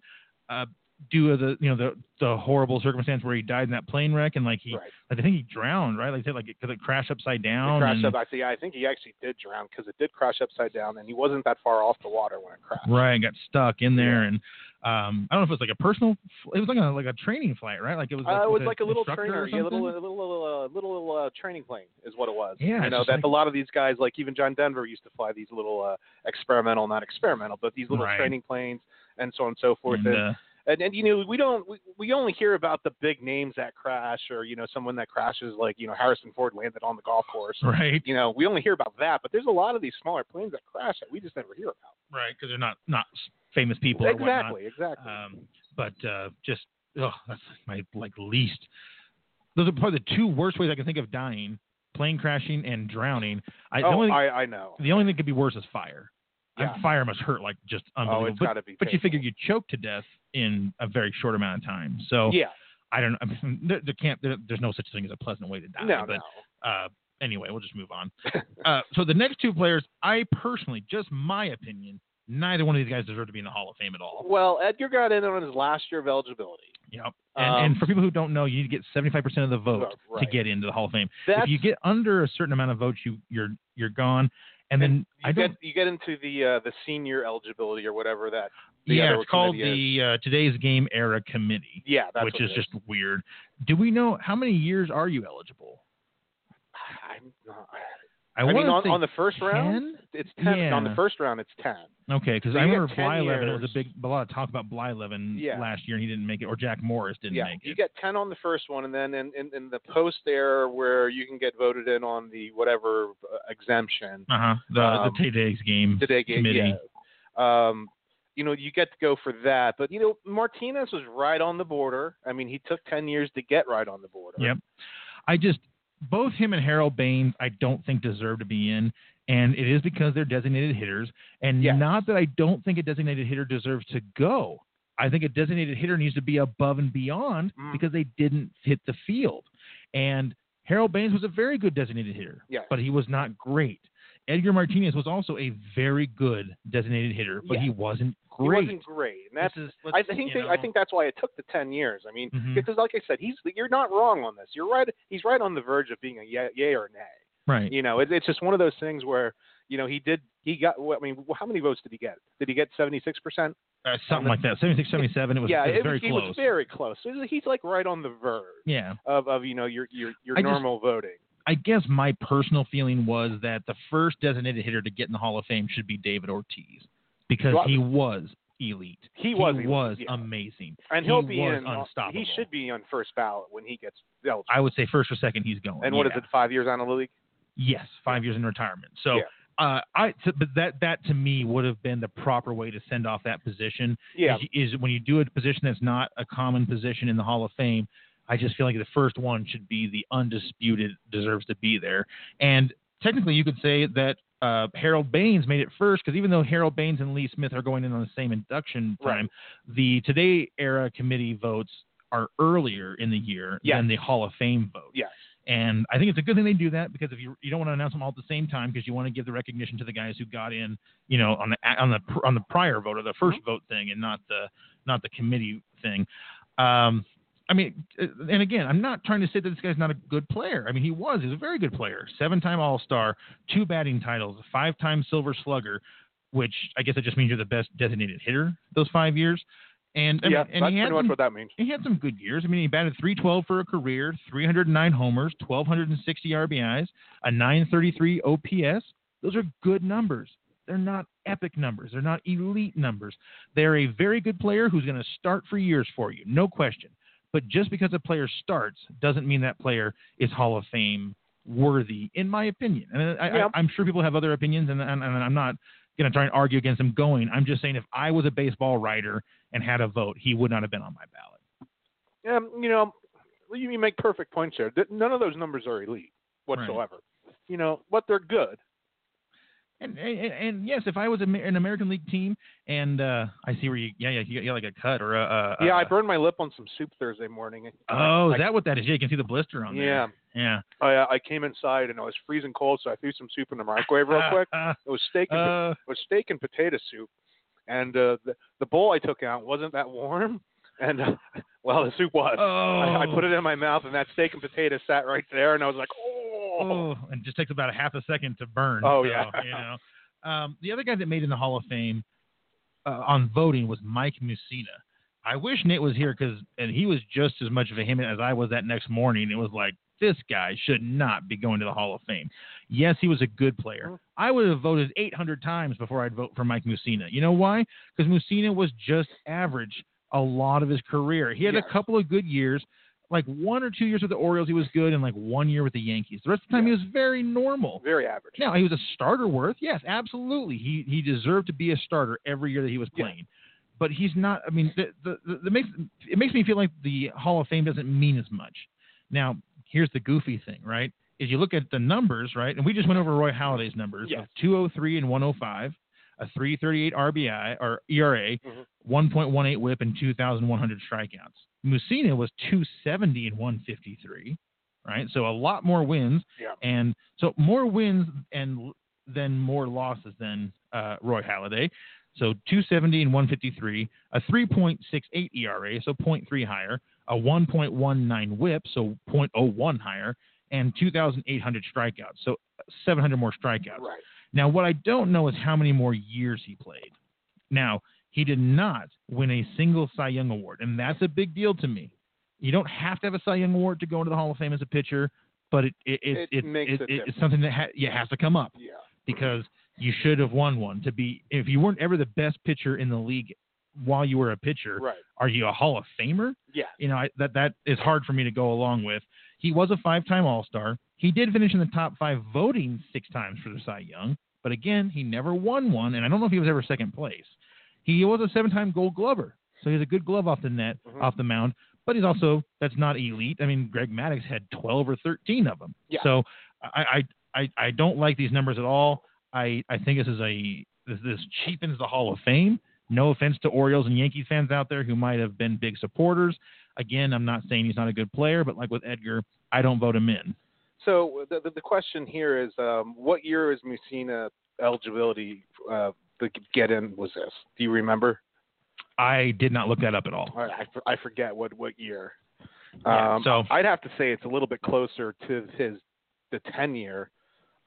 Uh, due to the you know the the horrible circumstance where he died in that plane wreck and like he right. like, I think he drowned right like they said like because it crashed upside down. It crashed and, up. I see. I think he actually did drown because it did crash upside down, and he wasn't that far off the water when it crashed. Right, got stuck in there, Yeah. and um, I don't know if it was like a personal. It was like a like a training flight, right? Like it was. Uh, it was like a little trainer, yeah, little little little uh, little uh, training plane is what it was. Yeah, you know that like- a lot of these guys, like even John Denver, used to fly these little uh, experimental, not experimental, but these little Right. training planes and so on and so forth. And, And, uh, and, and you know we don't we, we only hear about the big names that crash or you know someone that crashes like you know Harrison Ford landed on the golf course. right, You know we only hear about that, but there's a lot of these smaller planes that crash that we just never hear about. right, because they're not not famous people or exactly, exactly. Um, but uh, just oh, that's my like least. Those are probably the two worst ways I can think of dying: plane crashing and drowning. I, the oh, only I I know. the only thing that could be worse is fire. Yeah. Fire must hurt like just Oh, unbelievable. it's but got to be. but you figure you choke to death in a very short amount of time. So yeah. I don't. I mean, there, there can't. There, there's no such thing as a pleasant way to die. No, but no. uh, anyway, we'll just move on. uh, so the next two players, I personally, just my opinion, neither one of these guys deserve to be in the Hall of Fame at all. Well, Edgar got in on his last year of eligibility. Yep. And, Um, and for people who don't know, you need to get 75% of the vote Vote, to get into the Hall of Fame. That's, If you get under a certain amount of votes, you you're you're gone. And then you I don't. get you get into the uh, the senior eligibility or whatever that. the yeah, it's called the uh, Today's Game Era Committee, Yeah, that's which is just weird. Do we know how many years are you eligible? I'm not, I, I, mean, on, on the first round, it's ten. On the first round, it's ten. Okay, because So I remember 10 Blyleven. It was a big, a lot of talk about Blyleven Yeah. last year, and he didn't make it, or Jack Morris didn't yeah, make it. you get ten on the first one, and then in, in, in the post there where you can get voted in on the whatever uh, exemption. Uh huh. The Um, the Today's Game Today get Committee. yeah. Um, you know, you get to go for that, but you know, Martinez was right on the border. I mean, he took ten years to get right on the border. Yep. I just both him and Harold Baines I don't think deserve to be in, and it is because they're designated hitters, and Yes. not that I don't think a designated hitter deserves to go. I think a designated hitter needs to be above and beyond Mm. because they didn't hit the field. And Harold Baines was a very good designated hitter, Yes. but he was not great. Edgar Martinez was also a very good designated hitter, but he Yes. Wasn't He wasn't great, and that's. Is- I think they, I think that's why it took the ten years. I mean, Mhm. because like I said, he's you're not wrong on this. You're right. He's right on the verge of being a yay, yay or nay. right. You know, it, it's just one of those things where you know he did he got. I mean, how many votes did he get? Did he get seventy six percent? Uh, something like that. 76, 77. It was, yeah, it was it very he close. was very close. He's like right on the verge yeah. of, of you know your your your I just- normal voting. I guess my personal feeling was that the first designated hitter to get in the Hall of Fame should be David Ortiz because he was elite. He was he elite, was yeah. amazing. and he'll he be was in. unstoppable. He should be on first ballot when he gets eligible. I would say first or second he's going. and what is yeah. it? Five years out of the league. Yes, five years in retirement. So. Yeah. Uh, I t- but that that to me would have been the proper way to send off that position. Yeah. Is, is when you do a position that's not a common position in the Hall of Fame. I just feel like the first one should be the undisputed deserves to be there. And technically, you could say that uh, Harold Baines made it first because even though Harold Baines and Lee Smith are going in on the same induction Right. time, the Today Era Committee votes are earlier in the year Yes. than the Hall of Fame vote. Yes. And I think it's a good thing they do that because if you you don't want to announce them all at the same time because you want to give the recognition to the guys who got in, you know, on the on the on the prior vote or the 1st Mm-hmm. vote thing and not the not the committee thing. Um, I mean, uh, and again, I'm not trying to say that this guy's not a good player. I mean, he was. He's a very good player. Seven-time All-Star, two batting titles, five-time Silver Slugger, which I guess that just means you're the best designated hitter those five years. And I yeah, mean, and that's he had pretty much what that means. he had some good years. I mean, he batted 312 for a career, 309 homers, 1,260 RBIs, a 933 OPS. Those are good numbers. They're not epic numbers. They're not elite numbers. They're a very good player who's going to start for years for you, no question. But just because a player starts doesn't mean that player is Hall of Fame worthy, in my opinion. And I, Yeah. I, I'm sure people have other opinions, and, and, and I'm not going to try and argue against them going. I'm just saying if I was a baseball writer and had a vote, he would not have been on my ballot. Um, you know, you you make perfect points there. None of those numbers are elite whatsoever. You know, but they're good. And, and, and yes, if I was an American League team, and uh, I see where you, yeah, yeah, you got like a cut or a, a yeah, I a- burned my lip on some soup Thursday morning. Oh, I, is that what that is? Yeah, you can see the blister on Yeah, there. Yeah. Yeah. I, uh, I came inside and I was freezing cold, so I threw some soup in the microwave real quick. It was steak and uh, it was steak and potato soup, and uh, the the bowl I took out wasn't that warm, And uh, well, the soup was. Oh. I, I put it in my mouth, and that steak and potato sat right there, and I was like, oh. Oh, and it just takes about a half a second to burn. Oh, so, yeah. you know. Um, the other guy that made in the Hall of Fame uh, on voting was Mike Mussina. I wish Nate was here because, and he was just as much of a him as I was that next morning. It was like this guy should not be going to the Hall of Fame. Yes, he was a good player. Mhm. I would have voted 800 times before I'd vote for Mike Mussina. You know why? Because Mussina was just average a lot of his career. He had a couple of good years, like one or two years with the Orioles, he was good, and like one year with the Yankees. The rest of the time, Yeah. he was very normal. Very average. Now he was a starter worth, yes, absolutely. He he deserved to be a starter every year that he was Yeah. playing. But he's not. I mean, the, the, the, the makes it makes me feel like the Hall of Fame doesn't mean as much. Now, here's the goofy thing, right? Is you look at the numbers, right? And we just went over Roy Halladay's numbers Yes. of 203 and 105, a 338 RBI or ERA, Mhm. 1.18 WHIP, and 2,100 strikeouts. Mussina was 270 and 153, right? So a lot more wins, Yeah. and so more wins and then more losses than uh, Roy Halladay. So 270 and 153, a 3.68 ERA, so 0.3 higher, a 1.19 WHIP, so 0.01 higher, and 2,800 strikeouts, so 700 more strikeouts. Right. Now, what I don't know is how many more years he played. Now, he did not win a single Cy Young award, and that's a big deal to me. You don't have to have a Cy Young award to go into the Hall of Fame as a pitcher, but it it it, It makes it, a it's something that ha- yeah, has to come up Yeah. because you should have won one to be if you weren't ever the best pitcher in the league while you were a pitcher Right. are you a hall of famer Yeah. you know I, that that is hard for me to go along with he was a five-time all-star he did finish in the top five voting six times for the cy young but again he never won one and i don't know if he was ever second place he was a seven-time gold glover so he's a good glove off the net Mhm. off the mound but he's also that's not elite i mean greg maddux had 12 or 13 of them Yeah. so I, I i i don't like these numbers at all i i think this is a this, this cheapens the hall of fame no offense to Orioles and Yankees fans out there who might have been big supporters. Again, I'm not saying he's not a good player, but like with Edgar, I don't vote him in. So the, the, the question here is, um, what year is Mussina eligibility uh, to get in? Was this? Do you remember? I did not look that up at all. I, I, I forget what what year. Yeah, um, so- I'd have to say it's a little bit closer to his the tenure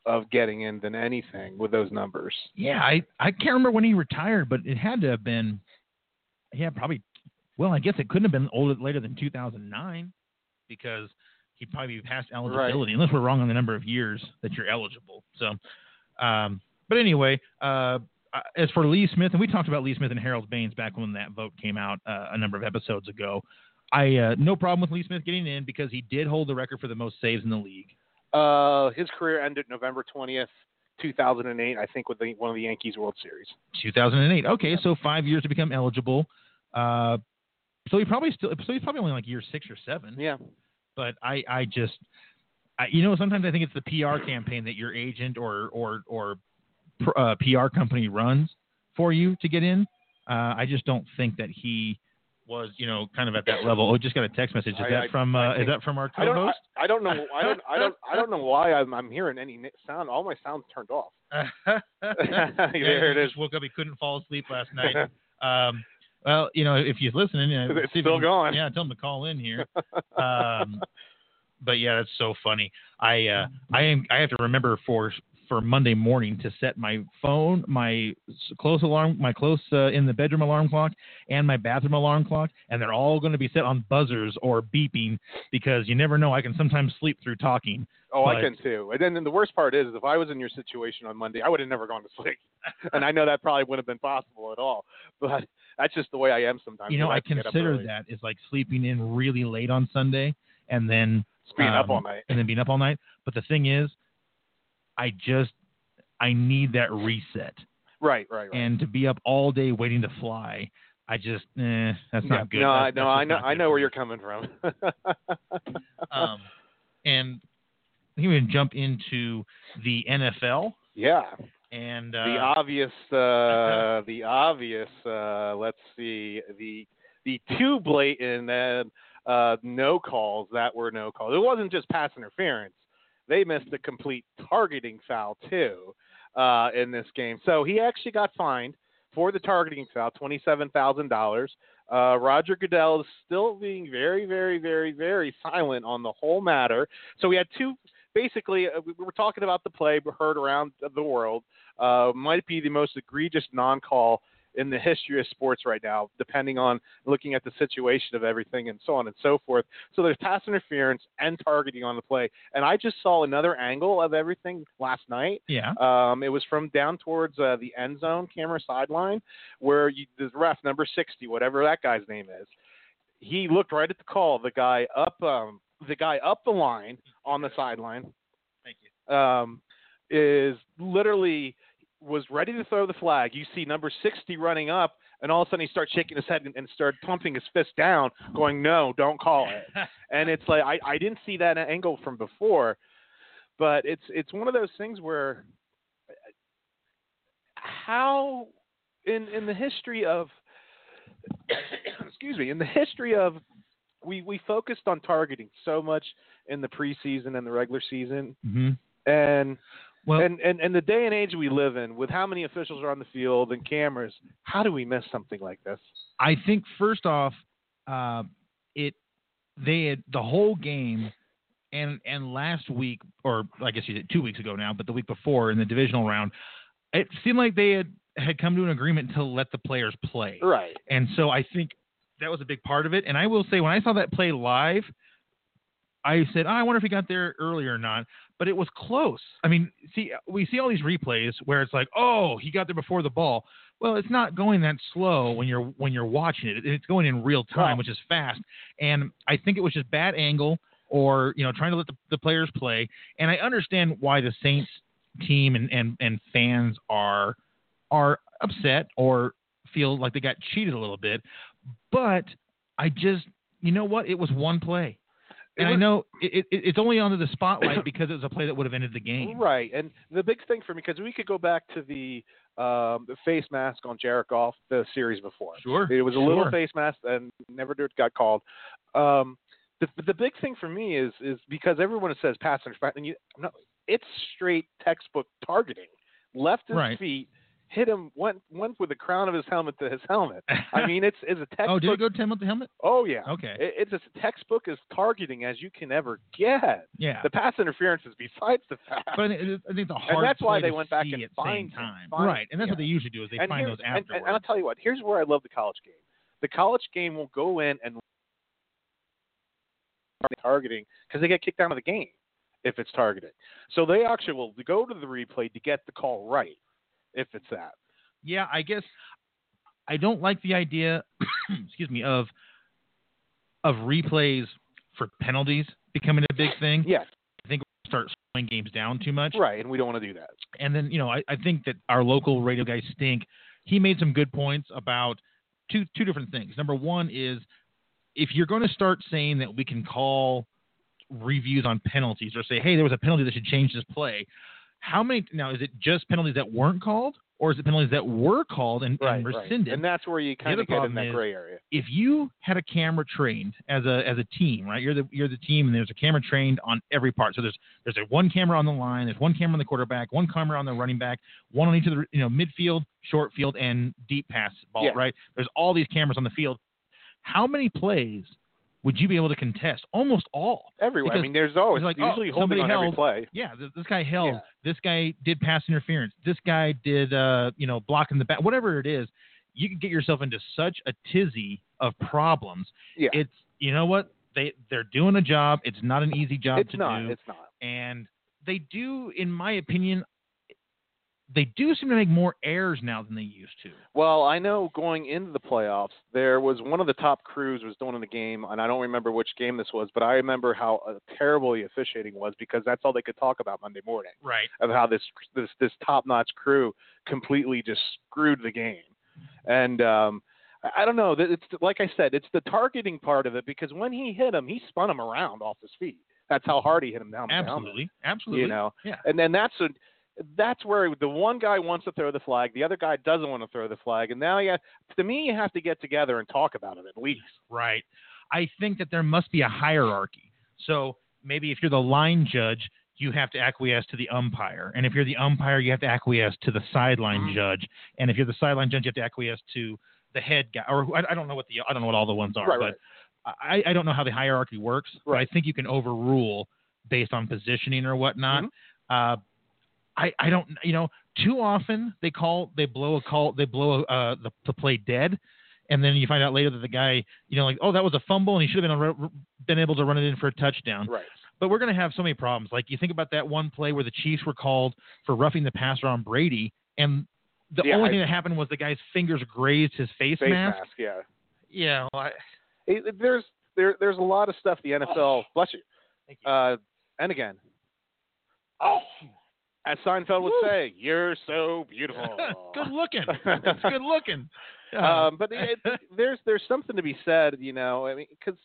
of getting in than anything with those numbers. Yeah, I, I can't remember when he retired, but it had to have been, yeah, probably. Well, I guess it couldn't have been older later than 2009 because he'd probably be past eligibility, unless we're wrong on the number of years that you're eligible. So, um, but anyway, uh, as for Lee Smith, and we talked about Lee Smith and Harold Baines back when that vote came out uh, a number of episodes ago. I uh, no problem with Lee Smith getting in because he did hold the record for the most saves in the league. Uh, his career ended November twentieth, two thousand and eight. I think with the, one of the Yankees World Series. 2008. Okay, so five years to become eligible. Uh, so he probably still, so he's probably only like year six or seven. Yeah. But I, I just, I, you know, sometimes I think it's the PR campaign that your agent or or or pr- uh, PR company runs for you to get in. Uh, I just don't think that he was, you know, kind of at that level. Oh, just got a text message. Is I- that I- from uh, is that from our I don't. I, co-host? I don't know. I don't. I don't. I don't know why I'm, I'm hearing any sound. All my sounds turned off. there There it is. Woke up. He couldn't fall asleep last night. Um, well, you know, if you're listening, uh, It's still you- going. Yeah, tell him to call in here. Um, but yeah, that's so funny. I uh, I am I have to remember for for Monday morning to set my phone, my close alarm, my close uh, in the bedroom alarm clock, and my bathroom alarm clock, and they're all going to be set on buzzers or beeping because you never know. I can sometimes sleep through talking. Oh, I can too. And then and the worst part is, if I was in your situation on Monday, I would have never gone to sleep. and I know that probably wouldn't have been possible at all. But that's just the way I am sometimes. you know, I I have to get up consider that is like sleeping in really late on Sunday and then being up um, all night. and then being up all night. But the thing is, I just I need that reset, Right, right, right. and to be up all day waiting to fly, I just eh, that's Yeah. not good. No, I That's- no, that's I know, I know where you're coming from. Um, and I think we can jump into the NFL yeah, and uh, the obvious, uh, the obvious. Uh, let's see, the the two blatant and uh, no calls that were no calls. It wasn't just pass interference; they missed a complete targeting foul too uh, in this game. So he actually got fined for the targeting foul, twenty-seven thousand dollars. Uh, Roger Goodell is still being very, very, very, very silent on the whole matter. So we had two. Basically, uh, we were talking about the play heard around the world. Uh, might be the most egregious non-call in the history of sports right now, depending on looking at the situation of everything and so on and so forth. So there's pass interference and targeting on the play. And I just saw another angle of everything last night. Yeah. Um, it was from down towards uh, the end zone camera sideline where you, the ref, number 60, whatever that guy's name is, he looked right at the call. The guy up, um, the guy up the line on the sideline. Thank you. Um, is literally was ready to throw the flag. You see number 60 running up, and all of a sudden he starts shaking his head and, and started pumping his fist down, going, "No, don't call it." and it's like I, I didn't see that angle from before, but it's it's one of those things where how in in the history of excuse me in the history of we we focused on targeting so much in the preseason and the regular season, mm-hmm. and well, and, and and the day and age we live in, with how many officials are on the field and cameras, how do we miss something like this? I think first off, uh, it they had the whole game, and and last week, or I guess you did two weeks ago now, but the week before in the divisional round, it seemed like they had had come to an agreement to let the players play. Right. And so I think that was a big part of it. And I will say, when I saw that play live, I said, oh, I wonder if he got there early or not but it was close. I mean, see, we see all these replays where it's like, oh, he got there before the ball. Well, it's not going that slow when you're when you're watching it. It's going in real time, which is fast. And I think it was just bad angle or you know trying to let the, the players play. And I understand why the Saints team and, and and fans are are upset or feel like they got cheated a little bit. But I just you know what? It was one play and I know it, it, it's only under the spotlight because it was a play that would have ended the game. Right, and the big thing for me because we could go back to the um, the face mask on Jared Goff the series before. Sure, it was a sure. little face mask and never did got called. Um, the the big thing for me is is because everyone says pass interference, and you no, it's straight textbook targeting. Left his right. feet hit him went went with the crown of his helmet to his helmet. I mean, it's it's a textbook. oh, did it go ten with the helmet? Oh yeah. Okay. It, it's as textbook as targeting as you can ever get. Yeah. The pass interference is besides the fact. But I think, I think the hard and that's why they went back and same time. Find, right, and that's yeah. what they usually do is they and find those and, afterwards. and I'll tell you what. Here's where I love the college game. The college game will go in and targeting because they get kicked out of the game if it's targeted. So they actually will go to the replay to get the call right if it's that yeah, I guess I don't like the idea, excuse me, of of replays for penalties becoming a big thing. Yes. I think we'll start slowing games down too much. Right, and we don't want to do that. And then, you know, I, I think that our local radio guy Stink, he made some good points about two two different things. Number one is if you're going to start saying that we can call reviews on penalties or say, hey, there was a penalty that should change this play, how many now is it just penalties that weren't called or is it penalties that were called and, right, and rescinded? Right. And that's where you kind of get in that gray area. If you had a camera trained as a as a team, right? You're the you're the team, and there's a camera trained on every part. So there's there's a one camera on the line, there's one camera on the quarterback, one camera on the running back, one on each of the you know midfield, short field, and deep pass ball, yeah. right? There's all these cameras on the field. How many plays would you be able to contest? Almost all. Everywhere. I mean, there's always like, usually oh, holding on held, every play. Yeah, this, this guy held. Yeah. This guy did pass interference. This guy did, uh, you know, blocking the back. Whatever it is, you can get yourself into such a tizzy of problems. Yeah. It's you know what they they're doing a job. It's not an easy job it's to not, do. It's not. And they do, in my opinion, they do seem to make more errors now than they used to. Well, I know going into the playoffs, there was one of the top crews was doing in the game, and I don't remember which game this was, but I remember how uh, terrible the officiating was because that's all they could talk about Monday morning. Right. Of how this this this top notch crew completely just screwed the game, and um, I don't know. It's like I said, it's the targeting part of it because when he hit him, he spun him around off his feet. That's how hard he hit him down. Absolutely, the absolutely. You know, yeah. And then that's a that's where the one guy wants to throw the flag, the other guy doesn't want to throw the flag, and now you have, to me you have to get together and talk about it at least. Right. I think that there must be a hierarchy. So maybe if you're the line judge, you have to acquiesce to the umpire, and if you're the umpire, you have to acquiesce to the sideline Mhm. judge, and if you're the sideline judge, you have to acquiesce to the head guy, or I, I don't know what the I don't know what all the ones are, Right, but I, I don't know how the hierarchy works, but I think you can overrule based on positioning or whatnot. Mhm. Uh, I I don't you know too often they call they blow a call they blow a, uh, the the play dead, and then you find out later that the guy you know like oh that was a fumble and he should have been been able to run it in for a touchdown. Right. But we're going to have so many problems. Like you think about that one play where the Chiefs were called for roughing the passer on Brady, and the Yeah, only I- thing that happened was the guy's fingers grazed his face, Face mask. mask. Yeah. Yeah, well, I, It- there's there there's a lot of stuff the NFL. Bless you. thank you. Uh, and again, oh, as Seinfeld would Woo. say, "You're so beautiful." good looking. it's good looking. Um, but it, there's there's something to be said, you know. I mean, because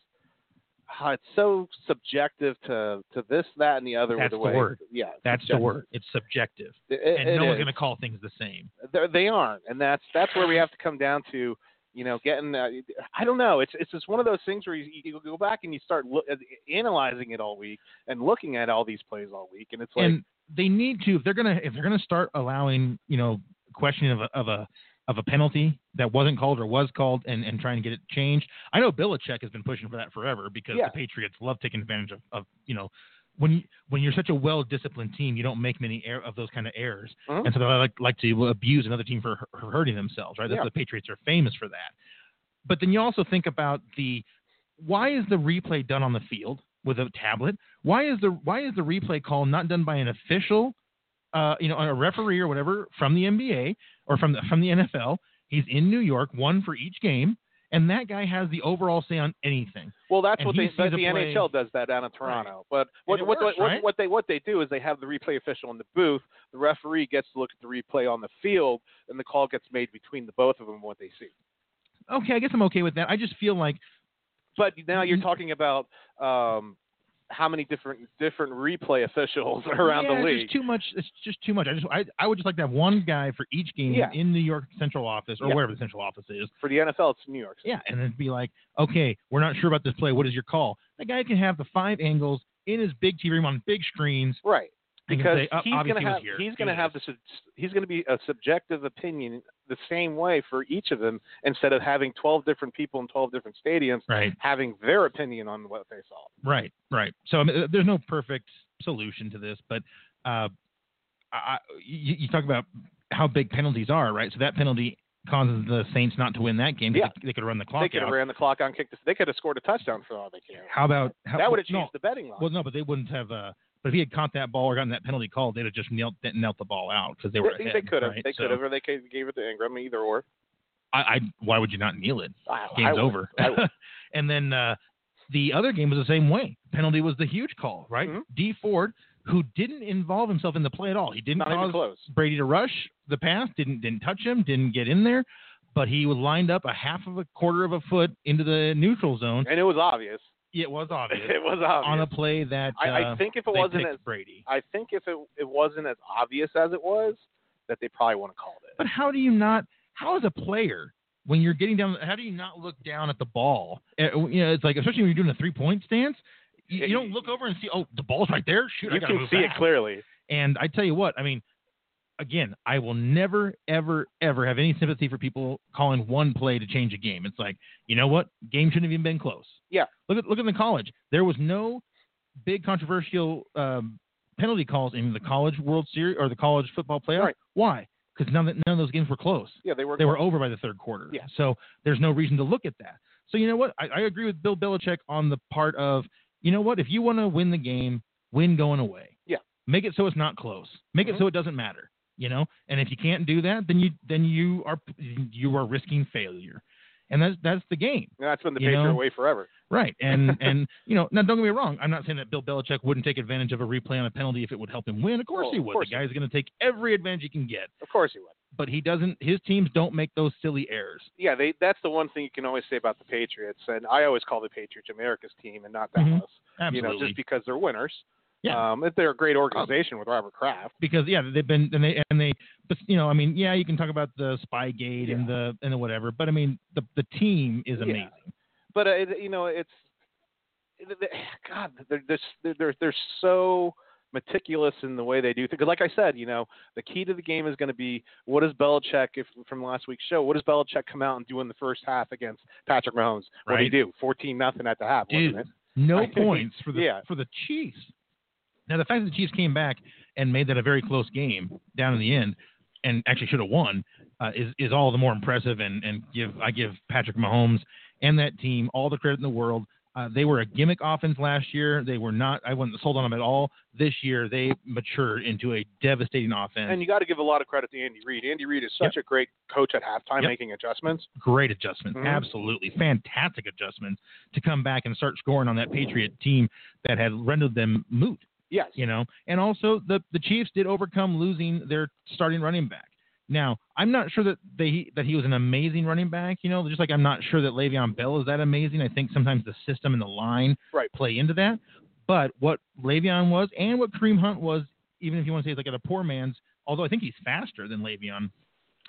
it's so subjective to to this, that, and the other. That's the way, word. Yeah, that's the word. It's subjective, It- and no one's going to call things the same. They're, they aren't, and that's that's where we have to come down to. You know, getting uh, I don't know. It's it's just one of those things where you, you go back and you start lo- uh, analyzing it all week and looking at all these plays all week, and it's like and they need to if they're gonna if they're gonna start allowing you know questioning of a of a of a penalty that wasn't called or was called and, and trying to get it changed. I know Belichick has been pushing for that forever because Yeah. the Patriots love taking advantage of, of you know when you, when you're such a well disciplined team, you don't make many air of those kind of errors, Mhm. and so they like like to abuse another team for, for hurting themselves. Right? That's Yeah. the Patriots are famous for that. But then you also think about the why is the replay done on the field with a tablet? Why is the why is the replay call not done by an official, uh, you know, a referee or whatever from the NBA or from the from the NFL? He's in New York, one for each game, and that guy has the overall say on anything. Well, that's And what they sees the, play- NHL does that down in Toronto. But what what, works, what, right? what they what they do is they have the replay official in the booth. The referee gets to look at the replay on the field, and the call gets made between the both of them what they see. Okay, I guess I'm okay with that. I just feel like But now you're talking about um, how many different different replay officials are around yeah, the league. It's too much. It's just too much. I just I, I would just like to have one guy for each game Yeah. in New York central office or Yeah. wherever the central office is. For the NFL, it's New York. Yeah, and then be like, okay, we're not sure about this play. What is your call? That guy can have the five angles in his big TV room on big screens. Right. Because say, "Oh, he's going to have he's going to have the sub- he's going to be a subjective opinion the same way for each of them instead of having 12 different people in 12 different stadiums Right, having their opinion on what they saw. right, right. So I mean, there's no perfect solution to this, but uh, I, you, you talk about how big penalties are, right? So that penalty causes the Saints not to win that game. Yeah. They, they could run the clock. They could have ran the clock on. The, they could have scored a touchdown for all they care. How about how, that would have no, changed the betting line. Well, no, but they wouldn't have. Uh, but if he had caught that ball or gotten that penalty call, they'd have just knelt knelt the ball out because they were they, ahead. they could have. right? They So could have, or they gave it to Ingram. Either or. I, I why would you not kneel it? I, Game's I over. And then uh, the other game was the same way. Penalty was the huge call, right? Mhm. Dee Ford, who didn't involve himself in the play at all. He didn't Not cause close. Brady to rush the pass. Didn't didn't touch him. Didn't get in there. But he was lined up a half of a quarter of a foot into the neutral zone. And it was obvious. It was obvious it was obvious. on a play that I, uh, I think if it wasn't as Brady. I think if it it wasn't as obvious as it was, that they probably wouldn't have called it. But how do you not? How as a player, when you're getting down, how do you not look down at the ball? Uh, You know, it's like especially when you're doing a three point stance, you, you don't look over and see, oh, the ball's right there. Shoot, I you gotta can see back. it clearly. And I tell you what, I mean, again, I will never, ever, ever have any sympathy for people calling one play to change a game. It's like, you know what? Game shouldn't have even been close. Yeah. Look at look at the college. There was no big controversial um, penalty calls in the college World Series or the college football playoff. Right. Why? Because none, of- none of those games were close. Yeah, they were. They were over by the third quarter. Yeah. So there's no reason to look at that. So you know what? I, I agree with Bill Belichick on the part of, you know what? If you want to win the game, win going away. Yeah. Make it so it's not close. Make Mhm. it so it doesn't matter. You know. And if you can't do that, then you then you are you are risking failure. And that's that's the game. And that's been the Patriot know, way forever. Right. And and you know, now don't get me wrong. I'm not saying that Bill Belichick wouldn't take advantage of a replay on a penalty if it would help him win. Of course Well, he would. course the guy's going to take every advantage he can get. Of course he would. But he doesn't. His teams don't make those silly errors. Yeah, they. That's the one thing you can always say about the Patriots, and I always call the Patriots America's team and not Mhm. Dallas. Absolutely. You know, just because they're winners. Yeah. Um, they're a great organization with Robert Kraft. because yeah, they've been and they and they, but you know, I mean, yeah, you can talk about the Spygate and the and the whatever, but I mean, the the team is Yeah. amazing. But uh, it, you know, it's it, it- God, they're they're they're, they're so meticulous in the way they do things. Because, like I said, you know, the key to the game is going to be what does Belichick, if from last week's show, what does Belichick come out and do in the first half against Patrick Mahomes? What Right. did he do? Fourteen nothing at the half, Dude, wasn't it? no I points for the yeah. for the Chiefs. Now the fact that the Chiefs came back and made that a very close game down in the end, and actually should have won, uh, is is all the more impressive. And and give I give Patrick Mahomes and that team all the credit in the world. Uh, they were a gimmick offense last year. They were not. I wasn't sold on them at all. This year, they matured into a devastating offense. And you got to give a lot of credit to Andy Reid. Andy Reid is such a great coach at halftime, Yep. making adjustments. great adjustments, Mhm. absolutely fantastic adjustments to come back and start scoring on that Patriot team that had rendered them moot. Yes. you know. And also the the Chiefs did overcome losing their starting running back. Now, I'm not sure that they that he was an amazing running back, you know, just like I'm not sure that Le'Veon Bell is that amazing. I think sometimes the system and the line Right. play into that. But what Le'Veon was and what Kareem Hunt was, even if you want to say it's like at a poor man's, although I think he's faster than Le'Veon,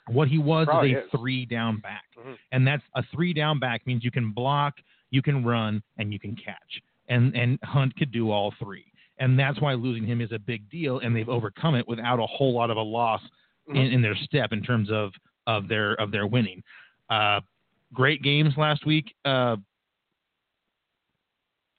what he was Probably is a is. three down back. Mhm. And that's a three down back means you can block, you can run, and you can catch. And and Hunt could do all three. And that's why losing him is a big deal, and they've overcome it without a whole lot of a loss in, Mhm. in their step in terms of of their of their winning. Uh, great games last week. Uh,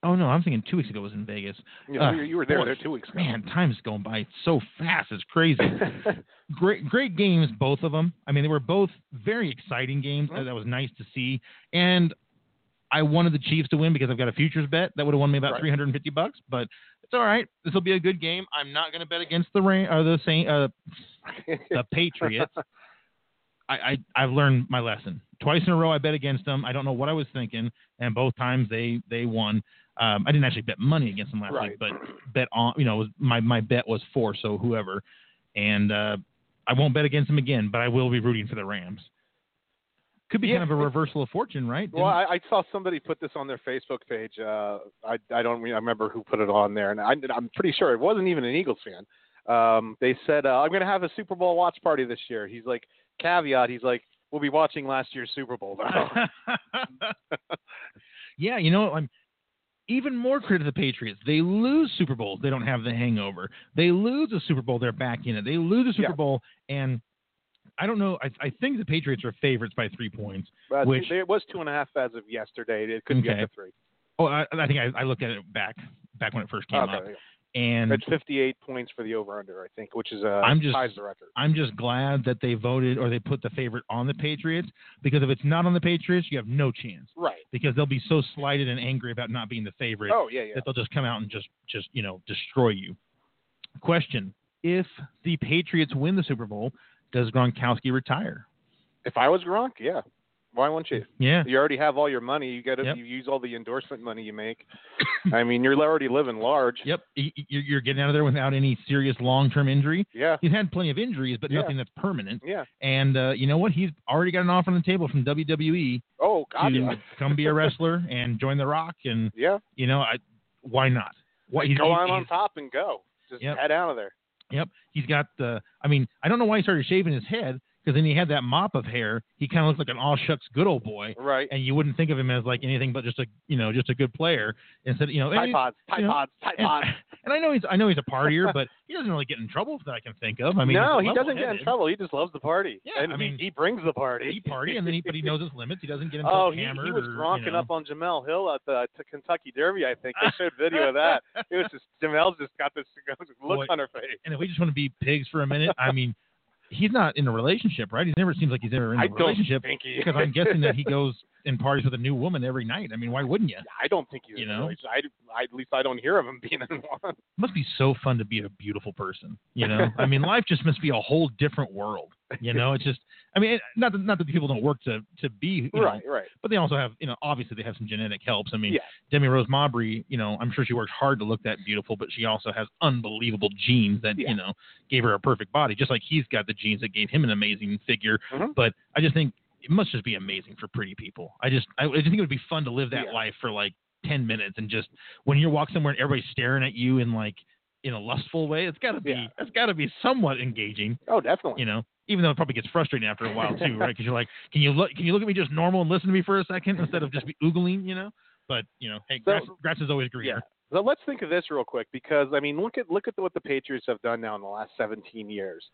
oh no, I'm thinking two weeks ago was in Vegas. You, Uh, you, were there boy, there two weeks ago. Man, time's going by so fast. It's crazy. great great games both of them i mean they were both very exciting games Mhm. that was nice to see and i wanted the chiefs to win because i've got a futures bet that would have won me about Right. 350 bucks but it's all right. This will be a good game. I'm not going to bet against the rain or the saint uh, the patriots. I, I i've learned my lesson. Twice in a row i bet against them. I don't know what i was thinking and both times they they won. Um, i didn't actually bet money against them last right. week but bet on you know was, my my bet was for so whoever. And uh I won't bet against them again, but I will be rooting for the Rams. Could be Yeah. kind of a reversal of fortune, right? Well, I, I saw somebody put this on their Facebook page. Uh, I I don't I remember who put it on there, and I, I'm pretty sure it wasn't even an Eagles fan. Um, they said uh, I'm going to have a Super Bowl watch party this year. He's like caveat. He's like we'll be watching last year's Super Bowl. though." yeah, you know, I'm even more credit to the Patriots. They lose Super Bowls, they don't have the hangover. They lose a Super Bowl, they're back in it. They lose a Super Yeah. Bowl, and I don't know. I, I think the Patriots are favorites by three points. but Which- it was two and a half as of yesterday. It could be Okay. up to three. Oh, I, I think I, I looked at it back back when it first came up, Okay. and It's 58 points for the over under, I think, which is uh, I'm just- ties the record. I'm just glad that they voted or they put the favorite on the Patriots because if it's not on the Patriots, you have no chance Right. because they'll be so slighted and angry about not being the favorite Oh yeah, yeah. that they'll just come out and just just you know destroy you. Question: If the Patriots win the Super Bowl, does Gronkowski retire? If I was Gronk, yeah. Why wouldn't you? Yeah, You already have all your money. You got to Yep. you use all the endorsement money you make. I mean, you're already living large. yep. You're getting out of there without any serious long-term injury. Yeah. He's had plenty of injuries, but Yeah. nothing that's permanent. Yeah. And uh, you know what? He's already got an offer on the table from WWE Oh God. to Yeah. come be a wrestler and join The Rock. And yeah. you know, I, why not? Why Like, he's- go he's- on on top and go. Just Yep. head out of there. Yep, he's got the. I mean, I don't know why he started shaving his head because then he had that mop of hair. He kind of looks like an all shucks good old boy, Right. and you wouldn't think of him as like anything but just a you know just a good player. Instead, you know, and, Tide pods. Tide you know, pods. Tide and, pods. and I know he's I know he's a partier, but he doesn't really get in trouble that I can think of. I mean, no, he doesn't get in trouble. He just loves the party. Yeah, and I he, mean- he brings the party. He party, and then he but he knows his limits. He doesn't get himself Oh, he, hammered he was gronking you know. up on Jemele Hill at the Kentucky Derby. I think they showed video of that. It was just Jemele's just got this look Boy. on her face. And if we just want to be pigs for a minute, I mean, he's not in a relationship, right? He never seems like he's ever in a I don't relationship think he. because I'm guessing that he goes and parties with a new woman every night. I mean, why wouldn't you? I don't think he's You know? I, I, at least I don't hear of him being in one. must be so fun to be a beautiful person. You know, I mean, life just must be a whole different world. You know, it's just, I mean, not that not that people don't work to to be, you know, right, right. but they also have, you know, obviously they have some genetic helps. I mean, Yeah. Demi Rose Mawby, you know, I'm sure she works hard to look that beautiful, but she also has unbelievable genes that Yeah. you know gave her a perfect body, just like he's got the genes that gave him an amazing figure. Mhm. But I just think it must just be amazing for pretty people. I just, I, I just think it would be fun to live that Yeah. life for like ten minutes and just when you walk somewhere and everybody's staring at you in like in a lustful way, it's got to be, Yeah. it's got to be somewhat engaging, Oh, definitely. you know. Even though it probably gets frustrating after a while too, right? Because you're like, can you look, can you look at me just normal and listen to me for a second instead of just be oogling, you know? But you know, hey, So- grass, grass is always greener. So let's think of this real quick because I mean, look at look at what the Patriots have done now in the last 17 years.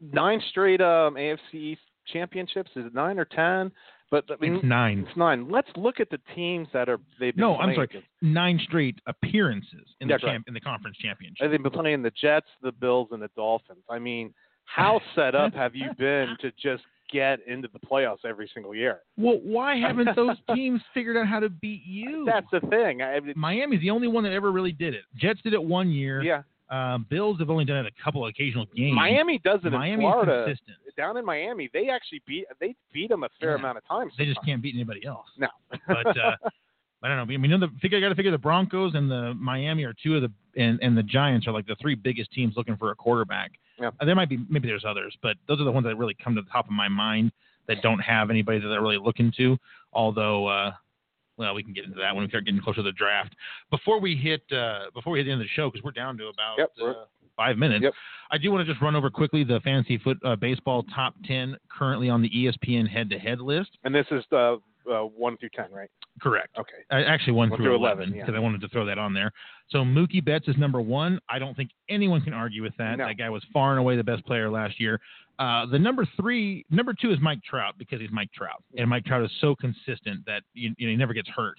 Nine straight um, AFC championships. Is it nine or ten? But I mean, it's nine. It's nine. Let's look at the teams that are they've been. No, I'm sorry. against. Nine straight appearances in That's the right. champ, in the conference championship. And they've been playing the Jets, the Bills, and the Dolphins. I mean, how set up have you been to just get into the playoffs every single year? Well, why haven't those teams figured out how to beat you? That's the thing. I mean, Miami's the only one that ever really did it. Jets did it one year. yeah, Um, Bills have only done it a couple of occasional games. Miami does it in Miami's Florida. consistent. Down in Miami, they actually beat they beat them a fair Yeah. amount of times. They just can't beat anybody else. No. But uh, I don't know. I mean, you know, the figure I got to figure the Broncos and the Miami are two of the and, and the Giants are like the three biggest teams looking for a quarterback. Yeah. Uh, there might be maybe there's others, but those are the ones that really come to the top of my mind that don't have anybody that they're really looking to. Although, uh, well, we can get into that when we start getting closer to the draft. Before we hit uh, before we hit the end of the show, because we're down to about Yep, uh, five minutes. Yep. I do want to just run over quickly the fantasy foot uh, baseball top ten currently on the ESPN head-to-head list. and this is the uh, one through ten, right? Correct. Okay. Uh, actually, one, One through, through 11 11, because yeah. I wanted to throw that on there. So Mookie Betts is number one. I don't think anyone can argue with that. No. That guy was far and away the best player last year. Uh, the number three, number two is Mike Trout because he's Mike Trout, and Mike Trout is so consistent that you, you know, he never gets hurt.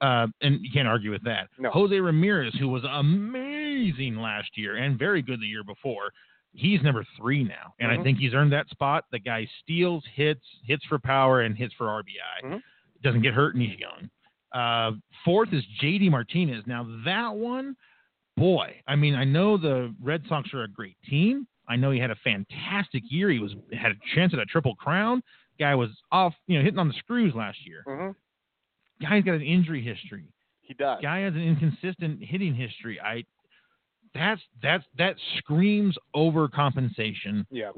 Uh, and you can't argue with that. No. Jose Ramirez, who was amazing last year and very good the year before, he's number three now, and I Mhm. think he's earned that spot. The guy steals, hits, hits for power, and hits for RBI. Mhm. Doesn't get hurt, and he's young. Uh, fourth is JD Martinez. Now that one, boy, I mean, I know the Red Sox are a great team. I know he had a fantastic year. He was had a chance at a triple crown. Guy was off, you know, hitting on the screws last year. hmm Guy's got an injury history. He does. Guy has an inconsistent hitting history. I that's that's that screams overcompensation. Yeah.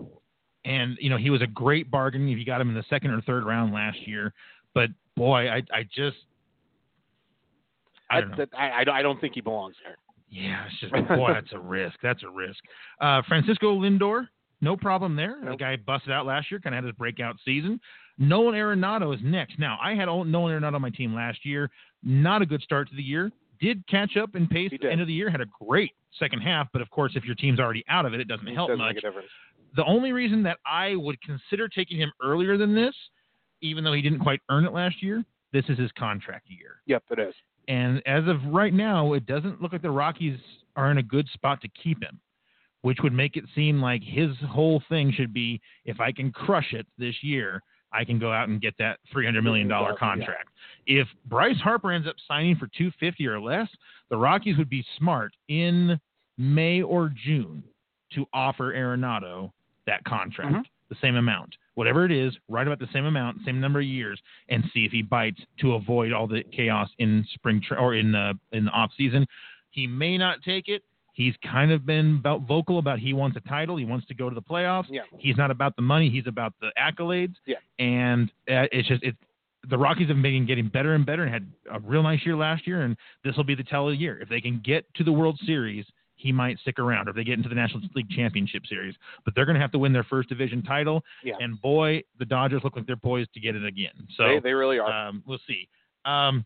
And you know, he was a great bargain if you got him in the second or third round last year. But boy, I I just I don't know. I, I, I don't think he belongs there. Yeah, it's just boy, that's a risk. That's a risk. Uh, Francisco Lindor, no problem there. The guy busted out last year, kind of had his breakout season. Nolan Arenado is next. Now, I had Nolan Arenado on my team last year. Not a good start to the year. Did catch up in pace at the end of the year. Had a great second half, but of course, if your team's already out of it, it doesn't help doesn't much. The only reason that I would consider taking him earlier than this, even though he didn't quite earn it last year, this is his contract year. Yep, it is. And as of right now, it doesn't look like the Rockies are in a good spot to keep him, which would make it seem like his whole thing should be if I can crush it this year, I can go out and get that $300 million Yeah. contract. If Bryce Harper ends up signing for 250 or less, the Rockies would be smart in May or June to offer Arenado that contract, Mhm. the same amount. Whatever it is, right about the same amount, same number of years, and see if he bites to avoid all the chaos in spring tra- or in the in the off season. He may not take it. He's kind of been about vocal about he wants a title. He wants to go to the playoffs. Yeah. He's not about the money. He's about the accolades. Yeah. And uh, it's just it's the Rockies have been getting better and better and had a real nice year last year. And this will be the tell of the year. If they can get to the World Series, he might stick around. Or if they get into the National League Championship Series, but they're going to have to win their first division title. Yeah. And boy, the Dodgers look like they're poised to get it again. So they, they really are. um, we'll see. Um,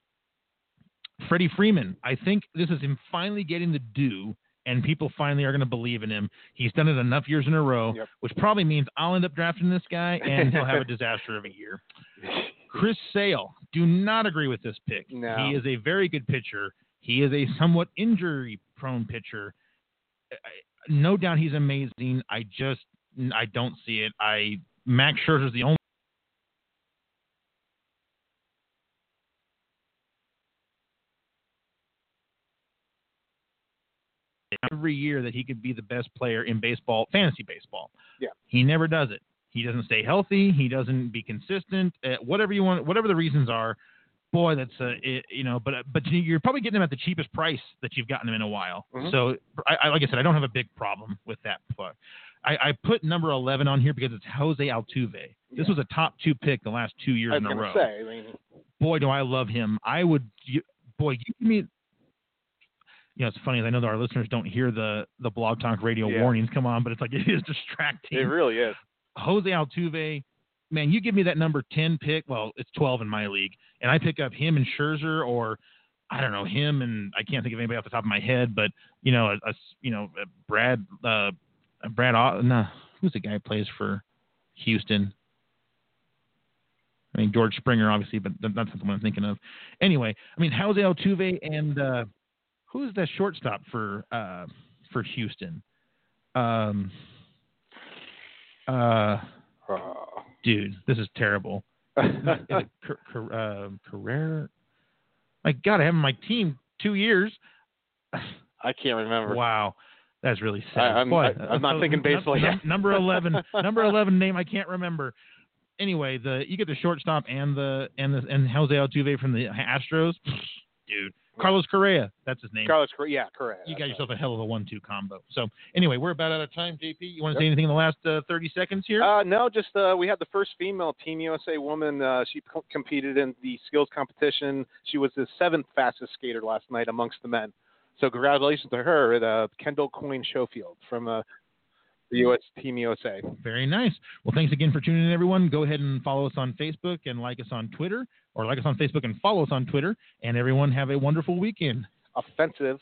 Freddie Freeman, I think this is him finally getting the due, and people finally are going to believe in him. He's done it enough years in a row, Yep. which probably means I'll end up drafting this guy, and he'll have a disaster of a year. Chris Sale, do not agree with this pick. No. He is a very good pitcher. He is a somewhat injury-prone pitcher. No doubt he's amazing. I just I don't see it. I Max Scherzer's the only. Every year that he could be the best player in baseball, fantasy baseball. Yeah. He never does it. He doesn't stay healthy. He doesn't be consistent. Uh, whatever you want, whatever the reasons are, boy, that's a it, you know. But but you're probably getting him at the cheapest price that you've gotten him in a while. Mhm. So I, I like I said, I don't have a big problem with that. But I, I put number 11 on here because it's Jose Altuve. This Yeah. was a top two pick the last two years in a row. say, I mean, Boy, do I love him. I would, you, boy, you give me. You know, it's funny. I know that our listeners don't hear the the blog talk radio Yeah. warnings come on, but it's like it is distracting. it really is. Jose Altuve, man, you give me that number 10 pick. Well, it's 12 in my league. And I pick up him and Scherzer or I don't know him, and I can't think of anybody off the top of my head, but you know, a, a you know, a Brad, uh, Brad, no, who's the guy who plays for Houston? I mean George Springer, obviously, but that's not the one I'm thinking of. Anyway, I mean Jose Altuve and uh, who's the shortstop for uh, for Houston? Um, uh, dude, this is terrible. it Car- uh, Carrera? My God, I have my team two years. I can't remember. Wow. That's really sad. I, am Boy, not thinking baseball yet. Number eleven, number eleven name I can't remember. Anyway, the you get the shortstop and the and the and Jose Altuve from the Astros, dude. Carlos Correa, that's his name. Carlos Correa, yeah, Correa. You got yourself a hell of a one-two combo. So anyway, we're about out of time. JP, you want to yep. say anything in the last uh, 30 seconds here? Uh, no, just uh, we had the first female Team USA woman. Uh, she co- competed in the skills competition. She was the seventh fastest skater last night amongst the men. So congratulations to her, at, uh, Kendall Coyne Schofield from uh, the U.S. Team USA. Very nice. Well, thanks again for tuning in, everyone. Go ahead and follow us on Facebook and like us on Twitter, or like us on Facebook and follow us on Twitter. And everyone have a wonderful weekend. Offensive.